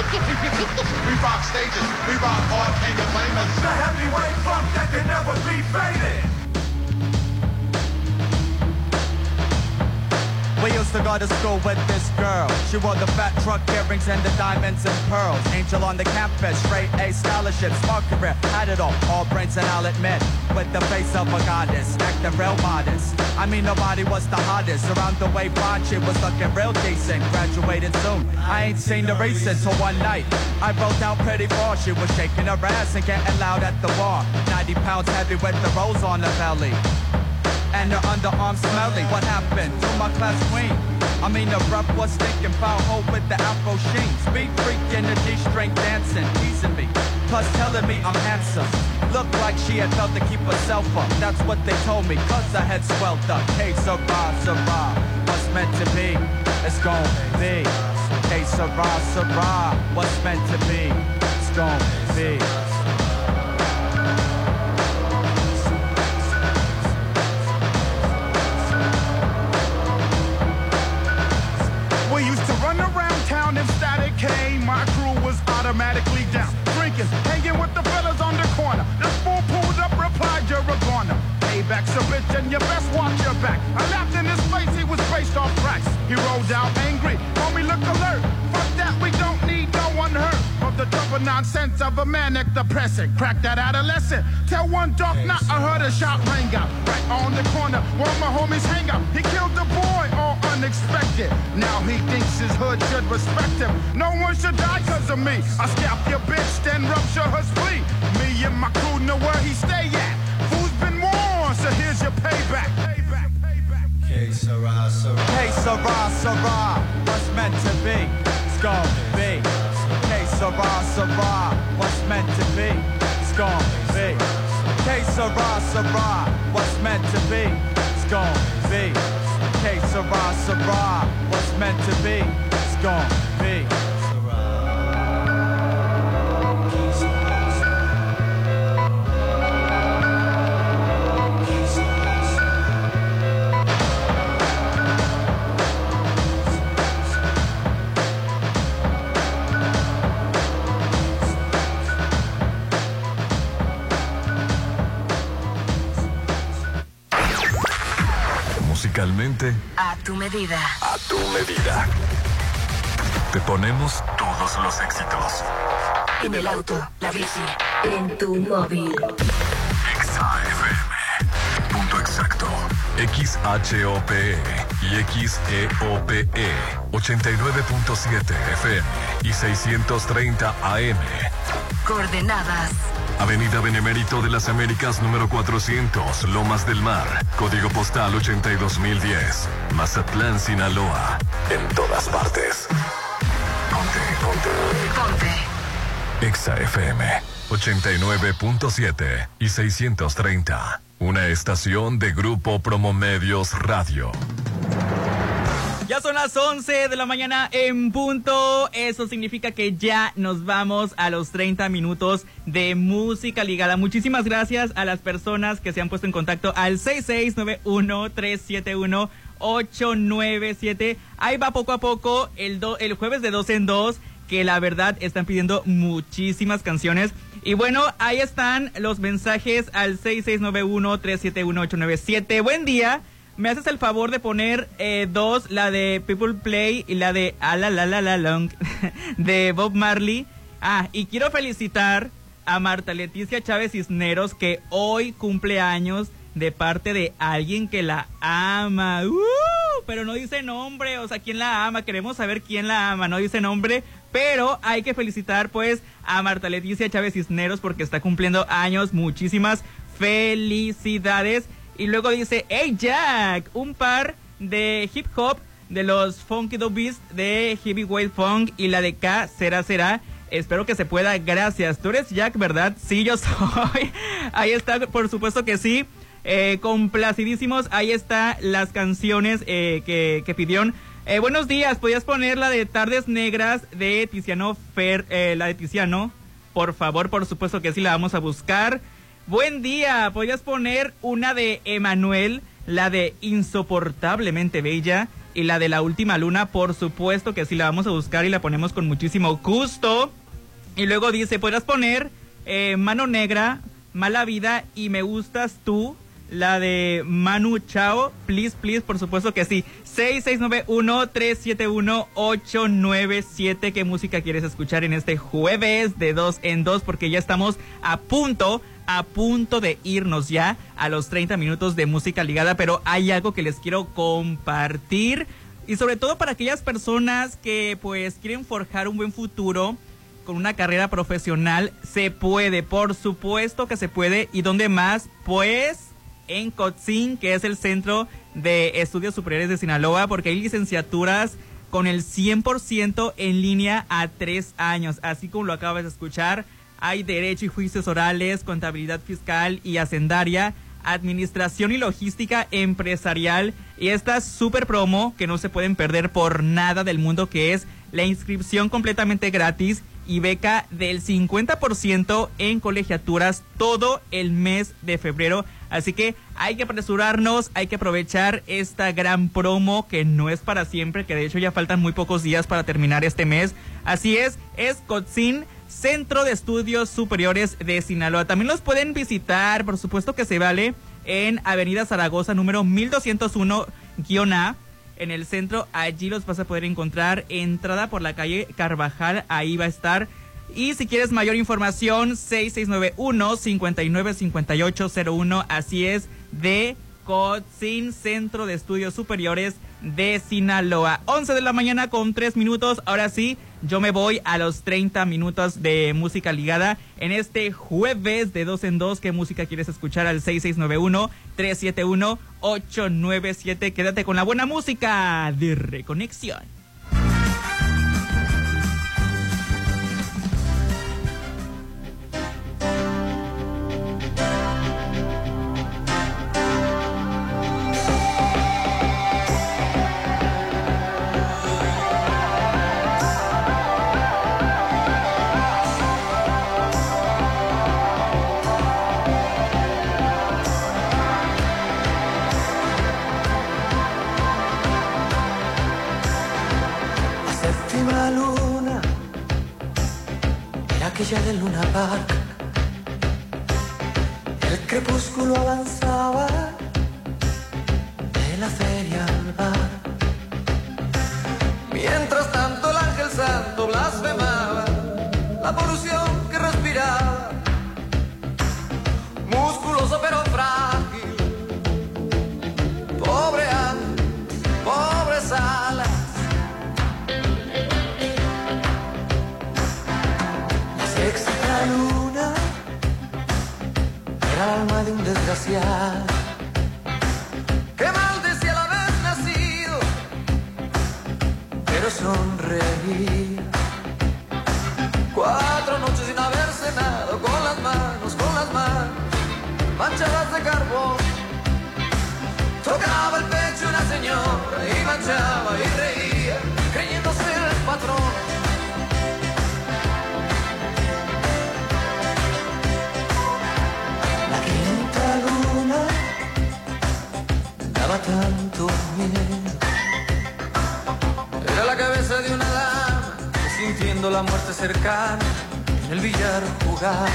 We rock stages, we rock hard, can you blame us? The heavyweight funk that can never be faded. We used to go to school with this girl. She wore the fat truck earrings and the diamonds and pearls. Angel on the campus, straight A scholarship, smart career, had it all. All brains and I'll admit, with the face of a goddess, acting real modest. I mean, nobody was the hottest. Around the way, Bonchi was looking real decent. Graduated soon. I ain't seen the reason till one night. I broke out pretty far, She was shaking her ass and getting loud at the bar. 90 pounds heavy with the rose on her belly and her underarm smelly. What happened to my class queen? I mean, the rep was thinking foul hole with the afro sheen. Speed freak G-string dancing, teasing me. Plus telling me I'm handsome. Looked like she had felt to keep herself up. That's what they told me, cause I had swelled up. Hey, Sarah, Sarah, what's meant to be? It's gon' be. Hey, Sarah, Sarah, what's meant to be? It's gon' be. Automatically down. Drinking, hanging with the fellas on the corner. This fool pulled up, replied, you're a goner. Payback's a bitch and you best watch your back. I laughed in his face, he was based off cracks. He rolled out angry, homie look alert. Fuck that, we don't need no one hurt. Of the double nonsense of a manic depressant. Crack that adolescent. Tell one dog not I heard a shot rang out. Right on the corner where my homies hang out. He killed the boy, unexpected. Now he thinks his hood should respect him. No one should die cause of me. I scalp your bitch, then rupture her spleen. Me and my crew know where he stay at. Fool's been warned, so here's your payback. Hey, Sarah, Sarah. Hey, Sarah, Sarah. What's meant to be? It's gon' be. Hey, Sarah, Sarah. What's meant to be? It's gon' be. Hey, Sarah, Sarah. What's meant to be? It's gon' be. Hey, Sarah. What's meant to be? It's gon' be. Musicalmente, A tu medida. a tu medida. Te ponemos todos los éxitos. En el auto, la bici, en tu móvil. Exa FM. Punto exacto. XHOPE y XEOPE 89.7 FM y 630 AM. Coordenadas. Avenida Benemérito de las Américas número 400, Lomas del Mar, código postal 82010, Mazatlán, Sinaloa. En todas partes. Ponte, ponte. Ponte. Exa FM 89.7 y 630. Una estación de Grupo Promomedios Radio. Ya son las 11 de la mañana en punto. Eso significa que ya nos vamos a los 30 minutos de música ligada. Muchísimas gracias a las personas que se han puesto en contacto al 6691-371-897. Ahí va poco a poco el, do- el jueves de dos en dos, que la verdad están pidiendo muchísimas canciones. Y bueno, ahí están los mensajes al 6691-371-897. Buen día. ¿Me haces el favor de poner eh, dos, la de People Play y la de A la la la la long [laughs] de Bob Marley? Ah, y quiero felicitar a Marta Leticia Chávez Cisneros que hoy cumple años de parte de alguien que la ama. ¡Uh! Pero no dice nombre, o sea, ¿quién la ama? Queremos saber quién la ama, no dice nombre. Pero hay que felicitar pues a Marta Leticia Chávez Cisneros porque está cumpliendo años. Muchísimas felicidades. Y luego dice, hey Jack, un par de hip hop de los Funky Beast de Heavyweight Funk y la de K será será. Espero que se pueda, gracias. Tú eres Jack, ¿verdad? Sí, yo [laughs] soy. Ahí está, por supuesto que sí. Eh, complacidísimos, ahí está las canciones eh, que, que pidieron. Eh, buenos días, ¿podías poner la de Tardes Negras de Tiziano Fer, la de Tiziano? Por favor, por supuesto que sí, la vamos a buscar. Buen día, ¿podrías poner una de Emanuel, la de Insoportablemente Bella? Y la de la última luna, por supuesto que sí la vamos a buscar y la ponemos con muchísimo gusto. Y luego dice, podrás poner eh, Mano Negra, Mala Vida y Me Gustas Tú. La de Manu Chao, please, please, por supuesto que sí. 6691-371-897. ¿Qué música quieres escuchar en este jueves de dos en dos? Porque ya estamos a punto, a punto de irnos ya a los 30 minutos de música ligada. Pero hay algo que les quiero compartir. Y sobre todo para aquellas personas que pues quieren forjar un buen futuro con una carrera profesional. Se puede, por supuesto que se puede. ¿Y dónde más? Pues en COTSIN, que es el Centro de Estudios Superiores de Sinaloa, porque hay licenciaturas con el 100% en línea a tres años, así como lo acabas de escuchar. Hay Derecho y Juicios Orales, Contabilidad Fiscal y Hacendaria, Administración y Logística Empresarial y esta super promo que no se pueden perder por nada del mundo que es la inscripción completamente gratis y beca del 50% en colegiaturas todo el mes de febrero. Así que hay que apresurarnos, hay que aprovechar esta gran promo que no es para siempre, que de hecho ya faltan muy pocos días para terminar este mes. Así es, es COTSIN. Centro de Estudios Superiores de Sinaloa. También los pueden visitar, por supuesto que se vale, en Avenida Zaragoza, número 1201-A en el centro. Allí los vas a poder encontrar. Entrada por la calle Carvajal, ahí va a estar. Y si quieres mayor información, 6691-595801. Así es, de COTSIN, Centro de Estudios Superiores de Sinaloa. 11 de la mañana con 3 minutos. Ahora sí, yo me voy a los 30 minutos de música ligada en este jueves de dos en dos. ¿Qué música quieres escuchar al 6691-371-897? Quédate con la buena música de Reconexión. Aquella del Luna Park. El crepúsculo avanzaba de la feria al bar. Mientras tanto el ángel santo blasfemaba la polución alma de un desgraciado que maldecía al haber nacido, pero sonreía. Cuatro noches sin haber cenado, con las manos, con las manos manchadas de carbón. Tocaba el pecho una señora y manchaba y reía, creyéndose el patrón. La muerte cercana en el billar jugaba.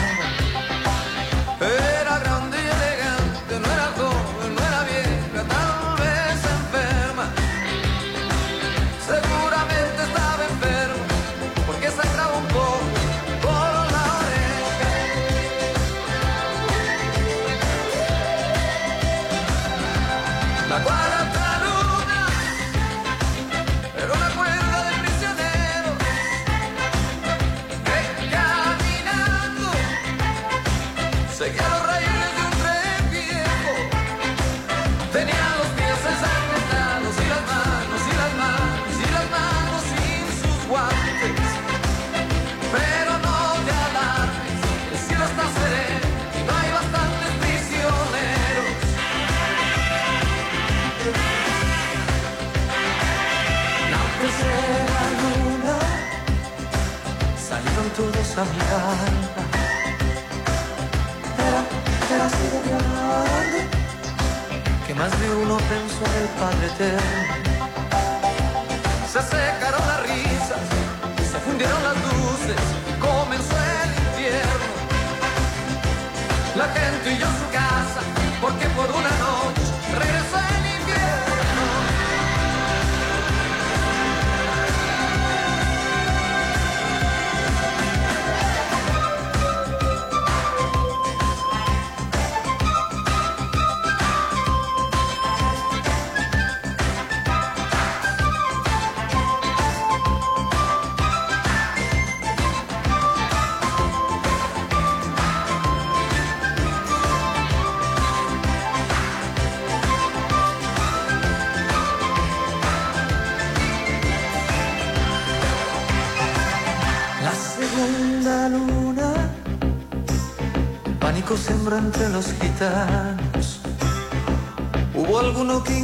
Era grande salieron todos a mirarla. Era, era así de grande que más de uno pensó en el Padre Eterno. Se secaron las risas, se fundieron las luces, comenzó el infierno. La gente huyó a su casa, porque por una entre los gitanos. Hubo alguno que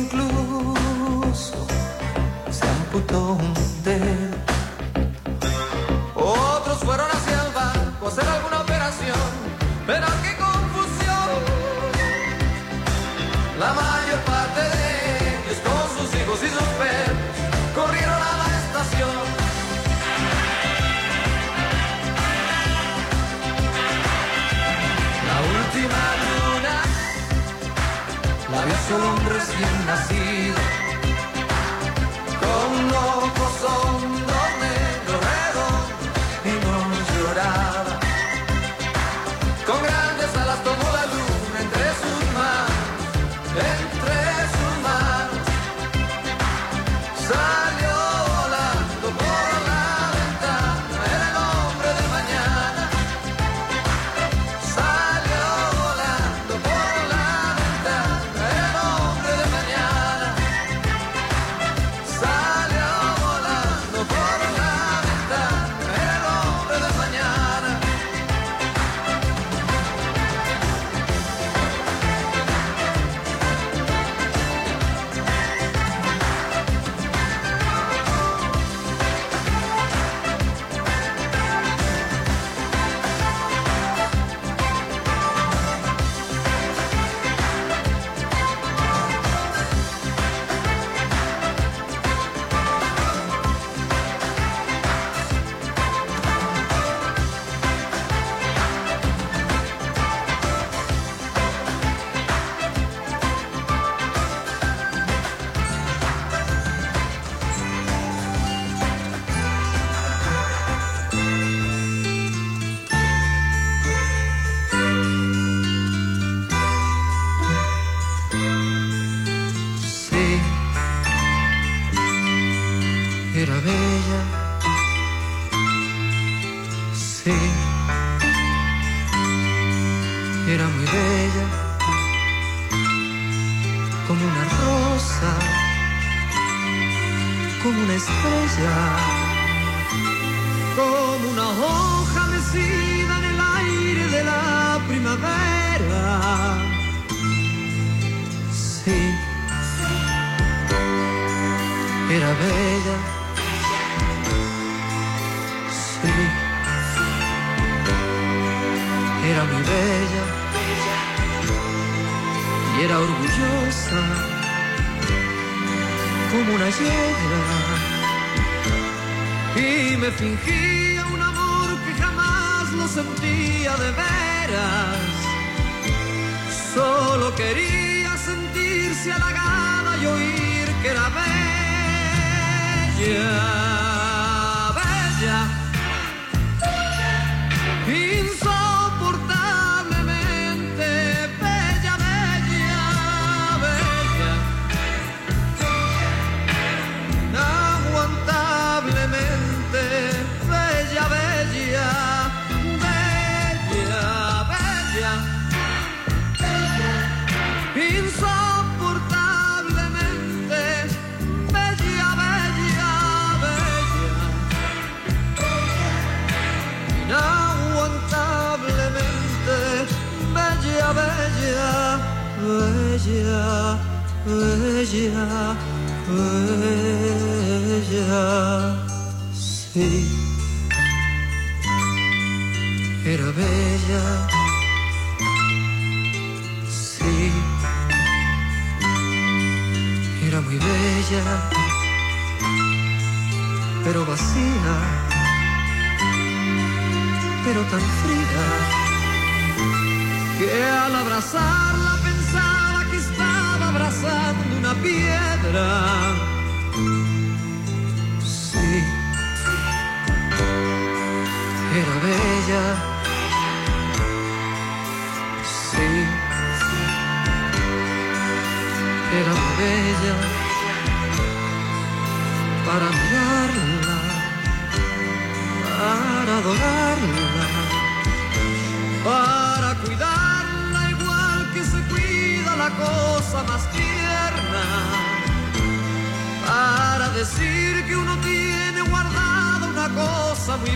decir que uno tiene guardada una cosa muy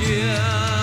bella,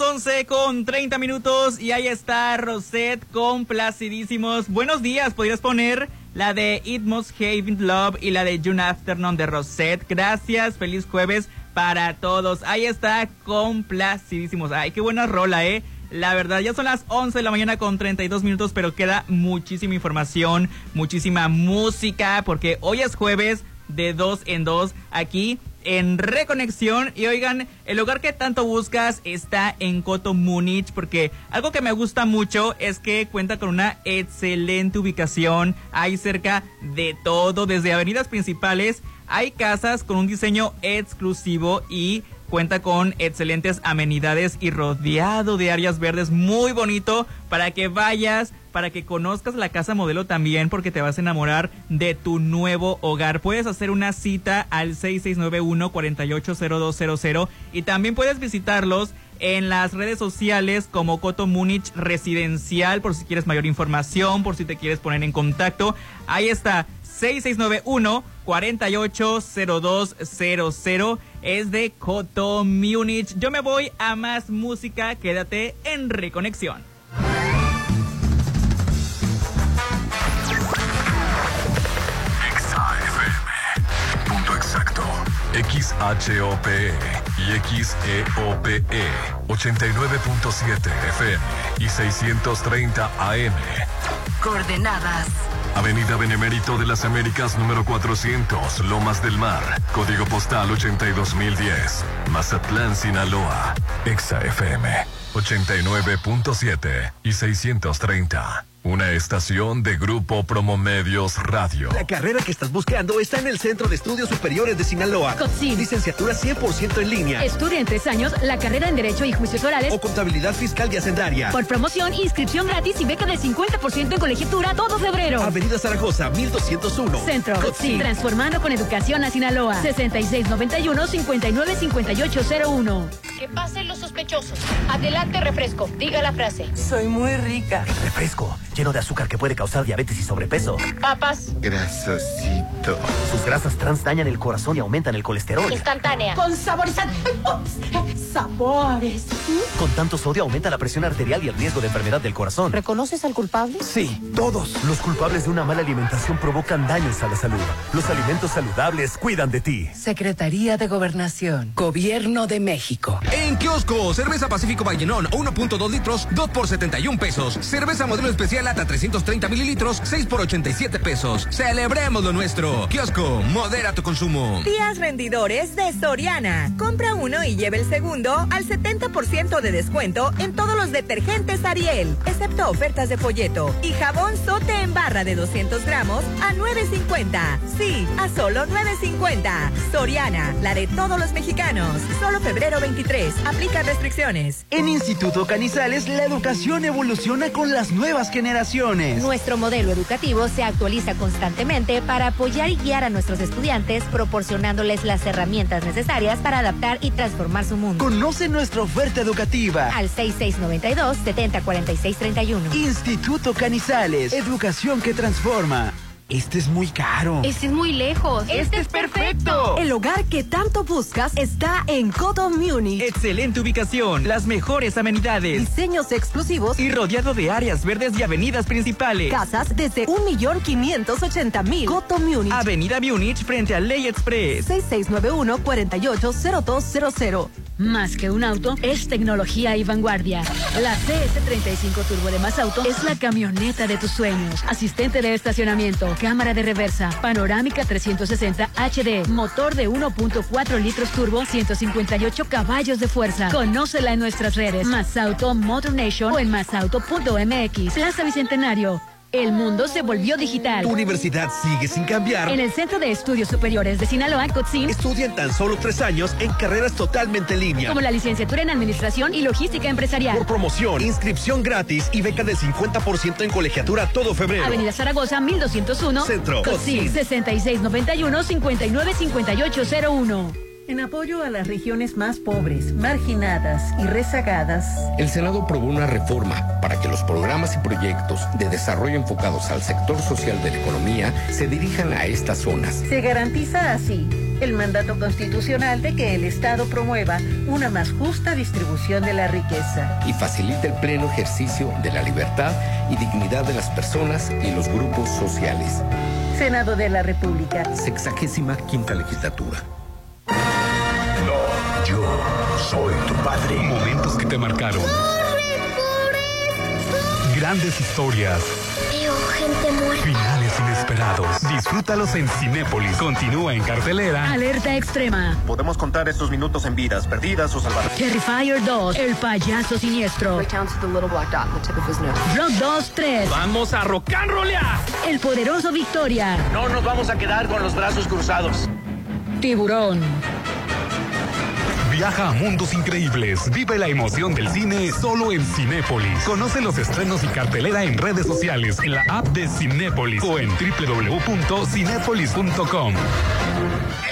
las 11 con 30 minutos y ahí está Rosette con Placidísimos. Buenos días, podrías poner la de It Must Have Love y la de June Afternoon de Rosette. Gracias, feliz jueves para todos. Ahí está complacidísimos. Ay, qué buena rola, eh. La verdad, ya son las 11 de la mañana con 32 minutos, pero queda muchísima información, muchísima música, porque hoy es jueves de dos en dos aquí en Reconexión. Y oigan, el lugar que tanto buscas está en Coto Múnich, porque algo que me gusta mucho es que cuenta con una excelente ubicación. Hay cerca de todo, desde avenidas principales. Hay casas con un diseño exclusivo y cuenta con excelentes amenidades y rodeado de áreas verdes muy bonito para que vayas, para que conozcas la casa modelo también porque te vas a enamorar de tu nuevo hogar. Puedes hacer una cita al 6691-480200 y también puedes visitarlos en las redes sociales como Coto Múnich Residencial por si quieres mayor información, por si te quieres poner en contacto. Ahí está 6691 480200 es de Coto Múnich. Yo me voy a más música, quédate en Reconexión. XHOPE y XEOPE 89.7 FM y 630 AM. Coordenadas. Avenida Benemérito de las Américas número 400, Lomas del Mar, código postal 82010, Mazatlán, Sinaloa, Exa FM 89.7 y 630. Una estación de Grupo Promomedios Radio. La carrera que estás buscando está en el Centro de Estudios Superiores de Sinaloa. COTSIN. Licenciatura 100% en línea. Estudia en tres años la carrera en Derecho y Juicios Orales. O Contabilidad Fiscal y Hacendaria. Por promoción, inscripción gratis y beca del 50% en colegiatura todo febrero. Avenida Zaragoza, 1201. Centro. COTSIN. Transformando con educación a Sinaloa. 6691-595801. Que pasen los sospechosos. Adelante, refresco. Diga la frase. Soy muy rica. Refresco, lleno de azúcar que puede causar diabetes y sobrepeso. Papas. Grasosito. Sus grasas trans dañan el corazón y aumentan el colesterol. Instantánea. Con saborizante. Sabores. Con tanto sodio aumenta la presión arterial y el riesgo de enfermedad del corazón. ¿Reconoces al culpable? Sí, todos. Los culpables de una mala alimentación provocan daños a la salud. Los alimentos saludables cuidan de ti. Secretaría de Gobernación. Gobierno de México. En kiosco, cerveza Pacífico Vallenón, 1.2 litros, 2 por 71 pesos. Cerveza modelo especial lata 330 mililitros, 6 por 87 pesos. Celebremos lo nuestro. Kiosco, modera tu consumo. Días rendidores de Soriana. Compra uno y lleve el segundo al 70% de descuento en todos los detergentes Ariel, excepto ofertas de folleto. Y jabón sote en barra de 200 gramos a 9.50. Sí, a solo 9.50. Soriana, la de todos los mexicanos. Solo febrero 23. Aplica restricciones. En Instituto Canizales la educación evoluciona con las nuevas generaciones. Nuestro modelo educativo se actualiza constantemente para apoyar y guiar a nuestros estudiantes, proporcionándoles las herramientas necesarias para adaptar y transformar su mundo. Conoce nuestra oferta educativa. Al 6692-704631. Instituto Canizales, educación que transforma. Este es muy caro. Este es muy lejos. Este es perfecto. El hogar que tanto buscas está en Coto Munich. Excelente ubicación, las mejores amenidades. Diseños exclusivos y rodeado de áreas verdes y avenidas principales. Casas desde 1.580.000. Coto Munich. Avenida Munich frente a Ley Express. 6691-480200. Más que un auto, es tecnología y vanguardia. La CS35 Turbo de Más Auto es la camioneta de tus sueños. Asistente de estacionamiento, cámara de reversa, panorámica 360 HD, motor de 1.4 litros turbo, 158 caballos de fuerza. Conócela en nuestras redes. Más Auto Motor o en masauto.mx. Plaza Bicentenario. El mundo se volvió digital. Tu universidad sigue sin cambiar. En el Centro de Estudios Superiores de Sinaloa, COTSIN, Estudian tan solo tres años en carreras totalmente en línea. como la licenciatura en Administración y Logística Empresarial. Por promoción, inscripción gratis y beca del 50% en colegiatura todo febrero. Avenida Zaragoza, 1201. Centro. COTSIN, 6691-595801. En apoyo a las regiones más pobres, marginadas y rezagadas, El Senado aprobó una reforma para que los programas y proyectos de desarrollo enfocados al sector social de la economía se dirijan a estas zonas. se garantiza así el mandato constitucional de que el Estado promueva una más justa distribución de la riqueza. Y facilite el pleno ejercicio de la libertad y dignidad de las personas y los grupos sociales. Senado de la República. Sexagésima quinta legislatura. Soy tu padre. Momentos que te marcaron. Grandes historias. Veo gente muerta. Finales inesperados. Disfrútalos en Cinépolis. Continúa en cartelera. Alerta extrema. Podemos contar estos minutos en vidas perdidas o salvadas. Terrifier 2, El payaso siniestro. Block 2, 3. Vamos a rock and rollear. El poderoso Victoria. No nos vamos a quedar con los brazos cruzados. Tiburón. Viaja a mundos increíbles. Vive la emoción del cine solo en Cinépolis. Conoce los estrenos y cartelera en redes sociales, en la app de Cinépolis o en www.cinépolis.com.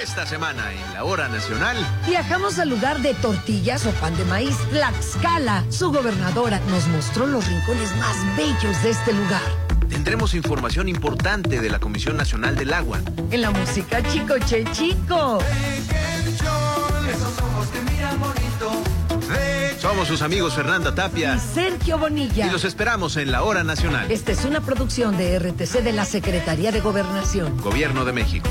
Esta semana en la hora nacional. Viajamos al lugar de tortillas o pan de maíz, Tlaxcala. Su gobernadora nos mostró los rincones más bellos de este lugar. Tendremos información importante de la Comisión Nacional del Agua. En la música Chico Che Chico. Esos ojos que miran bonito. Somos sus amigos Fernanda Tapia. Y Sergio Bonilla. Y los esperamos en la hora nacional. Esta es una producción de RTC de la Secretaría de Gobernación. Gobierno de México.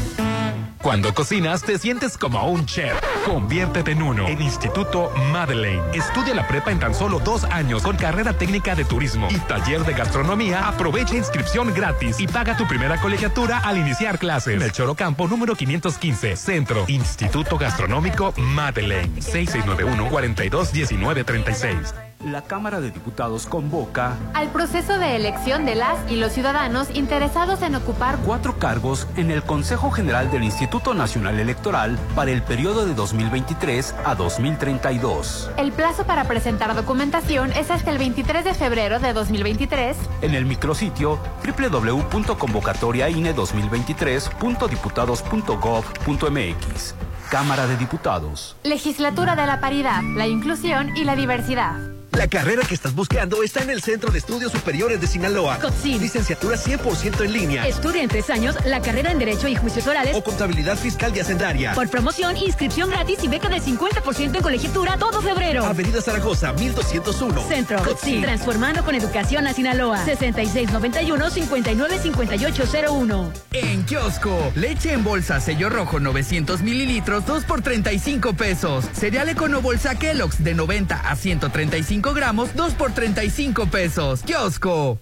Cuando cocinas te sientes como un chef. Conviértete en uno. En Instituto Madeleine. Estudia la prepa en tan solo dos años con carrera técnica de turismo y taller de gastronomía. Aprovecha inscripción gratis y paga tu primera colegiatura al iniciar clases. En el Chorocampo número 515, Centro. Instituto Gastronómico Madeleine. 6691-421936. La Cámara de Diputados convoca Al proceso de elección de las y los ciudadanos interesados en ocupar cuatro cargos en el Consejo General del Instituto Nacional Electoral para el periodo de 2023 a 2032. El plazo para presentar documentación es hasta el 23 de febrero de 2023 En el micrositio www.convocatoriaine2023.diputados.gov.mx. Cámara de Diputados. Legislatura de la Paridad, la Inclusión y la Diversidad. La carrera que estás buscando está en el Centro de Estudios Superiores de Sinaloa. COTSIN. Licenciatura 100% en línea. Estudia en tres años la carrera en Derecho y Juicios Orales. O Contabilidad Fiscal y Hacendaria. Por promoción, inscripción gratis y beca del 50% en colegiatura todo febrero. Avenida Zaragoza, 1201. Centro. COTSIN. Transformando con educación a Sinaloa. 6691-595801. En kiosco, leche en bolsa sello rojo 900 mililitros, 2 por 35 pesos. Cereal Econo Bolsa Kellogg's de 90 a 135 gramos, 2 por 35 pesos. Kiosco.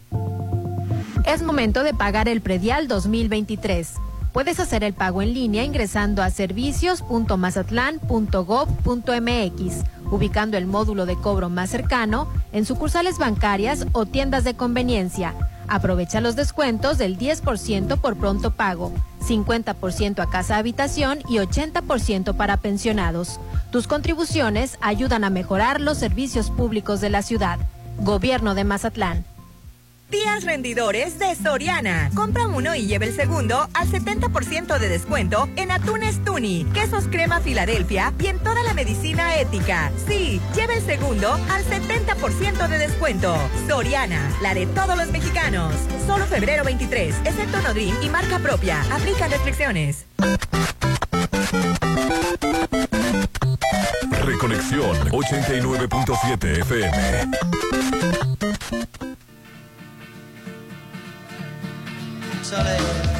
Es momento de pagar el predial 2023. Puedes hacer el pago en línea ingresando a servicios.mazatlán.gov.mx, ubicando el módulo de cobro más cercano en sucursales bancarias o tiendas de conveniencia. Aprovecha los descuentos del 10% por pronto pago, 50% a casa habitación y 80% para pensionados. Tus contribuciones ayudan a mejorar los servicios públicos de la ciudad. Gobierno de Mazatlán. Días rendidores de Soriana. Compra uno y lleve el segundo al 70% de descuento en atunes Tuni, quesos crema Filadelfia y en toda la medicina ética. Sí, lleve el segundo al 70% de descuento. Soriana, la de todos los mexicanos. Solo febrero 23, excepto Nodrim y marca propia. Aplica restricciones. Reconexión 89.7 FM. Tú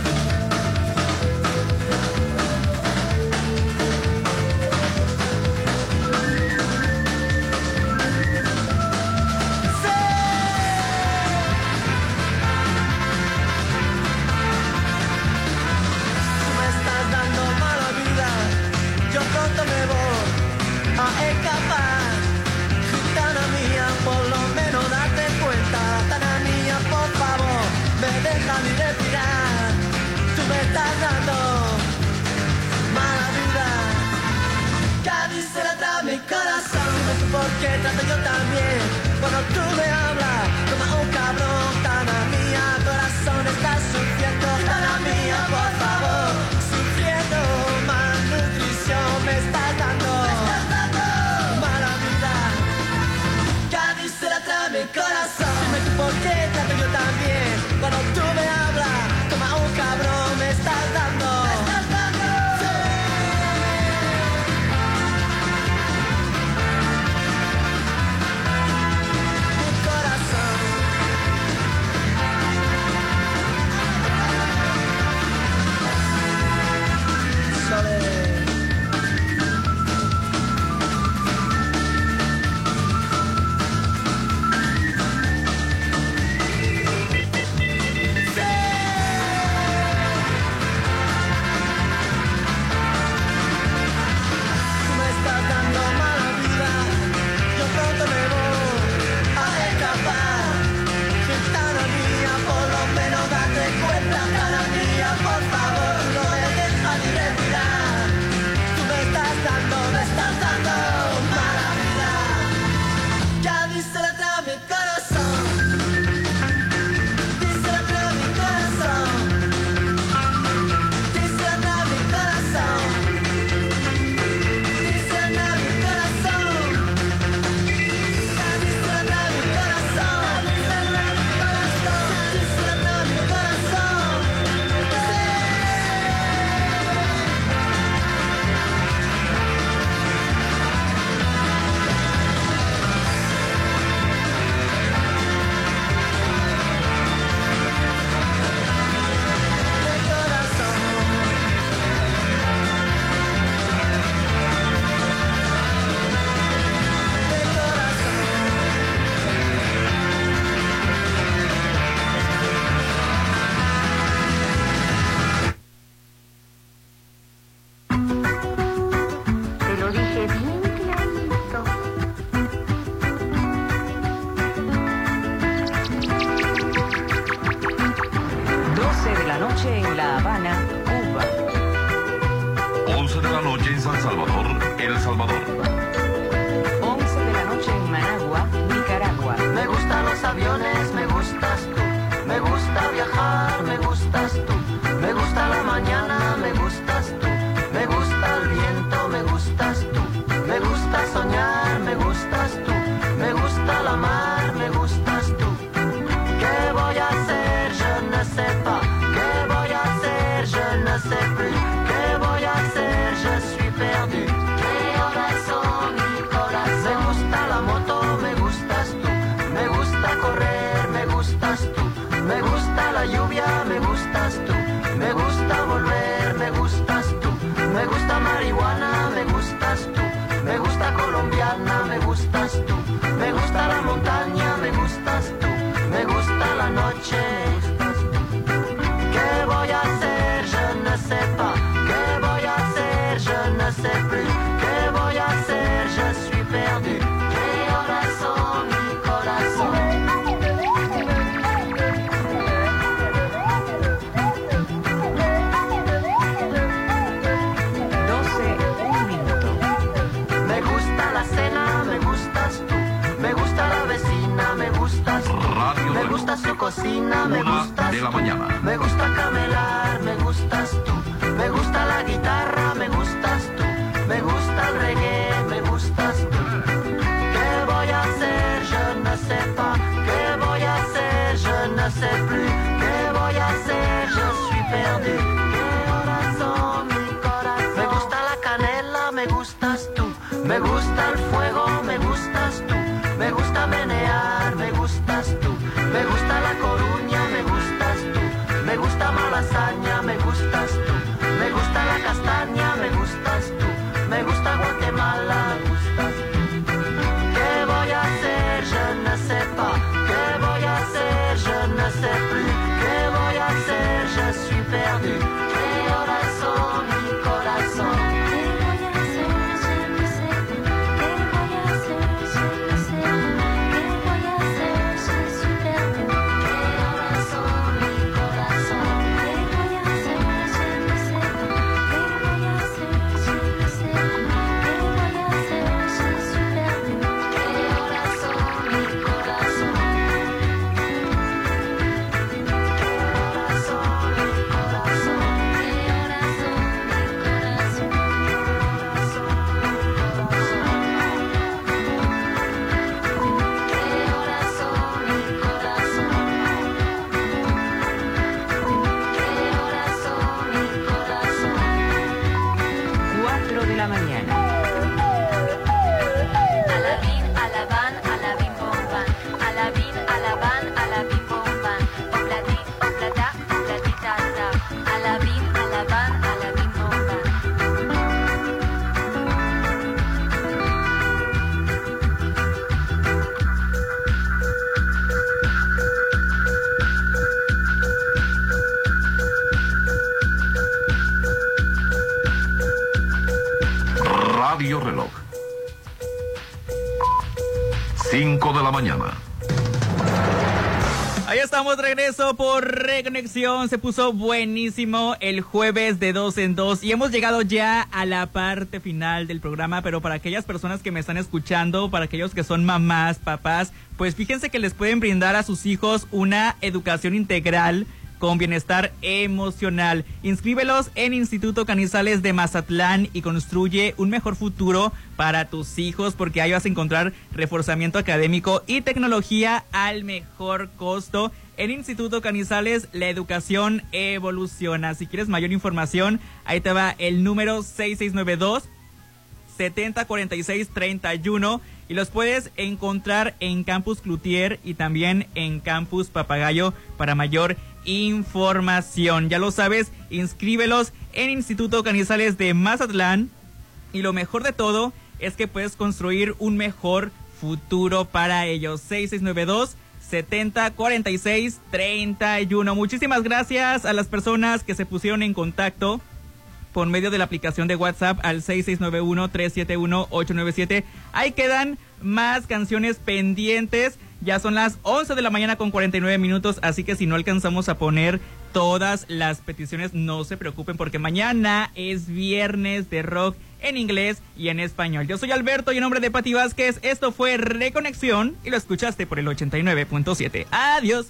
no sé por qué trato yo de regreso por Reconexión. Se puso buenísimo el jueves de dos en dos y hemos llegado ya a la parte final del programa, pero para aquellas personas que me están escuchando, para aquellos que son mamás, papás, pues fíjense que les pueden brindar a sus hijos una educación integral con bienestar emocional. Inscríbelos en Instituto Canizales de Mazatlán y construye un mejor futuro para tus hijos porque ahí vas a encontrar reforzamiento académico y tecnología al mejor costo. En Instituto Canizales la educación evoluciona. Si quieres mayor información, ahí te va el número 6692 704631 y los puedes encontrar en Campus Cloutier y también en Campus Papagayo para mayor información. Ya lo sabes, inscríbelos en Instituto Canizales de Mazatlán y lo mejor de todo es que puedes construir un mejor futuro para ellos. 6692 70 46 31. Muchísimas gracias a las personas que se pusieron en contacto por medio de la aplicación de WhatsApp al 6691-371-897. Ahí quedan más canciones pendientes. Ya son las 11 de la mañana con 49 minutos, así que si no alcanzamos a poner todas las peticiones, no se preocupen porque mañana es viernes de rock en inglés y en español. Yo soy Alberto y en nombre de Pati Vázquez, esto fue Reconexión y lo escuchaste por el 89.7. Adiós.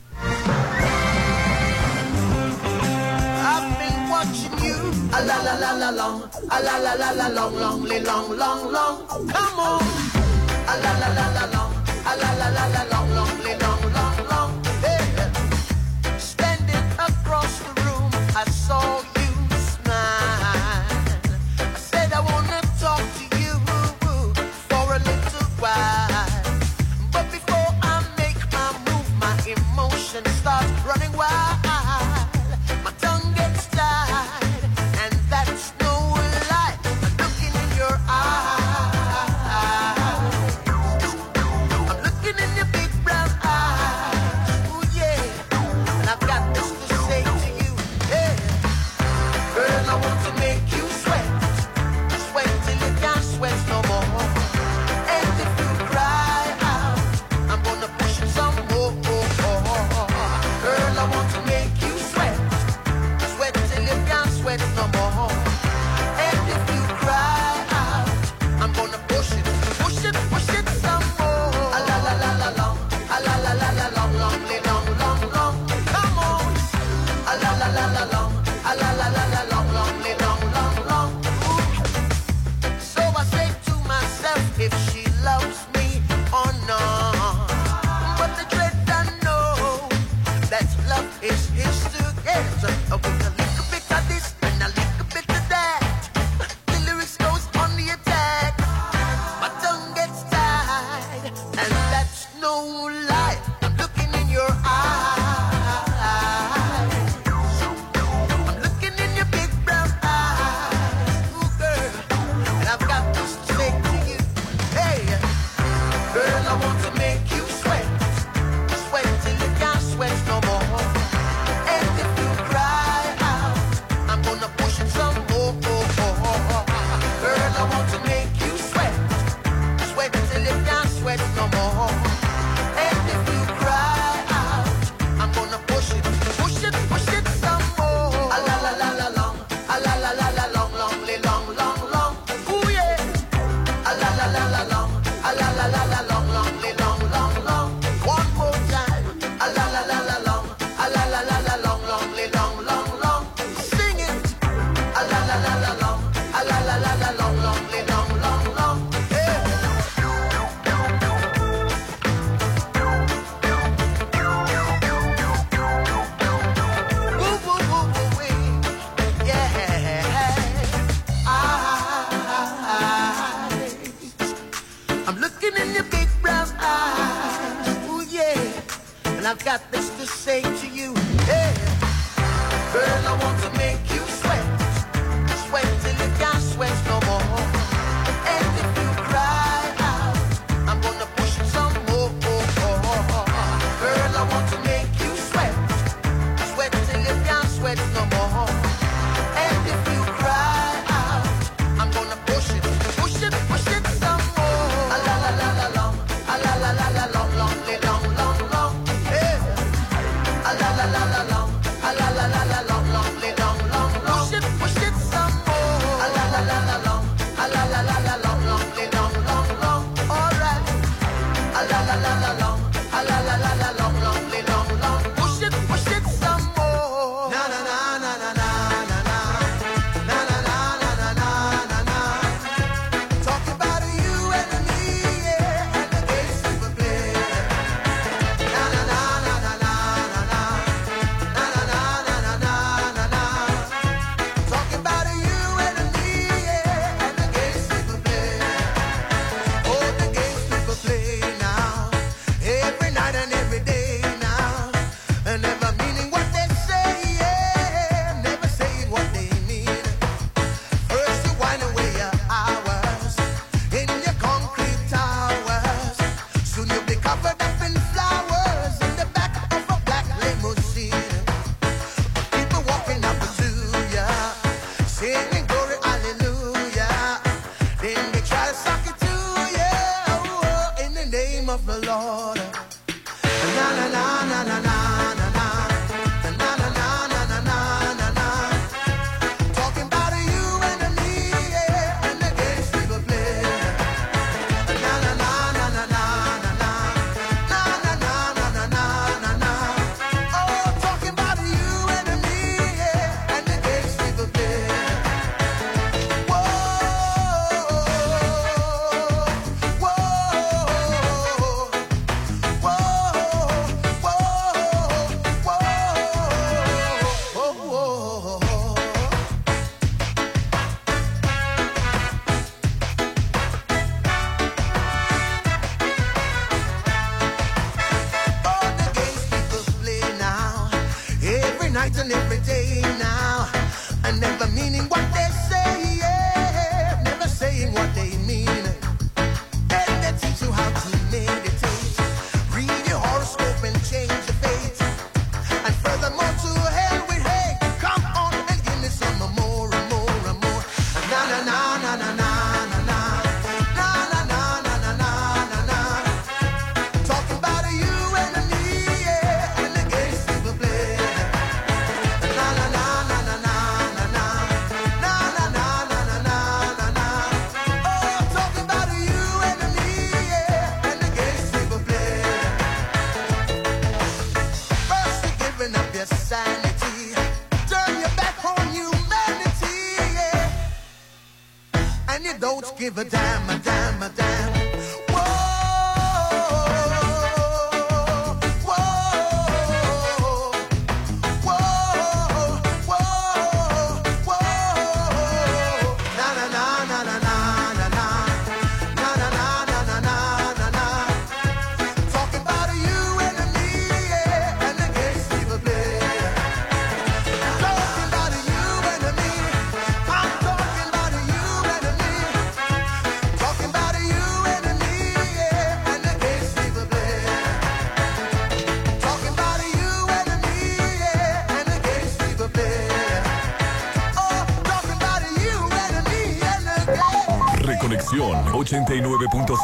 give a damn.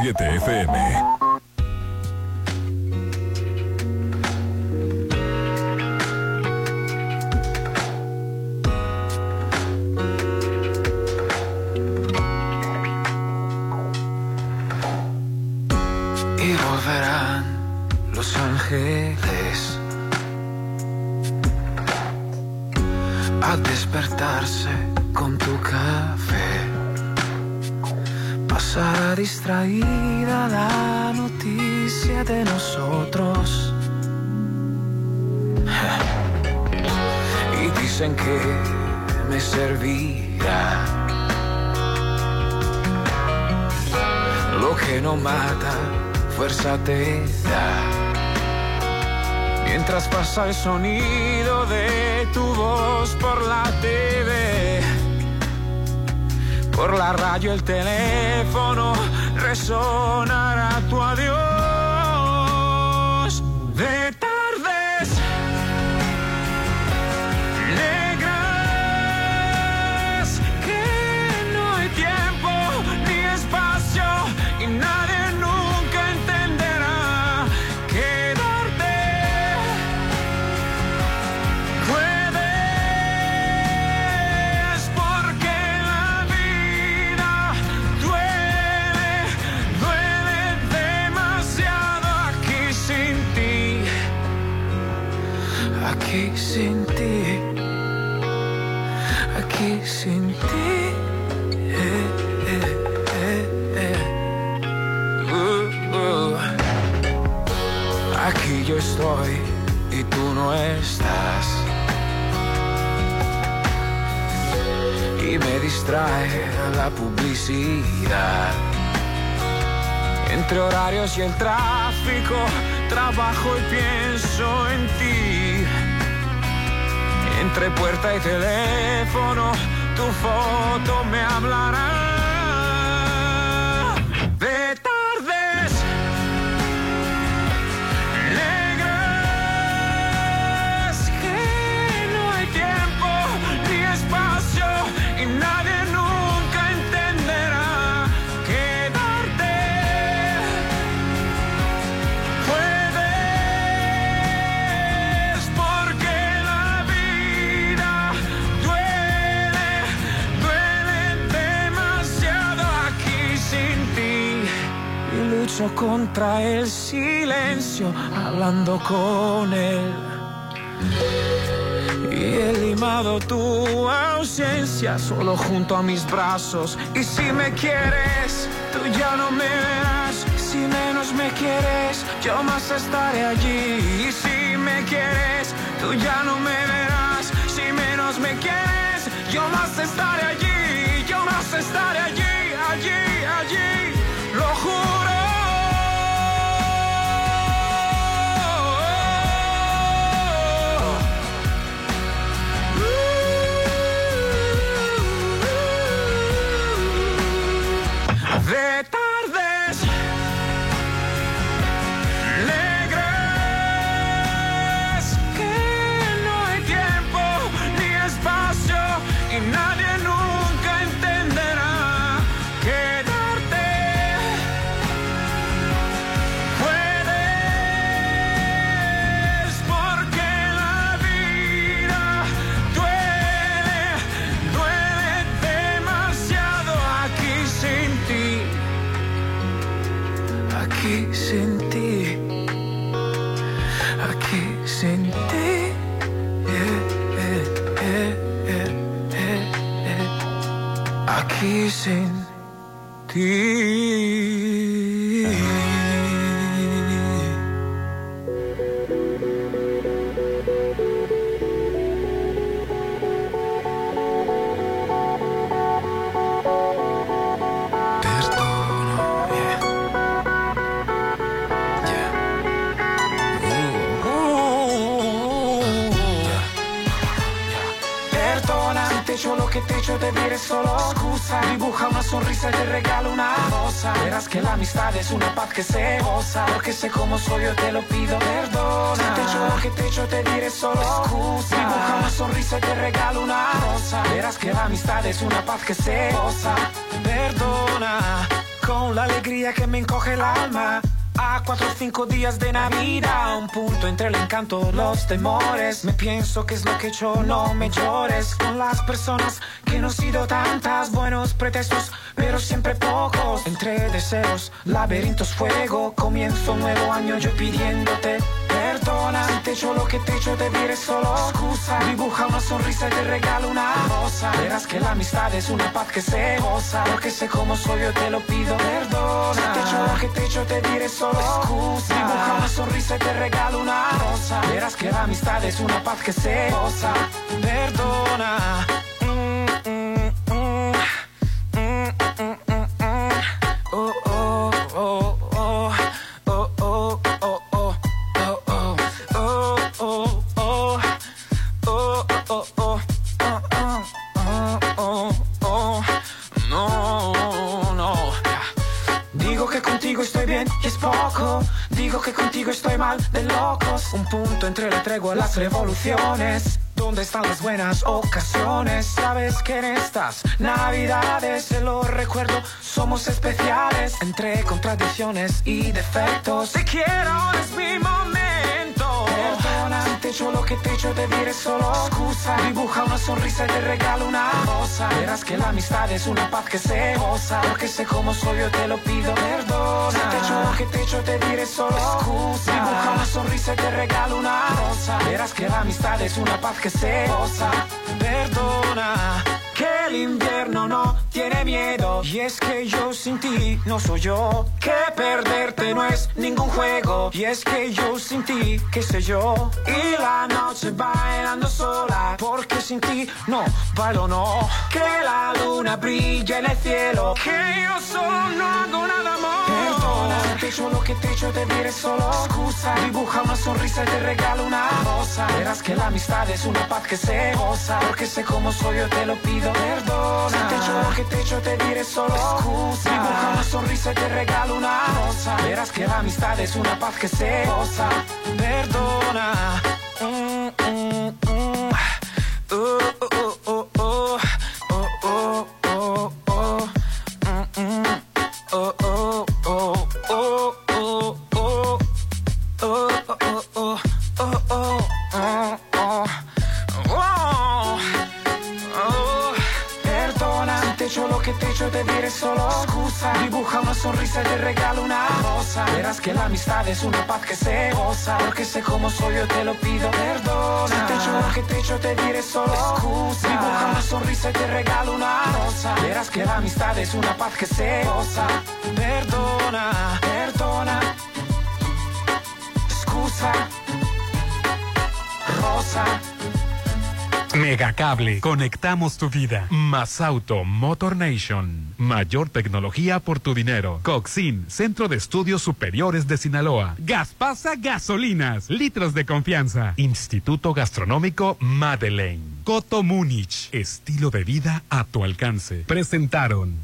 106.7 FM. vamos al sonido de tu voz por la TV. Por la radio el teléfono resonará tu adiós. publicidad. Entre horarios y el tráfico, trabajo y pienso en ti. Entre puerta y teléfono, tu foto me hablará. contra el silencio, hablando con él. Y he limado tu ausencia solo junto a mis brazos. Y si me quieres, tú ya no me verás. Si menos me quieres, yo más estaré allí. Y si me quieres, tú ya no me verás. Si menos me quieres, yo más estaré allí. Yo más estaré allí, allí, allí. Lo juro. Aquí sin ti. Porque sé cómo soy, yo te lo pido. Perdona, te hecho lo que te hecho, te diré solo excusa. Dibuja una sonrisa y te regalo una rosa. Verás que la amistad es una paz que se goza. Perdona, con la alegría que me encoge el alma. A cuatro o cinco días de Navidad, un punto entre el encanto, los temores. Me pienso que es lo que hecho, no me llores. Con las personas que no he sido tantas, buenos pretextos, siempre pocos. Entre deseos, laberintos, fuego. Comienzo nuevo año yo pidiéndote perdona. Si te echo lo que te echo, te diré solo excusa. Dibuja una sonrisa y te regalo una rosa. Verás que la amistad es una paz que se goza. Porque sé cómo soy, yo te lo pido. Perdona. Si te echo lo que te echo, te diré solo excusa. Dibuja una sonrisa y te regalo una rosa. Verás que la amistad es una paz que se goza. Perdona. Revoluciones. ¿Dónde están las buenas ocasiones? Sabes que en estas navidades, se lo recuerdo, somos especiales. Entre contradicciones y defectos. Te quiero, es mi si te que te diré solo excusa. Dibuja una sonrisa te regalo una rosa. Verás que la amistad es una paz que se goza. Porque sé cómo soy, yo te lo pido. Perdona, si te que te echo, te diré solo excusa. Dibuja una sonrisa y te regalo una rosa. Verás que la amistad es una paz que se goza. Perdona. El invierno no tiene miedo. Y es que yo sin ti no soy yo. Que perderte no es ningún juego. Y es que yo sin ti, qué sé yo. Y la noche bailando sola Porque sin ti no bailo no. Que la luna brilla en el cielo. Que yo solo no hago nada más te echo lo que te echo, te diré solo excusa. Dibuja una sonrisa y te regalo una rosa. Verás que la amistad es una paz que se goza. Porque sé cómo soy, yo te lo pido Perdona, si te echo lo que te echo, te diré solo excusa. Dibuja una sonrisa y te regalo una rosa. Verás que la amistad es una paz que se goza. Perdona. Mm, mm, mm. Oh, te regalo una rosa. Verás que la amistad es una paz que se goza. Porque sé cómo soy, yo te lo pido. Perdona, si te echo que te echo, te diré solo excusa. Dibuja una sonrisa y te regalo una rosa. Verás que la amistad es una paz que se goza. Perdona, perdona. Excusa. Rosa. Megacable, conectamos tu vida. Más Auto, Motor Nation. Mayor tecnología por tu dinero. Coxin, Centro de Estudios Superiores de Sinaloa. Gaspasa Gasolinas, litros de confianza. Instituto Gastronómico Madeleine. Coto Múnich, estilo de vida a tu alcance. Presentaron.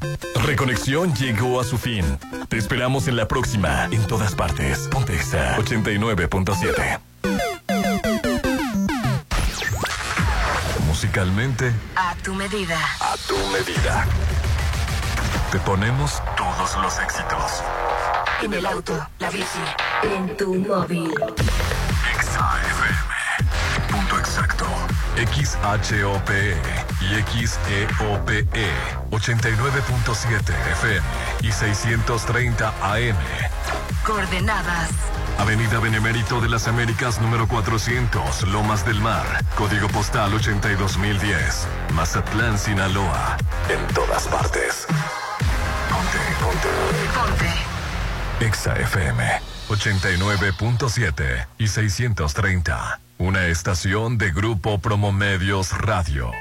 Reconexión llegó a su fin. Te esperamos en la próxima, en todas partes. Pontexa 89.7. Musicalmente, A tu medida. a tu medida. Te ponemos todos los éxitos. En el auto, la bici, en tu móvil. XAFM. XHOPE y XEOPE 89.7 FM y 630 AM. Coordenadas. Avenida Benemérito de las Américas número 400, Lomas del Mar, código postal 82010, Mazatlán, Sinaloa. En todas partes. Ponte, ponte. Ponte. Exa FM 89.7 y 630. Una estación de Grupo Promomedios Radio.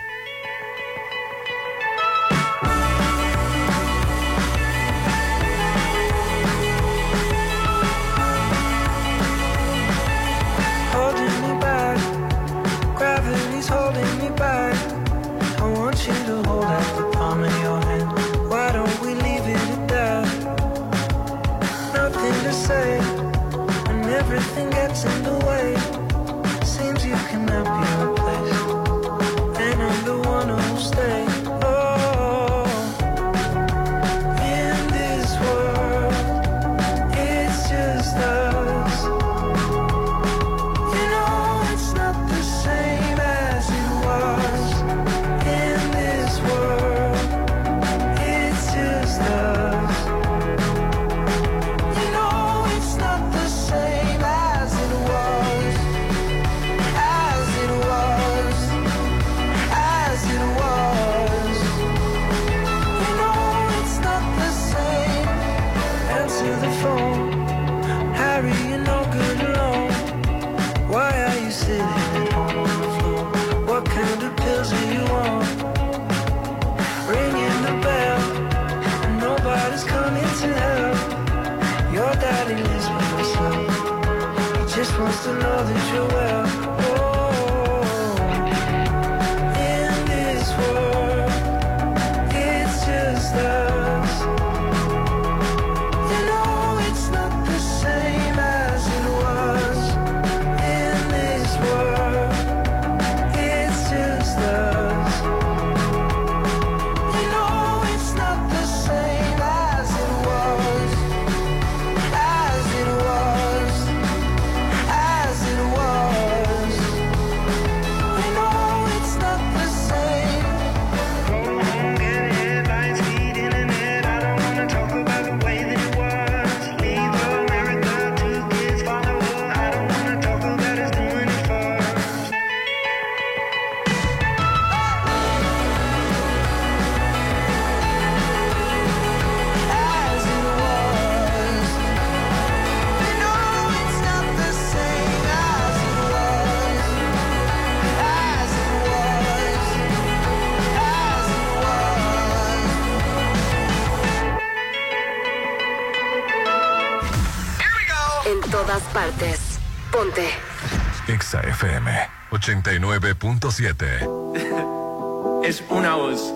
89.7. [laughs] es una voz.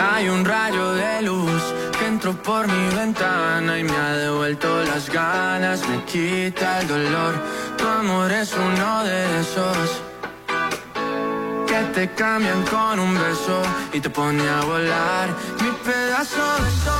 Hay un rayo de luz que entró por mi ventana y me ha devuelto las ganas, me quita el dolor. Tu amor es uno de esos que te cambian con un beso y te pone a volar mi pedazo de sol.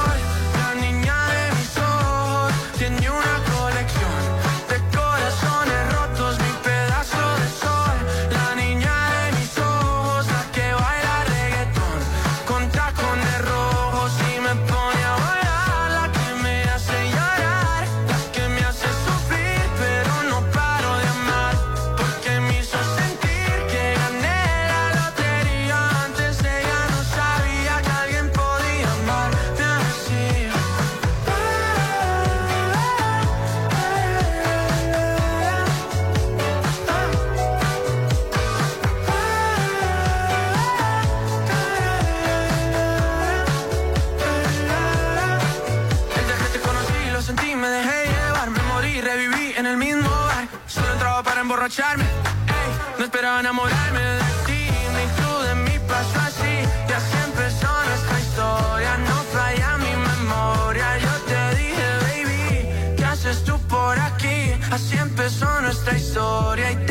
no esperaba enamorarme de ti, ni tú de mí pasó así. Y así empezó nuestra historia, no falla mi memoria. Yo te dije, baby, ¿qué haces tú por aquí? Así empezó nuestra historia.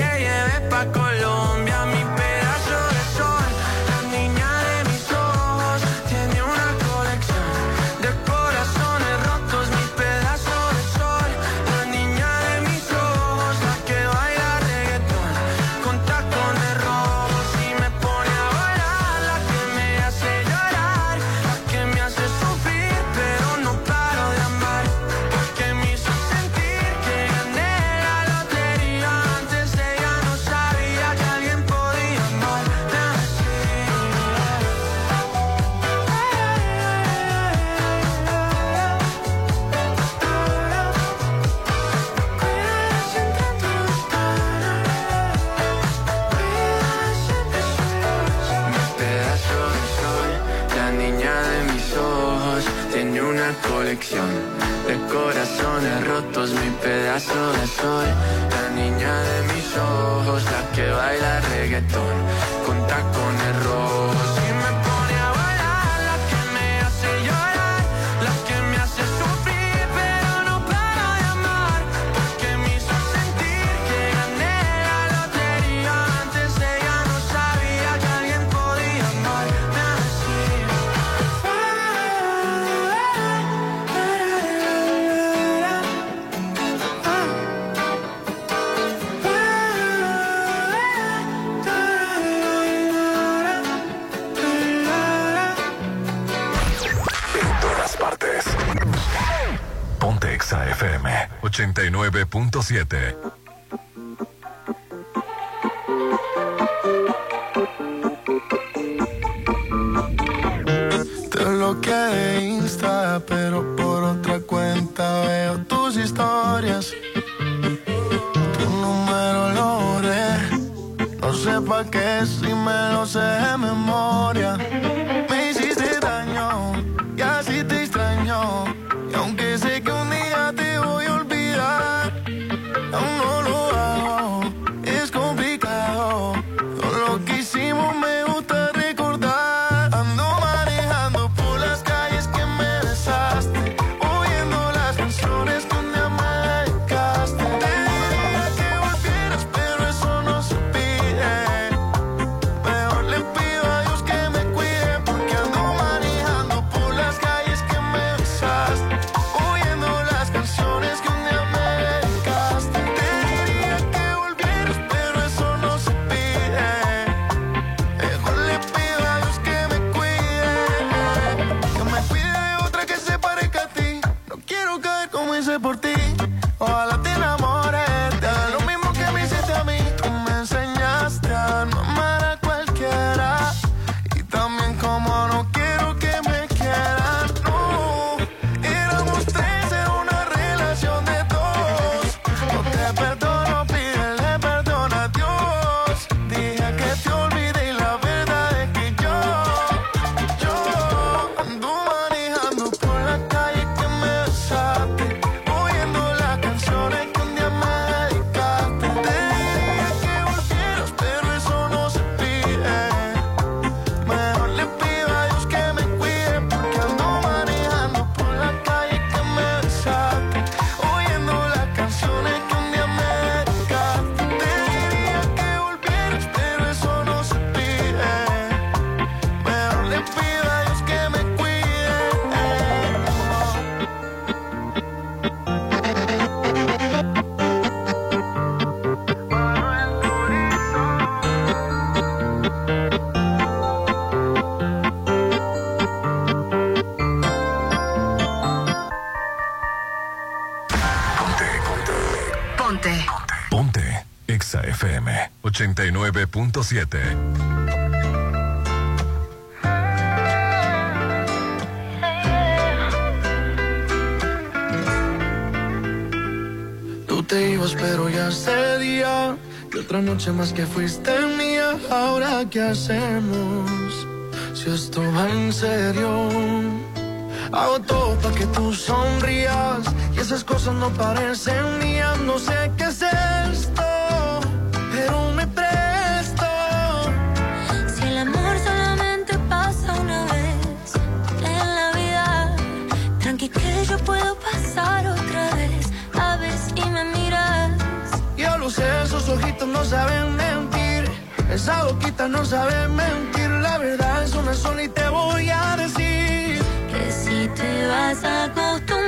done. 99.7. 106.7. te ibas, pero ya sería que otra noche más que fuiste mía. Ahora qué hacemos si esto va en serio. Hago todo para que tú sonrías y esas cosas no parecen mías. No sé qué no saben mentir, esa boquita no sabe mentir. La verdad es una sola y te voy a decir que si te vas a acostumbrar.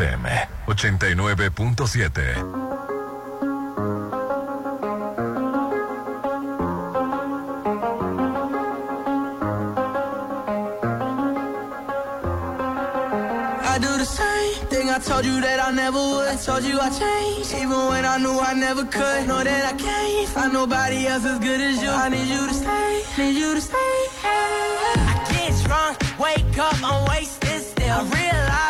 FM 89.7. I told you that I never would. I told you I changed, even when I knew I never could. Know that I can't find nobody else as good as you. I need you to stay, need you to stay. Hey. I get drunk, wake up, I'm wasted still. I realize.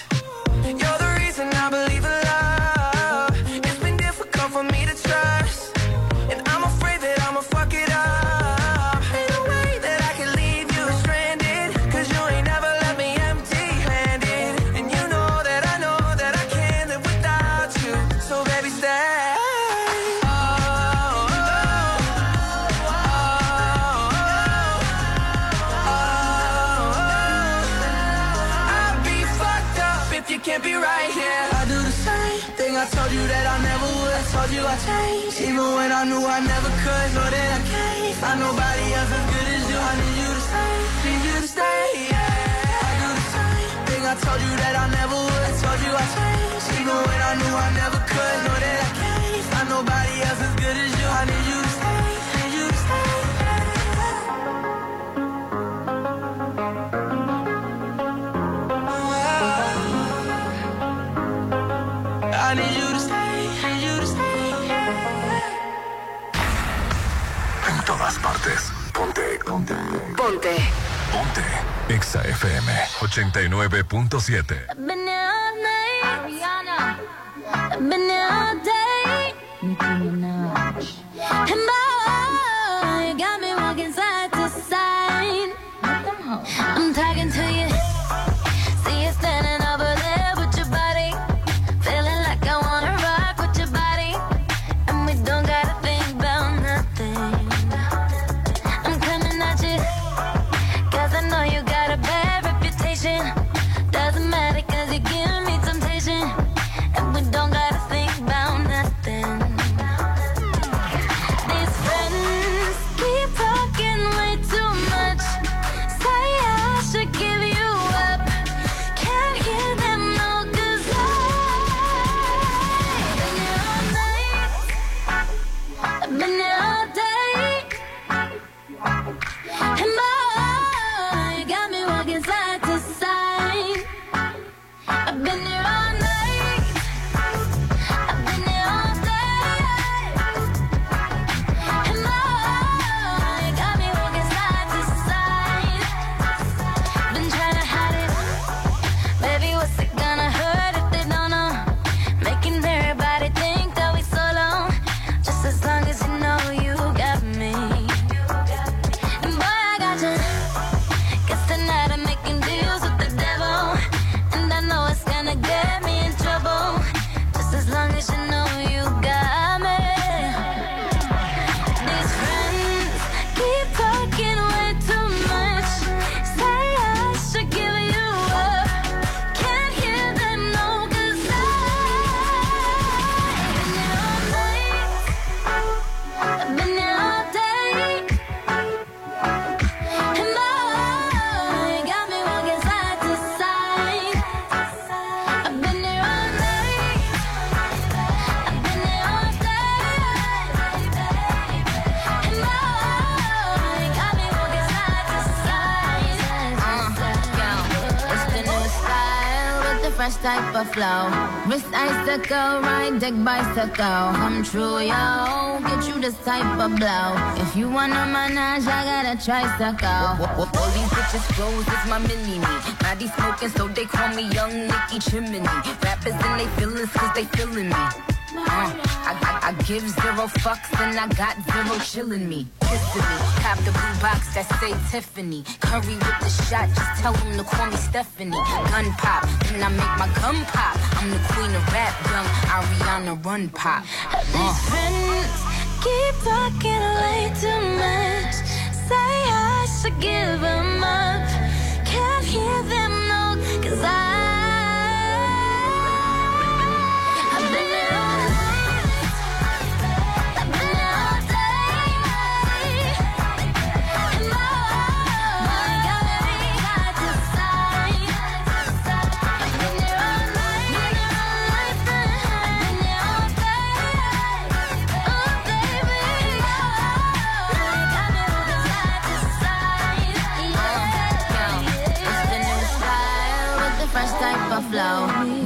En todas partes, ponte, ponte, ponte. Ponte. Exa FM 89.7. But nowadays, slow. Wrist icicle, ride deck bicycle. Come true, yo. Get you this type of blow. If you want a manage, I got a tricycle. All these bitches clothes is my mini me. Maddie smoking, so they call me Young Nicky Chimney. Rappers and they feelings, cause they feeling me. Uh, I, I, I give zero fucks and I got zero chillin' me. Kissing me. Cop the blue box that say Tiffany. Curry with the shot, just tell them to call me Stephanie. Gun pop, then I make my gun pop. I'm the queen of rap, young Ariana Run Pop. These friends keep talking way too much. Say I should give them up.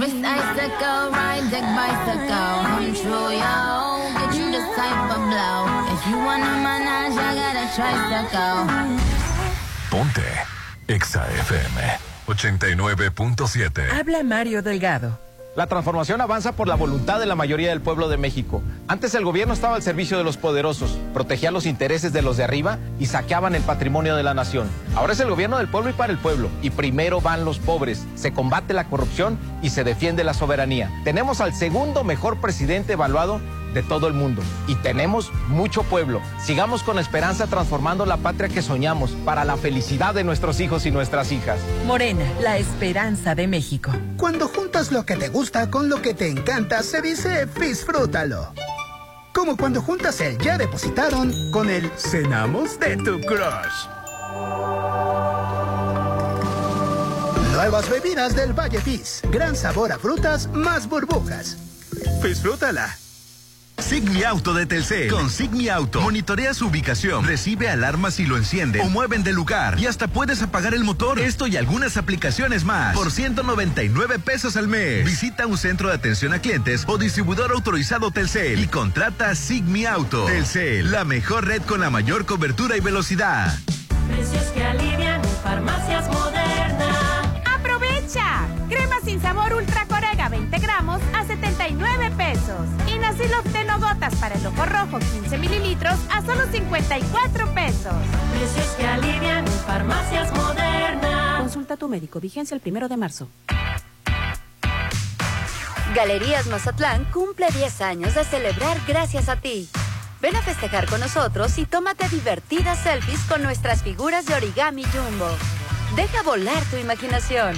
Wrist icicle, ride deck bicycle. Come true, yo. Get you this type of blow. If you wanna manage, I got a tricycle. Ponte Exa FM 89.7. Habla Mario Delgado. La transformación avanza por la voluntad de la mayoría del pueblo de México. Antes el gobierno estaba al servicio de los poderosos, protegía los intereses de los de arriba y saqueaban el patrimonio de la nación. Ahora es el gobierno del pueblo y para el pueblo. Y primero van los pobres. Se combate la corrupción y se defiende la soberanía. Tenemos al segundo mejor presidente evaluado de todo el mundo. Y tenemos mucho pueblo. Sigamos con esperanza transformando la patria que soñamos para la felicidad de nuestros hijos y nuestras hijas. Morena, la esperanza de México. Cuando juntas lo que te gusta con lo que te encanta, se dice disfrútalo. Como cuando juntas el ya depositaron con el cenamos de tu crush. Nuevas bebidas del Valle Fizz. Gran sabor a frutas más burbujas. Disfrútala. Sigmi Auto de Telcel. Con Sigmi Auto, monitorea su ubicación, recibe alarmas si lo enciende o mueven de lugar y hasta puedes apagar el motor. Esto y algunas aplicaciones más por 199 pesos al mes. Visita un centro de atención a clientes o distribuidor autorizado Telcel y contrata Sigmi Auto. Telcel, la mejor red con la mayor cobertura y velocidad. Precios que alivian en farmacias modernas. ¡Aprovecha! Crema sin sabor Ultra Corega 20 gramos a 79 Y Nasilocteno gotas para el ojo rojo 15 mililitros a solo 54 pesos. Precios que alivian en farmacias modernas. Consulta a tu médico. Vigencia el primero de marzo. Galerías Mazatlán cumple 10 años de celebrar gracias a ti. Ven a festejar con nosotros y tómate divertidas selfies con nuestras figuras de origami jumbo. Deja volar tu imaginación.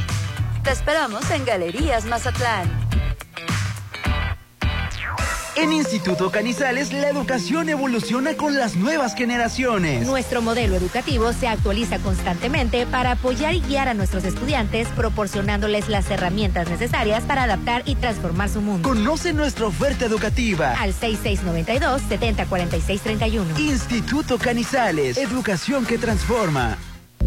Te esperamos en Galerías Mazatlán. En Instituto Canizales la educación evoluciona con las nuevas generaciones. Nuestro modelo educativo se actualiza constantemente para apoyar y guiar a nuestros estudiantes, proporcionándoles las herramientas necesarias para adaptar y transformar su mundo. Conoce nuestra oferta educativa. Al 6692-704631. Instituto Canizales, educación que transforma.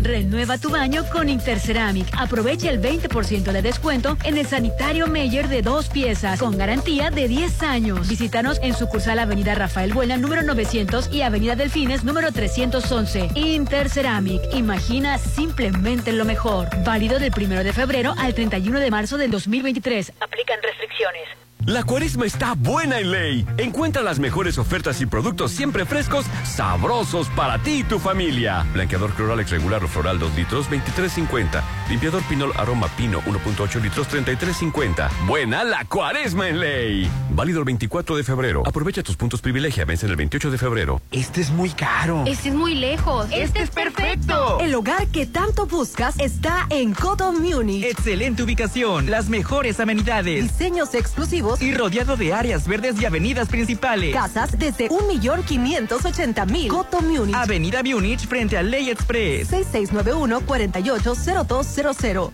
Renueva tu baño con Interceramic. Aprovecha el 20% de descuento en el sanitario Meyer de dos piezas con garantía de 10 años. Visítanos en sucursal Avenida Rafael Buena número 900 y Avenida Delfines número 311. Interceramic. Imagina simplemente lo mejor. Válido del 1 de febrero al 31 de marzo del 2023. Aplican restricciones. La cuaresma está buena en ley. Encuentra las mejores ofertas y productos siempre frescos, sabrosos para ti y tu familia. Blanqueador Cloralex regular o floral 2 litros, 23.50. Limpiador Pinol Aroma Pino 1.8 litros, 33.50. Buena la cuaresma en ley. Válido el 24 de febrero. Aprovecha tus puntos privilegia. Vence el 28 de febrero. Este es muy caro. Este es muy lejos. Este, es perfecto. El hogar que tanto buscas está en Coto Munich. Excelente ubicación, las mejores amenidades. Diseños exclusivos y rodeado de áreas verdes y avenidas principales. Casas desde 1.580.000. Coto Munich. Avenida Munich frente a Ley Express. 6691-480200.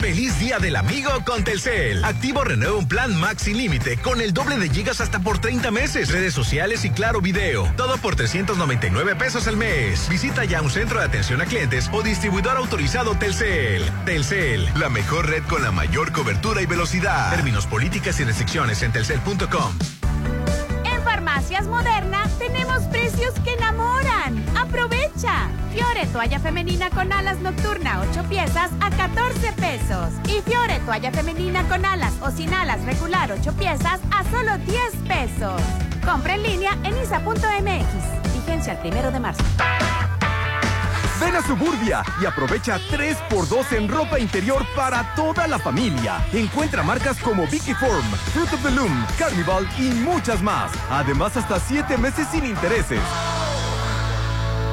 Feliz Día del Amigo con Telcel. Activo renueva un plan Max límite con el doble de gigas hasta por 30 meses. Redes sociales y claro video. Todo por 399 pesos al mes. Visita ya un centro de atención a clientes o distribuidor autorizado Telcel. Telcel, la mejor red con la mayor cobertura y velocidad. Términos, políticas y restricciones en telcel.com. En Farmacias Moderna tenemos precios que enamoran. ¡Aprovecha! Fiore toalla femenina con alas nocturna 8 piezas a 14 pesos. Y Fiore toalla femenina con alas o sin alas regular 8 piezas a solo 10 pesos. Compra en línea en isa.mx. Vigencia el primero de marzo. Ven a Suburbia y aprovecha 3x2 en ropa interior para toda la familia. Encuentra marcas como Vicky Form, Fruit of the Loom, Carnival y muchas más. Además, hasta 7 meses sin intereses.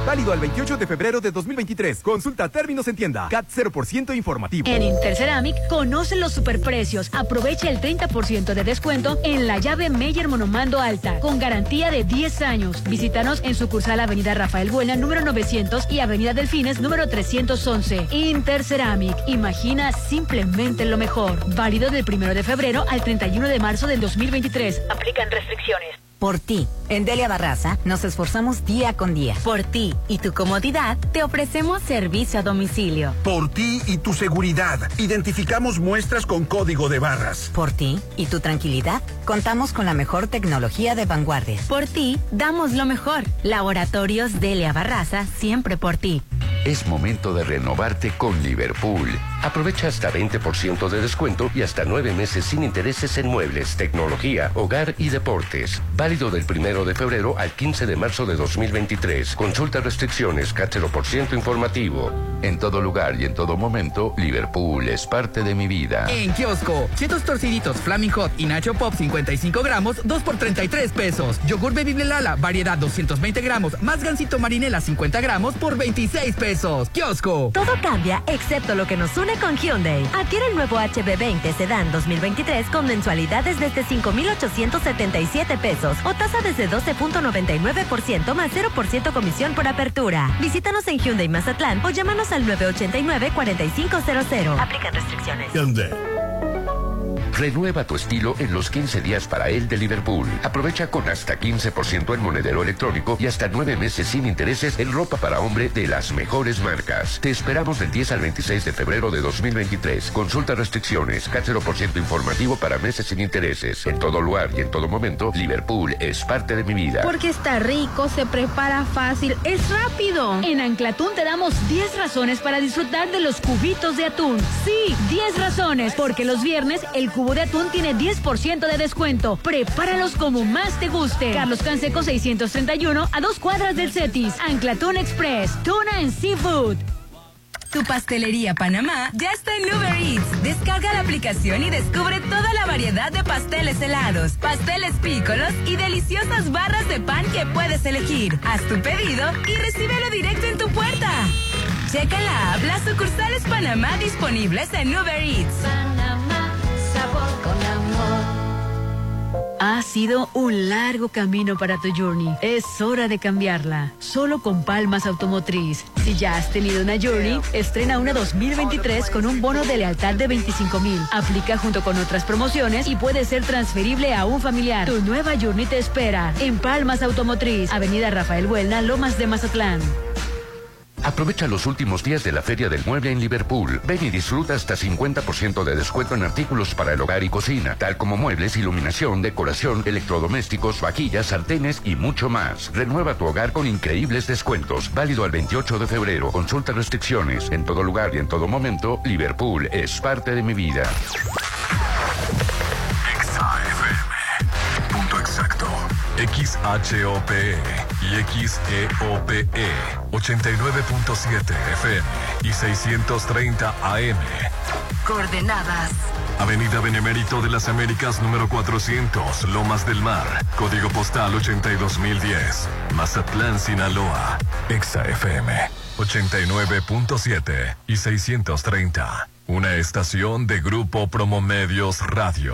Válido al 28 de febrero de 2023. Consulta términos en tienda. CAT 0% informativo. En Interceramic, conoce los superprecios. Aprovecha el 30% de descuento en la llave Meyer Monomando Alta, con garantía de 10 años. Visítanos en sucursal Avenida Rafael Buena, número 900 y Avenida Delfines, número 311. Interceramic, imagina simplemente lo mejor. Válido del 1 de febrero al 31 de marzo del 2023. Aplican restricciones. Por ti, en Delia Barraza nos esforzamos día con día. Por ti y tu comodidad, te ofrecemos servicio a domicilio. Por ti y tu seguridad, identificamos muestras con código de barras. Por ti y tu tranquilidad, contamos con la mejor tecnología de vanguardia. Por ti, damos lo mejor. Laboratorios Delia Barraza, siempre por ti. Es momento de renovarte con Liverpool. Aprovecha hasta 20% de descuento y hasta nueve meses sin intereses en muebles, tecnología, hogar y deportes. Válido del primero de febrero al 15 de marzo de 2023. Consulta restricciones, cáchero por ciento informativo. En todo lugar y en todo momento, Liverpool es parte de mi vida. En kiosco, chetos torciditos Flaming Hot y Nacho Pop 55 gramos, 2 por 33 pesos. Yogur Bebible Lala, variedad 220 gramos, más gansito marinela 50 gramos por 26 pesos. Kiosco. Todo cambia excepto lo que nos une con Hyundai. Adquiere el nuevo HB20 Sedan 2023 con mensualidades desde 5,877 pesos o tasa desde 12.99% más 0% comisión por apertura. Visítanos en Hyundai Mazatlán o llámanos al 989-4500. Aplican restricciones. Renueva tu estilo en los 15 días para él de Liverpool. Aprovecha con hasta 15% en monedero electrónico y hasta 9 meses sin intereses en ropa para hombre de las mejores marcas. Te esperamos del 10 al 26 de febrero de 2023. Consulta restricciones, por ciento informativo para meses sin intereses. En todo lugar y en todo momento, Liverpool es parte de mi vida. Porque está rico, se prepara fácil, es rápido. En Anclatún te damos 10 razones para disfrutar de los cubitos de atún. Sí, 10 razones, porque los viernes el cubo de atún tiene 10% de descuento. Prepáralos como más te guste. Carlos Canseco 631 a dos cuadras del Cetis. Anclatún Express, tuna en seafood. Tu pastelería Panamá ya está en Uber Eats. Descarga la aplicación y descubre toda la variedad de pasteles helados, pasteles pícolos y deliciosas barras de pan que puedes elegir. Haz tu pedido y recíbelo directo en tu puerta. Checa la app las sucursales Panamá disponibles en Uber Eats. Con amor. Ha sido un largo camino para tu journey. Es hora de cambiarla. Solo con Palmas Automotriz. Si ya has tenido una journey, estrena una 2023 con un bono de lealtad de 25 mil. Aplica junto con otras promociones y puede ser transferible a un familiar. Tu nueva journey te espera en Palmas Automotriz, Avenida Rafael Buelna, Lomas de Mazatlán. Aprovecha los últimos días de la Feria del Mueble en Liverpool. Ven y disfruta hasta 50% de descuento en artículos para el hogar y cocina, tal como muebles, iluminación, decoración, electrodomésticos, vaquillas, sartenes y mucho más. Renueva tu hogar con increíbles descuentos. Válido al 28 de febrero. Consulta restricciones. En todo lugar y en todo momento, Liverpool es parte de mi vida. Exacto. XHOPE y XEOPE 89.7 FM y 630 AM. Coordenadas. Avenida Benemérito de las Américas número 400, Lomas del Mar, código postal 82010, Mazatlán, Sinaloa, Exa FM 89.7 y 630. Una estación de Grupo Promomedios Radio.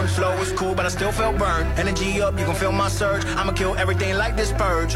Flow was cool, but I still felt burned. Energy up, you can feel my surge. I'ma kill everything like this purge.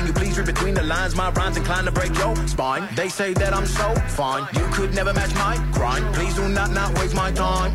Can you please read between the lines? My rhymes inclined to break your spine. They say that I'm so fine, you could never match my grind. Please do not not waste my time.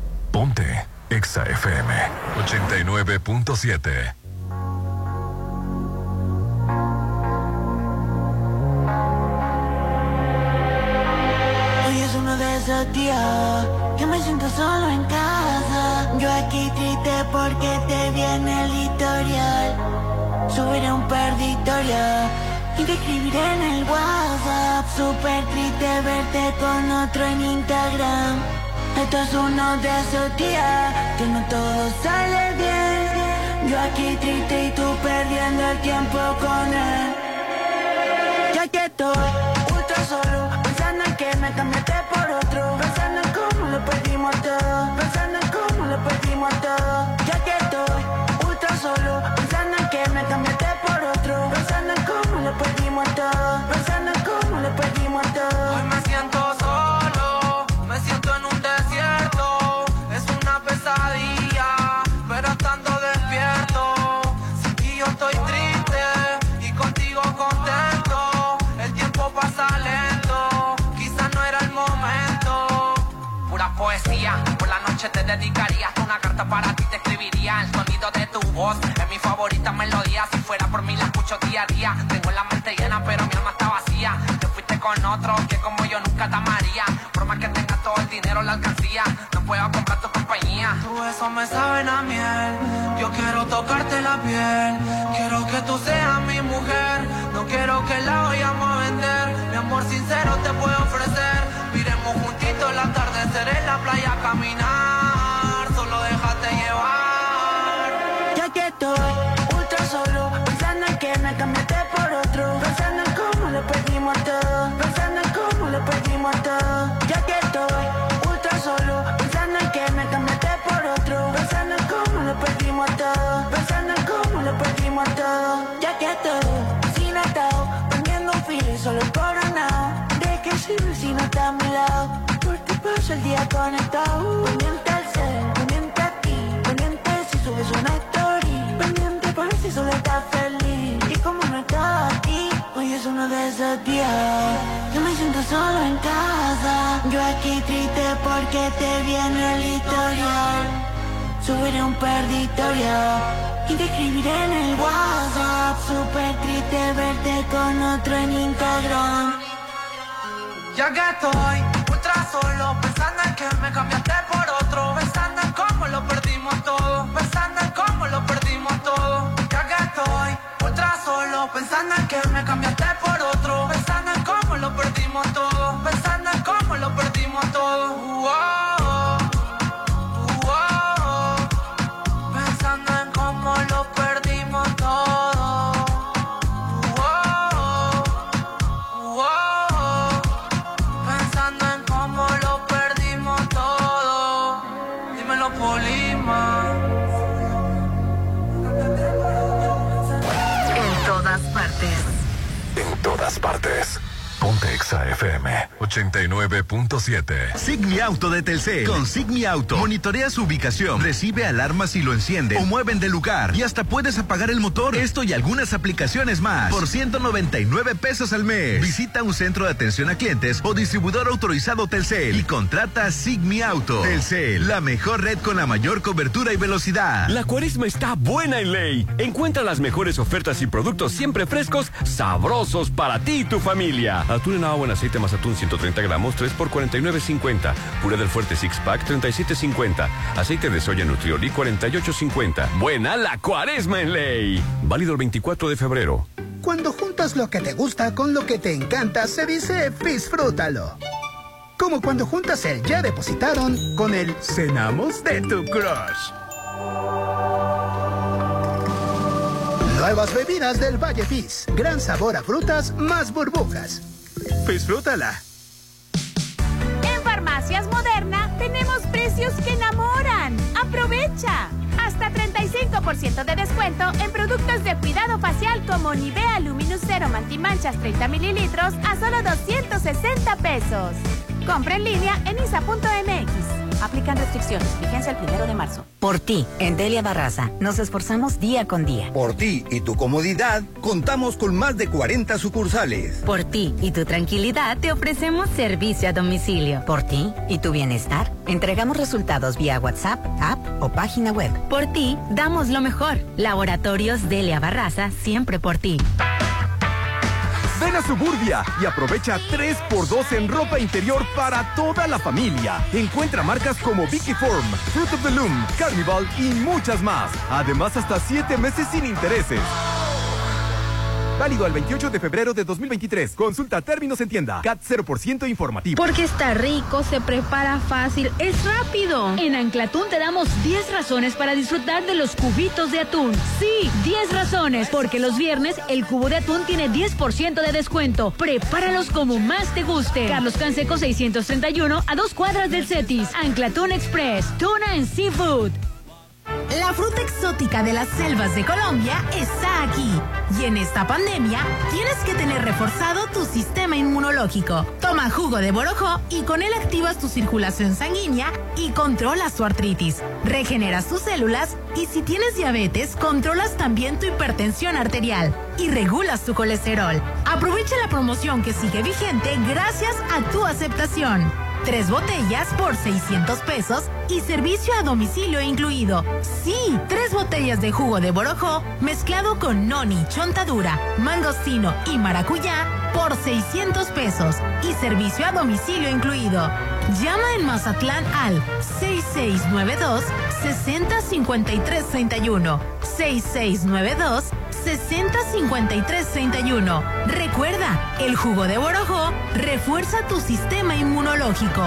Ponte Exa FM 89.7. Hoy es uno de esos días que me siento solo en casa. Yo aquí triste porque te viene el historial. Subiré un perditorio y te escribiré en el WhatsApp. Súper triste verte con otro en Instagram. Esto es uno de esos días que no todo sale bien. Yo aquí triste y tú perdiendo el tiempo con él. Ya que estoy ultra solo, pensando en que me cambiaste por otro, pensando en cómo lo perdimos todo, pensando en cómo lo perdimos todo. Ya que estoy ultra solo, pensando en que me cambiaste por otro, pensando en cómo lo perdimos todo, te dedicaría una carta para ti te escribiría el sonido de tu voz. Es mi favorita melodía si fuera por mí la escucho día a día. Tengo la mente llena pero mi alma está vacía. Te fuiste con otro que como yo nunca te amaría. Por más que tengas todo el dinero la alcancía. No puedo comprar tu compañía. Tu beso me saben a miel, yo quiero tocarte la piel, quiero que tú seas mi mujer, no quiero que la vayamos a vender, mi amor sincero te puedo ofrecer, miremos juntitos el atardecer en la playa caminar, solo déjate llevar. Ya que estoy ultra solo, pensando en que me cambiaste por otro, pensando en cómo lo perdimos todo, pensando en cómo lo perdimos todo. Ya que estoy ultra solo, pensando en que me cambiaste por otro, pensando en cómo lo perdimos todo, pensando en cómo lo perdimos todo. Ya que estoy sin atado, prendiendo un filo solo coronado. ¿De qué sirve si no está a mi lado? Paso el día conectado, pendiente al cel, pendiente a ti, pendiente si subes una story, pendiente por si solo estás feliz. Y como no estás aquí, hoy es uno de esos días que me siento solo en casa. Yo aquí triste porque te viene el historial. Subiré un perditorio y te escribiré en el WhatsApp. Súper triste verte con otro en Instagram. Ya que estoy ultra solo, que me cambiaste por otro, pensando en cómo lo perdimos todo, pensando en cómo lo perdimos todo. Ya que estoy ultra solo, pensando en que me cambiaste por otro, pensando en cómo lo perdimos todo, pensando en cómo lo perdimos todo. Partes. Exa FM 89.7. Sigmi Auto de Telcel. Con Sigmi Auto. Monitorea su ubicación, recibe alarmas si lo enciende o mueven de lugar y hasta puedes apagar el motor. Esto y algunas aplicaciones más por 199 pesos al mes. Visita un centro de atención a clientes o distribuidor autorizado Telcel y contrata Sigmi Auto. Telcel, la mejor red con la mayor cobertura y velocidad. La cuaresma está buena en ley. Encuentra las mejores ofertas y productos siempre frescos, sabrosos para ti y tu familia. Atún en agua en aceite más atún 130 gramos, 3 por 49.50. Puré del fuerte six pack, 37.50. Aceite de soya Nutrioli, 48.50. Buena la cuaresma en ley. Válido el 24 de febrero. Cuando juntas lo que te gusta con lo que te encanta, se dice disfrútalo. Como cuando juntas el ya depositaron con el cenamos de tu crush. Nuevas bebidas del Valle Fizz. Gran sabor a frutas más burbujas. Disfrútala. En Farmacias Moderna tenemos precios que enamoran. ¡Aprovecha! Hasta 35% de descuento en productos de cuidado facial como Nivea Luminous Zero Mantimanchas 30 mililitros a solo 260 pesos. Compra en línea en isa.mx. Aplican restricciones. Vigencia el primero de marzo. Por ti, en Delia Barraza, nos esforzamos día con día. Por ti y tu comodidad, contamos con más de 40 sucursales. Por ti y tu tranquilidad, te ofrecemos servicio a domicilio. Por ti y tu bienestar, entregamos resultados vía WhatsApp, app o página web. Por ti, damos lo mejor. Laboratorios Delia Barraza, siempre por ti. Ven a Suburbia y aprovecha 3x2 en ropa interior para toda la familia. Encuentra marcas como Vicky Form, Fruit of the Loom, Carnival y muchas más. Además, hasta 7 meses sin intereses. Válido al 28 de febrero de 2023. Consulta términos en tienda. CAT 0% informativo. Porque está rico, se prepara fácil, es rápido. En Anclatún te damos 10 razones para disfrutar de los cubitos de atún. Sí, 10 razones, porque los viernes el cubo de atún tiene 10% de descuento. Prepáralos como más te guste. Carlos Canseco 631 a dos cuadras del Cetis. Anclatún Express, tuna en seafood. La fruta exótica de las selvas de Colombia está aquí. Y en esta pandemia tienes que tener reforzado tu sistema inmunológico. Toma jugo de borojó y con él activas tu circulación sanguínea y controlas tu artritis. Regeneras tus células y si tienes diabetes, controlas también tu hipertensión arterial y regulas tu colesterol. Aprovecha la promoción que sigue vigente gracias a tu aceptación. Tres botellas por 600 pesos y servicio a domicilio incluido. Sí, tres botellas de jugo de borojó mezclado con noni, chontadura, mangostino y maracuyá por 600 pesos y servicio a domicilio incluido. Llama en Mazatlán al 6692 605331 6692 605331. Recuerda, el jugo de borojó refuerza tu sistema inmunológico.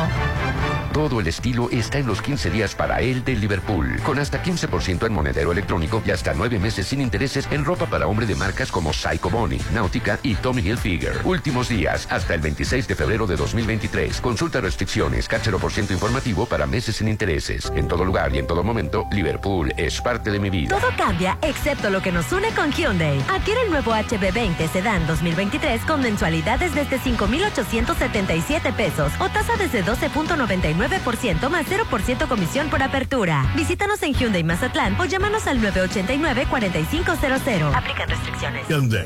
Todo el estilo está en los 15 días para él de Liverpool, con hasta 15% en monedero electrónico y hasta 9 meses sin intereses en ropa para hombre de marcas como Psycho Bonnie, Nautica y Tommy Hilfiger. Últimos días, hasta el 26 de febrero de 2023. Consulta restricciones, por ciento informativo para meses sin intereses. En todo lugar y en todo momento, Liverpool es parte de mi vida. Todo cambia excepto lo que nos une con Hyundai. Adquiere el nuevo HB20 Sedan 2023 con mensualidades desde 5,877 pesos o tasa desde 12.99% más 0% comisión por apertura. Visítanos en Hyundai Mazatlán o llámanos al 989-4500. Aplican restricciones. Hyundai.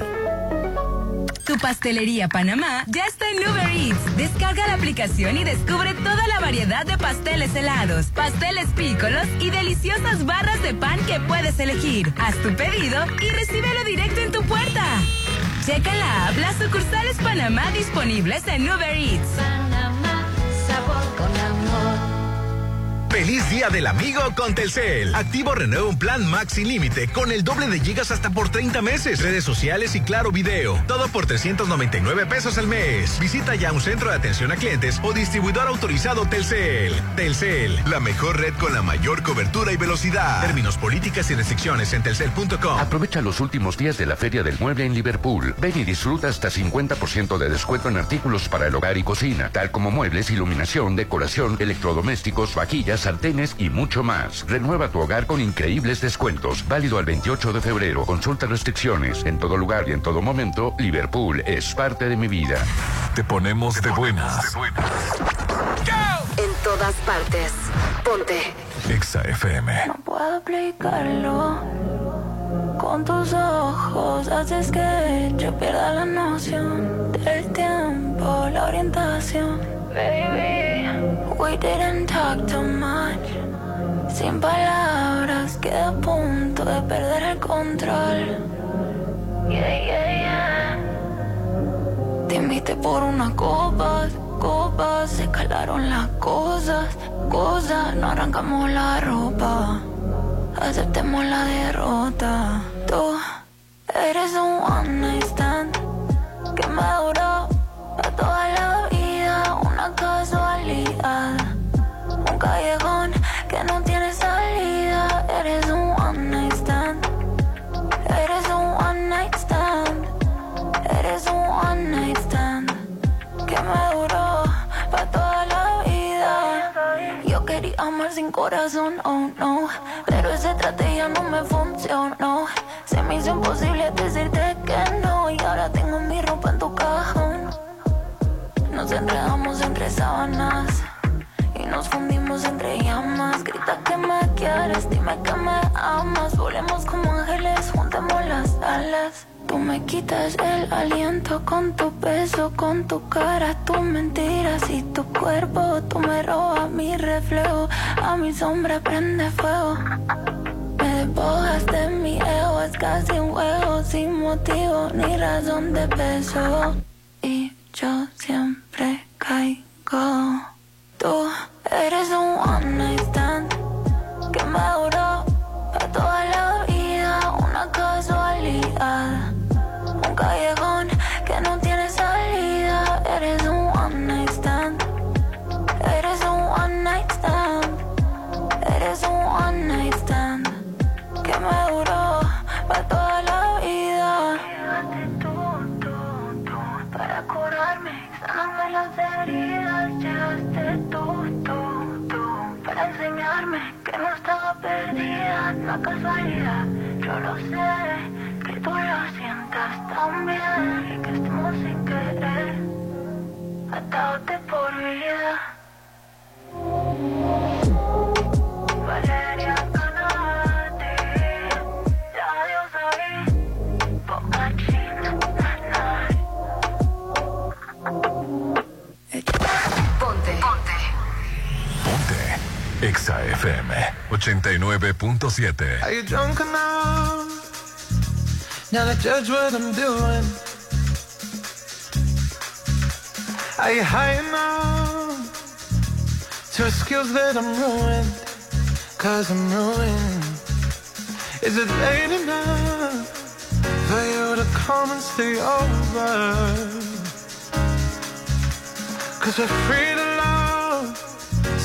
Tu pastelería Panamá ya está en Uber Eats. Descarga la aplicación y descubre toda la variedad de pasteles helados, pasteles pícolos y deliciosas barras de pan que puedes elegir. Haz tu pedido y recíbelo directo en tu puerta. Checa la app las sucursales Panamá disponibles en Uber Eats. Panamá, 原够难 ¡Feliz Día del Amigo con Telcel! Activo renueva un plan Max sin límite con el doble de gigas hasta por 30 meses. Redes sociales y claro video. Todo por 399 pesos al mes. Visita ya un centro de atención a clientes o distribuidor autorizado Telcel. Telcel, la mejor red con la mayor cobertura y velocidad. Términos, políticas y restricciones en telcel.com. Aprovecha los últimos días de la Feria del Mueble en Liverpool. Ven y disfruta hasta 50% de descuento en artículos para el hogar y cocina, tal como muebles, iluminación, decoración, electrodomésticos, sartenes y mucho más. Renueva tu hogar con increíbles descuentos. Válido al 28 de febrero. Consulta restricciones. En todo lugar y en todo momento, Liverpool es parte de mi vida. Te ponemos de buenas. En todas partes. Ponte. Exa FM. No puedo explicarlo. Con tus ojos haces que yo pierda la noción del tiempo, la orientación. Baby, we didn't talk too much. Sin palabras, quedé a punto de perder el control. Yeah, yeah, yeah. Te invité por unas copas, copas, se calaron las cosas, cosas, no arrancamos la ropa, aceptemos la derrota. Tú eres un one night stand que me duró a toda la callejón que no tiene salida. Eres un one night stand, eres un one night stand. Eres un one night stand que me duró pa' toda la vida. Yo quería amar sin corazón, oh no. Pero esa estrategia no me funcionó. Se me hizo imposible decirte que no. Y ahora tengo mi ropa en tu cajón. Nos enredamos entre sábanas. Nos fundimos entre llamas. Grita que me quieres, dime que me amas. Volemos como ángeles, juntemos las alas. Tú me quitas el aliento con tu peso, con tu cara, tus mentiras y tu cuerpo. Tú me robas mi reflejo, a mi sombra prende fuego. Me despojas de mi ego, es casi un juego sin motivo ni razón de peso. Y yo siempre caigo. Tú eres un one night stand que me duró para toda la vida, una casualidad. Un callejón que no tiene salida. Eres un one night stand. Eres un one night stand. Eres un one night stand que me duró para toda la vida. tú, tú, tú, para curarme, sanarme las heridas. Llegaste tú, que no estaba perdida. No casualidad, yo lo sé. Que tú lo sientas también y que estemos sin querer, atados por vida. Valeria Exa FM 89.7. Are you drunk enough now to judge what I'm doing? Are you high enough to excuse that I'm ruined? Cause I'm ruined. Is it late enough for you to come and stay over? Cause we're free to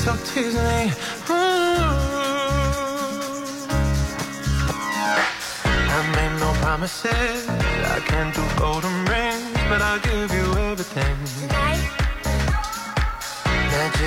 so tease me. Ooh. I made no promises. I can't do golden rings, but I'll give you everything. Magic